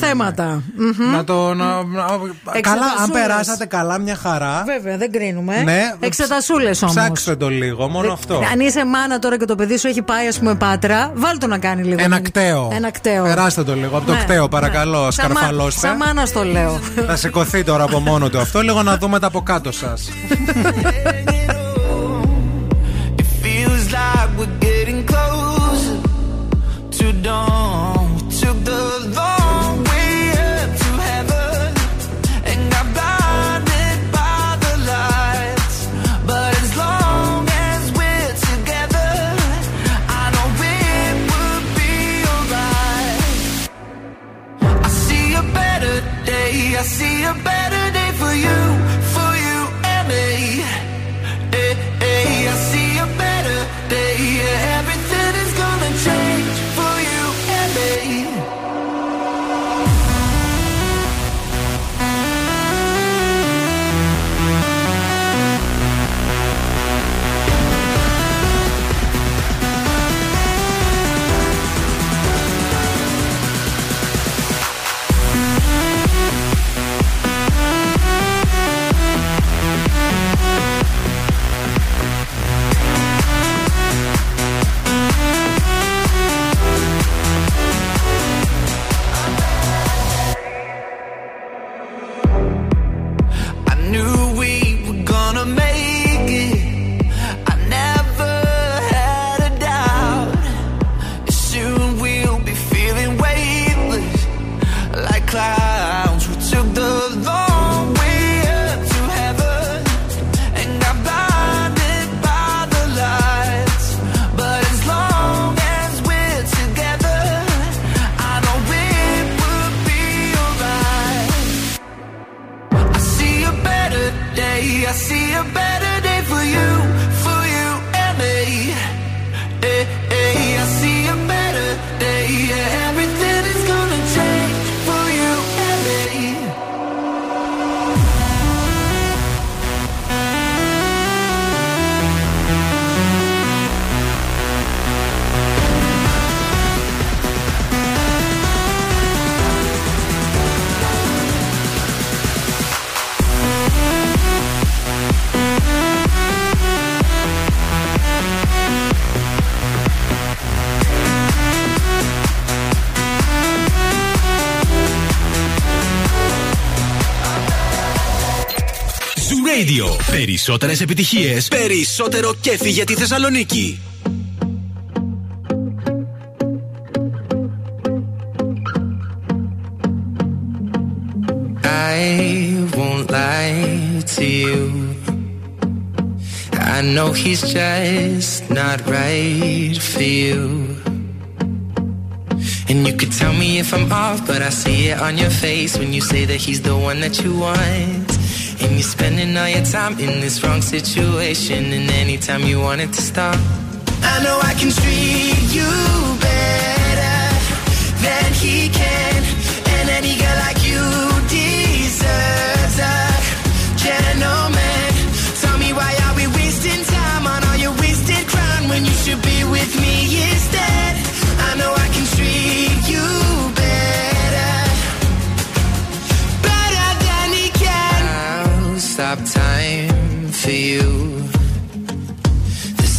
θέματα. Μμμ. Να το. Να, να- καλά, αν Εξετασούλες. περάσατε καλά, μια χαρά. Βέβαια, δεν κρίνουμε. Ναι, Εξετασούλες όμως. Ψάξτε το λίγο, μόνο αυτό. Αν είσαι μάνα τώρα και το παιδί σου έχει πάει, ας πούμε, πάτρα, βάλ το να κάνει λίγο. Ένα κταίο. Ένα κταίο. Περάστε το λίγο από το Ναι, κταίο, ναι. παρακαλώ. Σαν μα- Σκαρφαλώστε. Σαν μάνα το λέω. Θα σηκωθεί τώρα από μόνο του αυτό. Λίγο να δούμε τα από κάτω σας. [LAUGHS] I see a better day for you, for you and me. Hey, hey, I see. Περισσότερες επιτυχίες, περισσότερο κέφι για τη Θεσσαλονίκη. I won't lie to you. I know he's just not right for you. And you could tell me if I'm off, but I see it on your face when you say that he's the one that you want. You're spending all your time in this wrong situation, and anytime you want it to stop. I know I can treat you better than he can,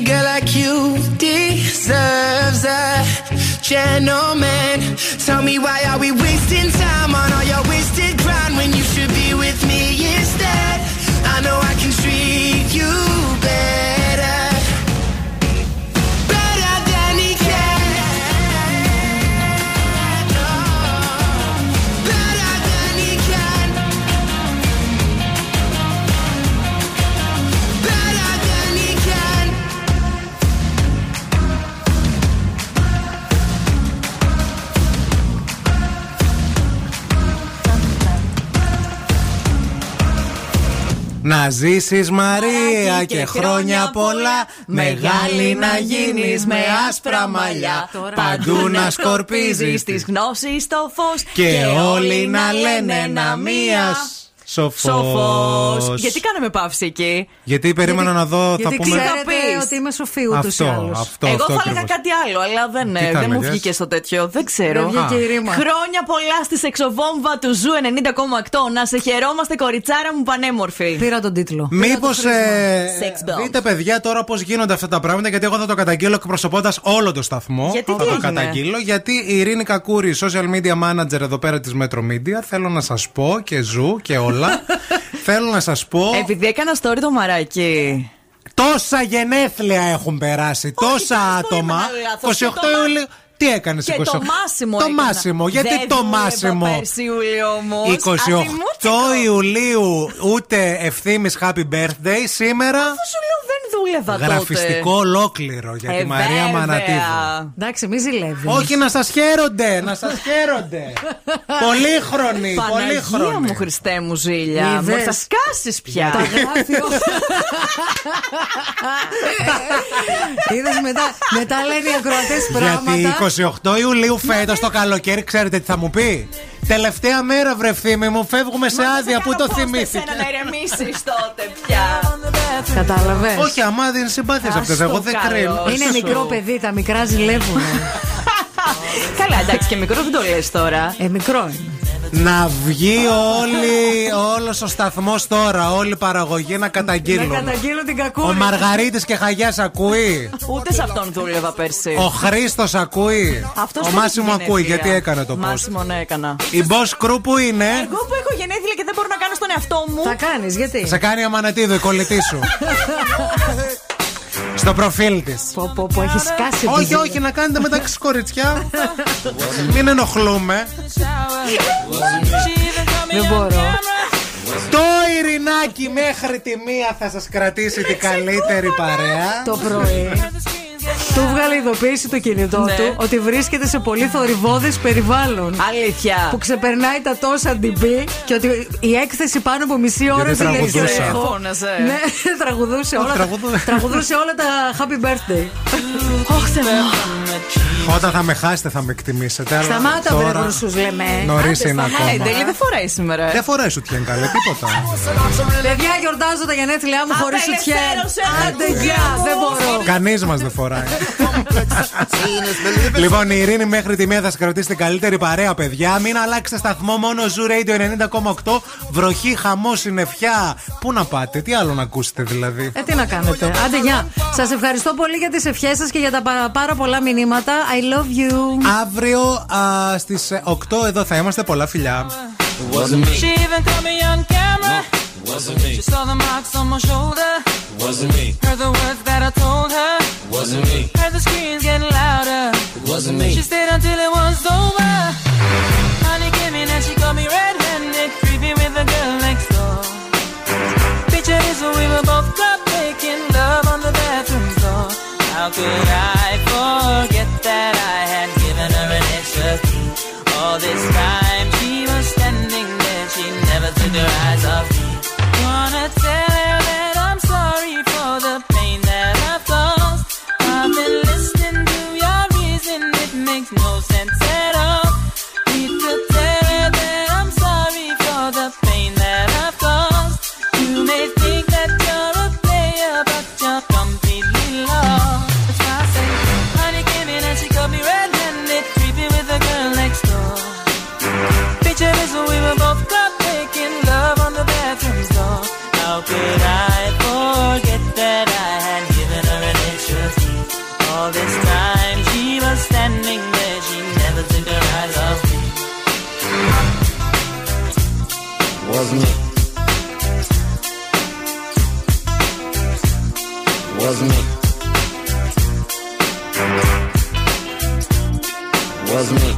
girl like you deserves a gentleman. Tell me why are we wasting Να ζήσεις Μαρία και χρόνια πολλά. Μεγάλη να γίνεις με άσπρα μαλλιά. Παντού [LAUGHS] να σκορπίζεις [LAUGHS] της γνώσης το φως. Και όλοι να λένε να μια σοφός Σοφός. Γιατί κάναμε παύση εκεί; Γιατί περίμενα να δω θα Γιατί πούμε ξέρετε πεις. ότι είμαι σοφή ούτως ή Αυτό, άλλως. αυτό, Εγώ αυτό θα έλεγα ακριβώς. κάτι άλλο, αλλά δεν, Τι ε, θα δεν μου έλεγες; βγήκε στο τέτοιο. Δεν ξέρω. Δεν βγήκε η ρίμα. Χρόνια πολλά στη σεξοβόμβα του Zoo 90,8. Να σε χαιρόμαστε, κοριτσάρα μου πανέμορφη. Πήρα τον τίτλο. Μήπως Sex bomb. δείτε, παιδιά, τώρα πώς γίνονται αυτά τα πράγματα, γιατί εγώ θα το καταγγείλω εκπροσωπώντας όλο το σταθμό. Γιατί θα τι το έγινε; καταγγείλω, γιατί η Ειρήνη Κακούρη, social media manager εδώ πέρα της Metro Media, θέλω να σας πω και ζου και όλα. [LAUGHS] θέλω να σας πω. Επειδή έκανα story το μαράκι. Τόσα γενέθλια έχουν περάσει, τόσα άτομα. μεγάλο λάθος. 28 Και το μα- Ιουλίου. Τι έκανες Και 28 το μάσιμο Το έκανα. μάσιμο. Γιατί Δεν το δούλευα μάσιμο; πέρσι Ιούλιο όμως. 28 Ιουλίου ούτε ευθύμης happy birthday. Σήμερα Αφού σου λέω δεν δούλευα τότε. γραφιστικό ολόκληρο για τη Ε, Μαρία βέβαια. Μανατίδου. Εντάξει, μη ζηλεύεις. Όχι να σας χαίρονται, να σας χαίρονται. [LAUGHS] Πολύχρονοι, Παναγία πολύχρονοι. μου, Χριστέ μου, ζήλια. Είδες. Μου θα σκάσεις πια. Τα [LAUGHS] γράφει ο- Είδες μετά, μετά λένε οι ακροατές πράγματα. Γιατί 28 Ιουλίου φέτος το καλοκαίρι, ξέρετε τι θα μου πει; Τελευταία μέρα βρεθήμη μου, φεύγουμε σε άδεια. Πού το θυμήθηκε. Εσένα να ηρεμήσει τότε πια. Κατάλαβες. Όχι, αμά δεν είναι συμπάθεια Ας αυτές. το Εγώ δεν καλό. κρίνω. Είναι μικρό παιδί, τα μικρά ζηλεύουν. Καλά, εντάξει, και μικρό δεν το λες τώρα. ε, μικρό είναι. Να βγει όλη, όλος ο σταθμός τώρα, όλη η παραγωγή να Να καταγγείλουν. καταγγείλω την Ο κακούρη. Μαργαρίτης και Χαγιάς ακούει. Ούτε σε αυτόν δούλευα πέρσι. Ο Χρήστος ακούει. Αυτός ο δεν Μάσιμο έχει ακούει γενέθλια. γιατί έκανε το post. Μάσιμο, ναι, έκανα. Η boss crew που είναι. Εγώ που έχω γενέθλια και δεν μπορώ να κάνω στον εαυτό μου. Θα κάνεις, γιατί; Σε κάνει αμανατίδο η κολλητή σου. [LAUGHS] Στο προφίλ της. Πω, πω, πω, έχει σκάσει. Όχι, τη όχι, να κάνετε μεταξύ κοριτσιά. Μην ενοχλούμε. Δεν μπορώ. Το ειρηνάκι μέχρι τη μία θα σας κρατήσει την καλύτερη παρέα. Το πρωί. Του βγάλε ειδοποίηση το κινητό Ναι. του ότι βρίσκεται σε πολύ θορυβόδε περιβάλλον. Αλήθεια. Που ξεπερνάει τα τόσα dB και ότι η έκθεση πάνω από μισή ώρα Γιατί τραγουδούσα. ηλεκτρικό. Φώναζε. Ναι, [LAUGHS] τραγουδούσε όλα, τα, τραγουδούσε. τραγουδούσε όλα τα happy birthday. Όχι, Θεέ μου. Όταν θα με χάσετε θα με εκτιμήσετε. αλλά Σταμάτα, τώρα βρε βρουσούς, λέμε. Νωρίς Άντε, είναι σταμάτα. Ε, ακόμα. Ντέλη δεν φοράει σήμερα. ε. Δεν φοράει σου τιέν καλέ, τίποτα. Παιδιά, γιορτάζω τα γενέθλιά μου χωρίς σουτιέν. Απελευθέρωσε, Άντε, γεια, δεν μπορώ. Κανείς μας δεν φοράει. [LAUGHS] λοιπόν, η Ειρήνη μέχρι τη μία θα σας κρατήσει την καλύτερη παρέα, παιδιά. Μην αλλάξετε σταθμό, μόνο Zoo Radio 90,8. Βροχή, χαμό, συννεφιά. Πού να πάτε, τι άλλο να ακούσετε δηλαδή. Ε, τι να κάνετε. Άντε, γεια. Σας ευχαριστώ πολύ για τις ευχές σας και για τα πα- πάρα πολλά μηνύματα. I love you. Αύριο στις 8 εδώ θα είμαστε. Πολλά φιλιά. She even caught me on camera. it Wasn't me. She saw the marks on my shoulder. It Wasn't me. Heard the words that I told her. It Wasn't me. Heard the screams getting louder. It Wasn't me. She stayed until it was over. Honey came in and she got me red-handed, creepy with the girl next door. Picture is we were both caught making love on the bathroom floor. How could I Was me.